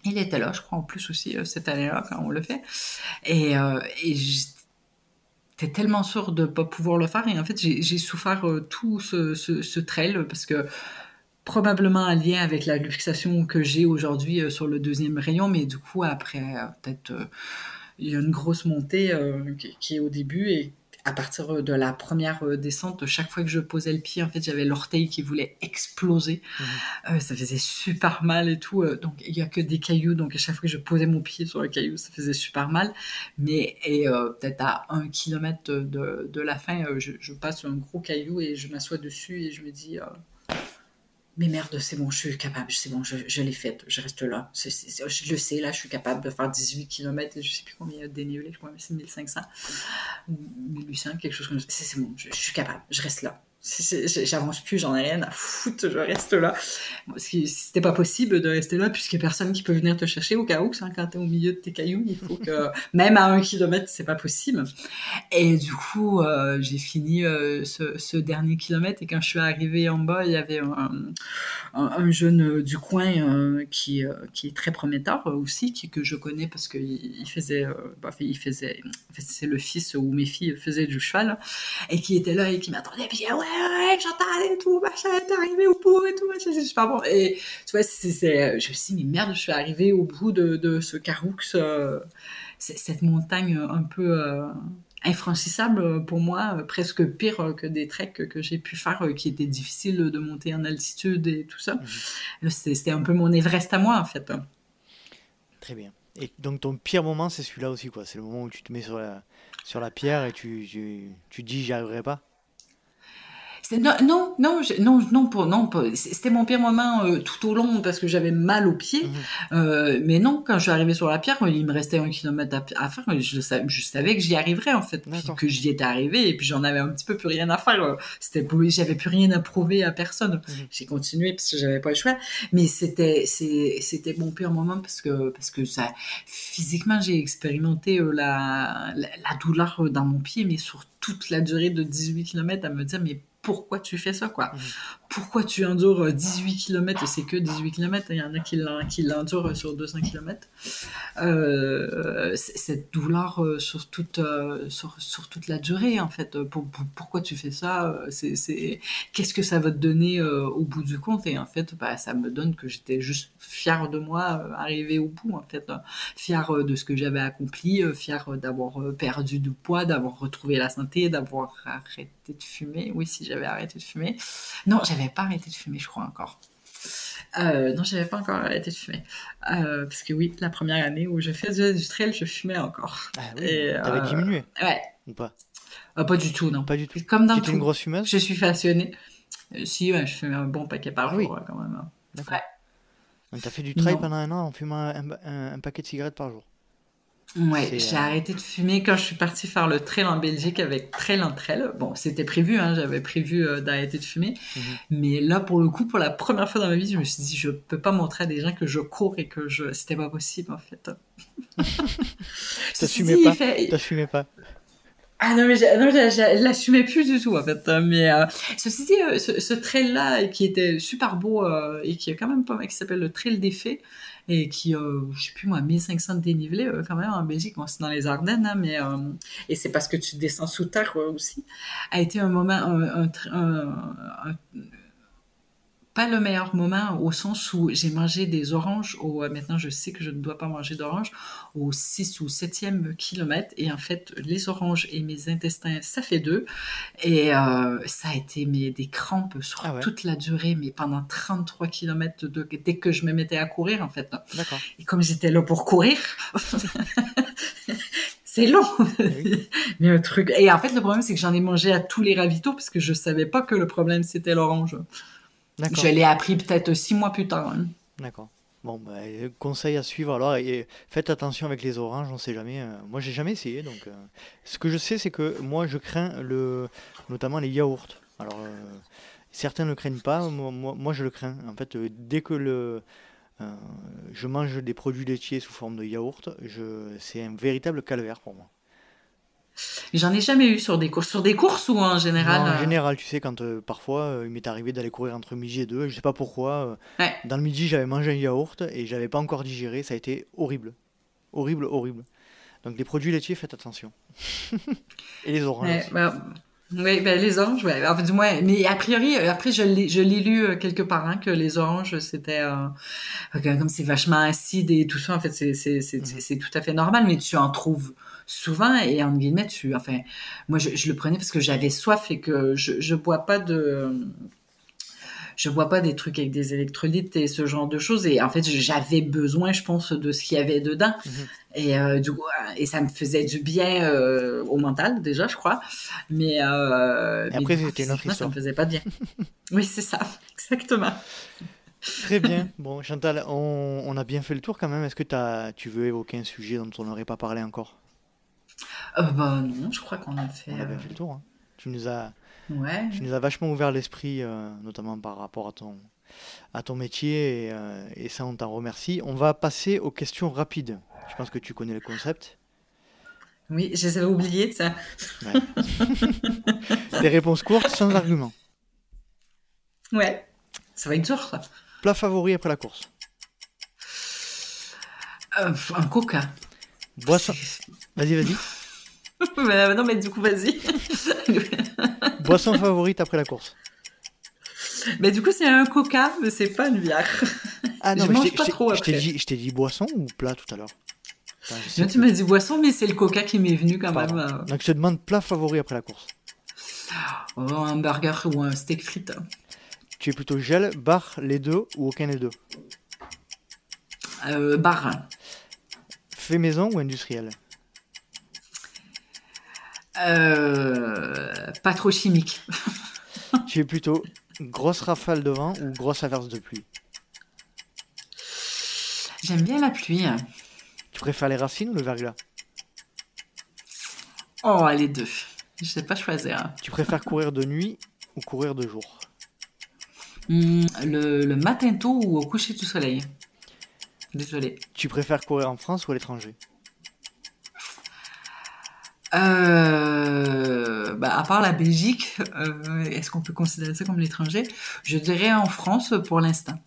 Il était là, je crois, en plus aussi, euh, cette année-là, quand on le fait. Et, euh, j'étais tellement sûre de pas pouvoir le faire, et en fait, j'ai souffert tout ce, ce, ce trail, parce que probablement un lien avec la luxation que j'ai aujourd'hui sur le deuxième rayon, mais du coup, après peut-être il y a une grosse montée euh, qui, est au début et à partir de la première euh, descente, chaque fois que je posais le pied, en fait, j'avais l'orteil qui voulait exploser. Mhm. Euh, ça faisait super mal et tout. donc, il y a que des cailloux. Donc, à chaque fois que je posais mon pied sur le caillou, ça faisait super mal. Mais, et peut-être à un kilomètre de, de la fin, je, je, passe un gros caillou et je m'assois dessus et je me dis, mais merde, c'est bon, je suis capable, c'est bon, je, l'ai faite, je reste là. je le sais, là, je suis capable de faire 18 km, je sais plus combien il y a de je crois que c'est 1500, 1800, quelque chose comme ça. C'est bon, je, suis capable, je reste là. J'avance plus, j'en ai rien à foutre, je reste là. C'était pas possible de rester là puisqu'il y a personne qui peut venir te chercher au cas où, hein, quand t'es au milieu de tes cailloux, il faut que, <laughs> même à un kilomètre, c'est pas possible. Et du coup, euh, j'ai fini euh, ce, ce, dernier kilomètre et quand je suis arrivée en bas, il y avait un, un, un jeune du coin euh, qui, qui est très prometteur aussi, qui, que je connais parce qu'il il faisait, bah, il faisait, c'est le fils où mes filles faisaient du cheval et qui était là et qui m'attendait, puis ouais, ouais, Chantal et tout, machin, t'es arrivé au bout et tout, machin, c'est super bon. Et tu vois, c'est, je me suis dit, mais merde, je suis arrivée au bout de, de ce Caroux, euh, cette montagne un peu euh, infranchissable pour moi, presque pire que des treks que j'ai pu faire, qui étaient difficiles de monter en altitude et tout ça. Mhm. C'était un peu mon Everest à moi, en fait. Très bien. Et donc ton pire moment, c'est celui-là aussi, quoi. C'est le moment où tu te mets sur la, sur la pierre et tu, tu, tu dis j'y arriverai pas? Non, non, non, non, non, pour, non, c'était mon pire moment euh, tout au long parce que j'avais mal aux pieds. Mhm. Euh, mais non, quand je suis arrivée sur la pierre, il me restait un kilomètre à, faire. Je, je savais que j'y arriverais en fait, que j'y étais arrivée et puis j'en avais un petit peu plus rien à faire. C'était, j'avais plus rien à prouver à personne. Mhm. J'ai continué parce que j'avais pas le choix. Mais c'était, c'était mon pire moment parce que parce que ça, physiquement, j'ai expérimenté euh, la, la, la douleur dans mon pied, mais sur toute la durée de 18 km à me dire mais pourquoi tu fais ça, quoi. Mhm. Pourquoi tu endures 18 euh, km C'est que 18 km, il y en a qui l'endurent sur 200 km. Euh, cette douleur euh, sur toute, sur, sur, toute la durée, en fait. pourquoi tu fais ça C'est Qu'est-ce que ça va te donner au bout du compte? Et en fait, bah, ça me donne que j'étais juste fière de moi, arrivée au bout, en fait. Fière de ce que j'avais accompli, fière d'avoir perdu du poids, d'avoir retrouvé la santé, d'avoir arrêté de fumer. Oui, si j'avais arrêté de fumer. Non, j'avais pas arrêté de fumer, je crois encore. Euh, non, j'avais pas encore arrêté de fumer. Euh, parce que oui, la première année où je faisais du trail, je fumais encore. Ah oui, T'avais euh, diminué Ouais. Ou pas? Pas du tout, non. Pas du tout. Comme dans tout. une grosse fumeuse? Je suis passionnée. si, ouais, je fumais un bon paquet par jour, quand même. Hein. D'accord. Ouais. T'as fait du trail pendant un an en fumant un paquet de cigarettes par jour? Ouais, j'ai euh, arrêté de fumer quand je suis partie faire le trail en Belgique avec Trail en Trail. Bon, c'était prévu, hein, j'avais prévu euh, d'arrêter de fumer. Mhm. Mais là, pour le coup, pour la première fois dans ma vie, je me suis dit, je peux pas montrer à des gens que je cours et que je... c'était pas possible, en fait. <laughs> T'assumais pas fait... T'assumais pas ah non, mais je l'assumais plus du tout, en fait. Mais euh, ceci dit, ce, ce trail-là, qui était super beau et qui est quand même pas mal, qui s'appelle le Trail des Fées, et qui, euh, je sais plus moi, 1500 dénivelés euh, quand même en Belgique. Bon, c'est dans les Ardennes, hein, mais euh, et c'est parce que tu descends sous terre aussi. A été un moment, un, un pas le meilleur moment au sens où j'ai mangé des oranges au, euh, maintenant je sais que je ne dois pas manger d'oranges au 6 ou 7e kilomètre et en fait les oranges et mes intestins ça fait deux et euh, ça a été mais, des crampes sur ah toute la durée mais pendant 33 kilomètres de, dès que je me mettais à courir en fait et comme j'étais là pour courir <laughs> c'est long. Eh mais un truc. Et en fait, le problème, c'est que j'en ai mangé à tous les ravitaux parce que je savais pas que le problème, c'était l'orange. Je l'ai appris peut-être six mois plus tard. Hein. D'accord. Bon, bah, conseil à suivre alors, et faites attention avec les oranges, on sait jamais. Euh, moi, j'ai jamais essayé, donc euh, ce que je sais, c'est que moi, je crains le, notamment les yaourts. Alors, euh, certains ne le craignent pas, moi, moi, je le crains. En fait, dès que le, je mange des produits laitiers sous forme de yaourt, je, c'est un véritable calvaire pour moi. J'en ai jamais eu sur des courses. Sur des courses ou en général En euh général, tu sais, quand euh, parfois euh, il m'est arrivé d'aller courir entre midi et deux, je sais pas pourquoi. Dans le midi, j'avais mangé un yaourt et j'avais pas encore digéré. Ça a été horrible. Horrible, horrible. Donc les produits laitiers, faites attention. <laughs> et les oranges. Bah, oui, ben, les oranges, ouais. du moins, mais a priori, après, je l'ai, lu quelque part, hein, que les oranges, c'était, comme c'est vachement acide et tout ça, en fait, c'est, c'est tout à fait normal, mais tu en trouves souvent et en guillemets tu enfin moi je, je le prenais parce que j'avais soif et que je je bois pas de je bois pas des trucs avec des électrolytes et ce genre de choses. Et en fait j'avais besoin je pense de ce qu'il y avait dedans. Mhm. et euh, du coup et ça me faisait du bien euh, au mental déjà je crois. Mais euh, et après c'était notre ça me faisait pas bien. <laughs> Oui c'est ça <laughs> exactement. Très bien. Bon, Chantal, on, on, a bien fait le tour quand même. Est-ce que as, tu veux évoquer un sujet dont on n'aurait pas parlé encore? Euh, bah non, je crois qu'on a fait. On euh, fait le tour. Hein. Tu nous as Ouais. Tu nous as vachement ouvert l'esprit, euh, notamment par rapport à ton, à ton métier, et, euh, et ça, on t'en remercie. On va passer aux questions rapides. Je pense que tu connais le concept. Oui, j'essaie oublié ça. Ouais. <laughs> Des réponses courtes, sans argument. Ouais. Ça va être dur, ça. Plat favori après la course. Euh, un coca. Boisson. Vas-y, vas-y. Mais, <laughs> non, mais du coup, vas-y. <laughs> Boisson favorite après la course. mais du coup, c'est un coca, mais c'est pas une bière. Ah non, Je mais mange pas trop après. je t'ai dit boisson ou plat tout à l'heure? Sais Là, tu m'as dit boisson, mais c'est le coca qui m'est venu quand Pardon. même. euh, Donc je te demande plat favori après la course. oh, un burger ou un steak frites. Tu es plutôt gel, bar, les deux ou aucun des deux? Euh, bar. Fait maison ou industriel? Pas trop chimique. <laughs> Tu es plutôt grosse rafale de vent ou grosse averse de pluie J'aime bien la pluie. Tu préfères les racines ou le verglas? Oh, les deux. Je sais pas choisir. Tu préfères courir de nuit ou courir de jour? Hmm, le, le matin tôt ou au coucher du soleil? Désolée. Tu préfères courir en France ou à l'étranger? Euh, bah, à part la Belgique, <laughs> euh, est-ce qu'on peut considérer ça comme l'étranger? Je dirais en France pour l'instant.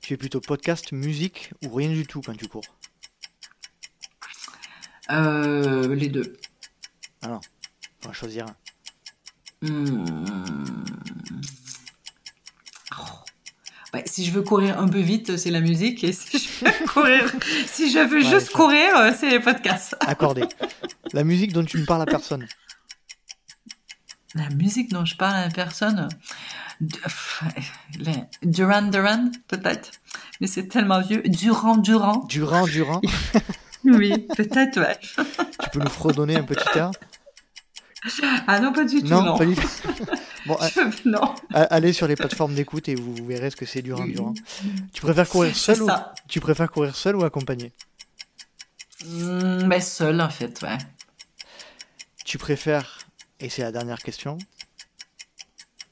Tu es plutôt podcast, musique ou rien du tout quand tu cours? Euh, les deux. Ah non, on va choisir un. Hmm. Oh. Bah, si je veux courir un peu vite, c'est la musique. Et si je veux <laughs> courir, si je veux Ouais, juste courir, c'est les podcasts. Accordé. La musique dont tu ne parles à personne. La musique dont je parle à personne, Duran Duran, peut-être. Mais c'est tellement vieux. Durand Durand. Durant, Durant, <laughs> Oui, peut-être, ouais. tu peux nous fredonner un petit air Ah non, pas du tout, Non, non. pas du tout. <laughs> Bon, <laughs> Je- non. allez sur les plateformes d'écoute et vous verrez ce que c'est Durant, Durant. Tu préfères courir seul ou ça. tu préfères courir seul ou accompagné? Hmm, mais seul, en fait, ouais. Tu préfères, et c'est la dernière question,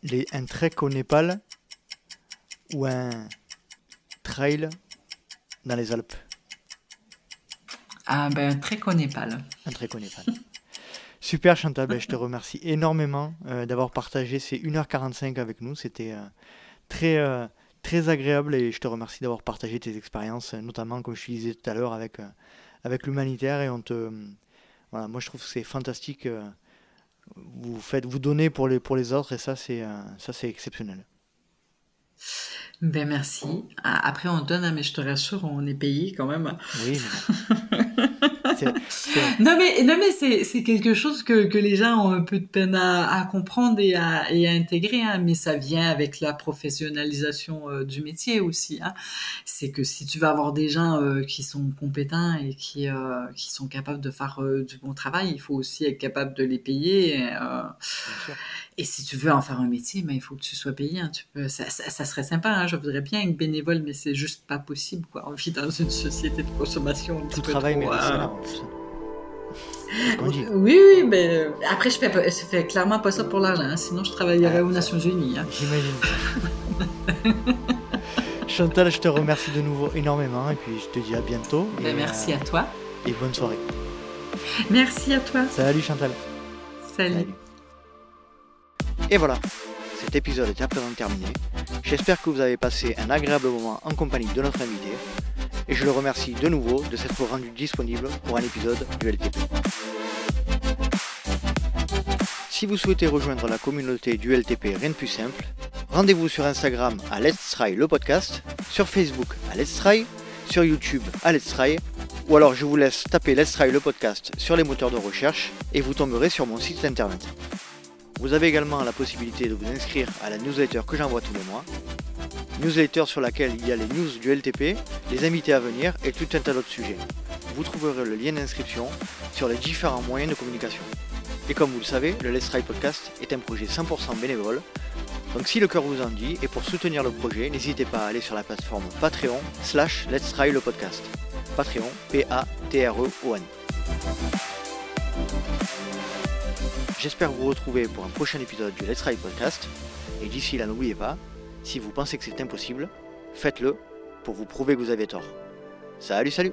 les, un trek au Népal ou un trail dans les Alpes? Ah ben, très Népal. Un trek au Népal. <laughs> Super Chantal, ben, je te remercie énormément euh, d'avoir partagé ces 1h45 avec nous. C'était euh, très, euh, très agréable et je te remercie d'avoir partagé tes expériences, notamment comme je te disais tout à l'heure avec, avec l'humanitaire. Et on te, voilà, moi je trouve que c'est fantastique. vous faites, vous donnez pour les, pour les autres et ça c'est, ça c'est exceptionnel. Ben merci. Après, on donne, hein, mais je te rassure, on est payé quand même. Oui, mais <laughs> Non mais non mais c'est c'est quelque chose que que les gens ont un peu de peine à, à comprendre et à et à intégrer hein, mais ça vient avec la professionnalisation euh, du métier aussi hein. c'est que si tu veux avoir des gens euh, qui sont compétents et qui euh, qui sont capables de faire euh, du bon travail il faut aussi être capable de les payer et, euh, bien sûr. Et si tu veux en faire un métier mais il faut que tu sois payé hein. tu peux ça, ça, ça serait sympa hein. je voudrais bien être bénévole mais c'est juste pas possible quoi on vit dans une société de consommation un petit Tout peu travail trop, euh. C'est ce qu'on dit. oui, oui, mais euh, après, je fais, je fais clairement pas ça pour l'argent, hein, sinon je travaillerais aux Nations Unies. hein. J'imagine. <laughs> Chantal, je te remercie de nouveau énormément et puis je te dis à bientôt. Ben, et, merci euh, à toi. Et bonne soirée. Merci à toi. Salut Chantal. Salut. Et voilà, cet épisode est à présent terminé. J'espère que vous avez passé un agréable moment en compagnie de notre invité. Et je le remercie de nouveau de s'être rendu disponible pour un épisode du LTP. Si vous souhaitez rejoindre la communauté du LTP Rien de plus simple, rendez-vous sur Instagram à Let's Try le podcast, sur Facebook à Let's Try, sur YouTube à Let's Try, ou alors je vous laisse taper Let's Try le podcast sur les moteurs de recherche et vous tomberez sur mon site internet. Vous avez également la possibilité de vous inscrire à la newsletter que j'envoie tous les mois. Newsletter sur laquelle il y a les news du LTP, les invités à venir et tout un tas d'autres sujets. Vous trouverez le lien d'inscription sur les différents moyens de communication. Et comme vous le savez, le Let's Try Podcast est un projet 100% bénévole. Donc si le cœur vous en dit, et pour soutenir le projet, n'hésitez pas à aller sur la plateforme Patreon slash Let's Try le podcast. Patreon, P-A-T-R-E-O-N. J'espère vous retrouver pour un prochain épisode du Let's Ride Podcast. Et d'ici là, n'oubliez pas, si vous pensez que c'est impossible, faites-le pour vous prouver que vous avez tort. Salut, salut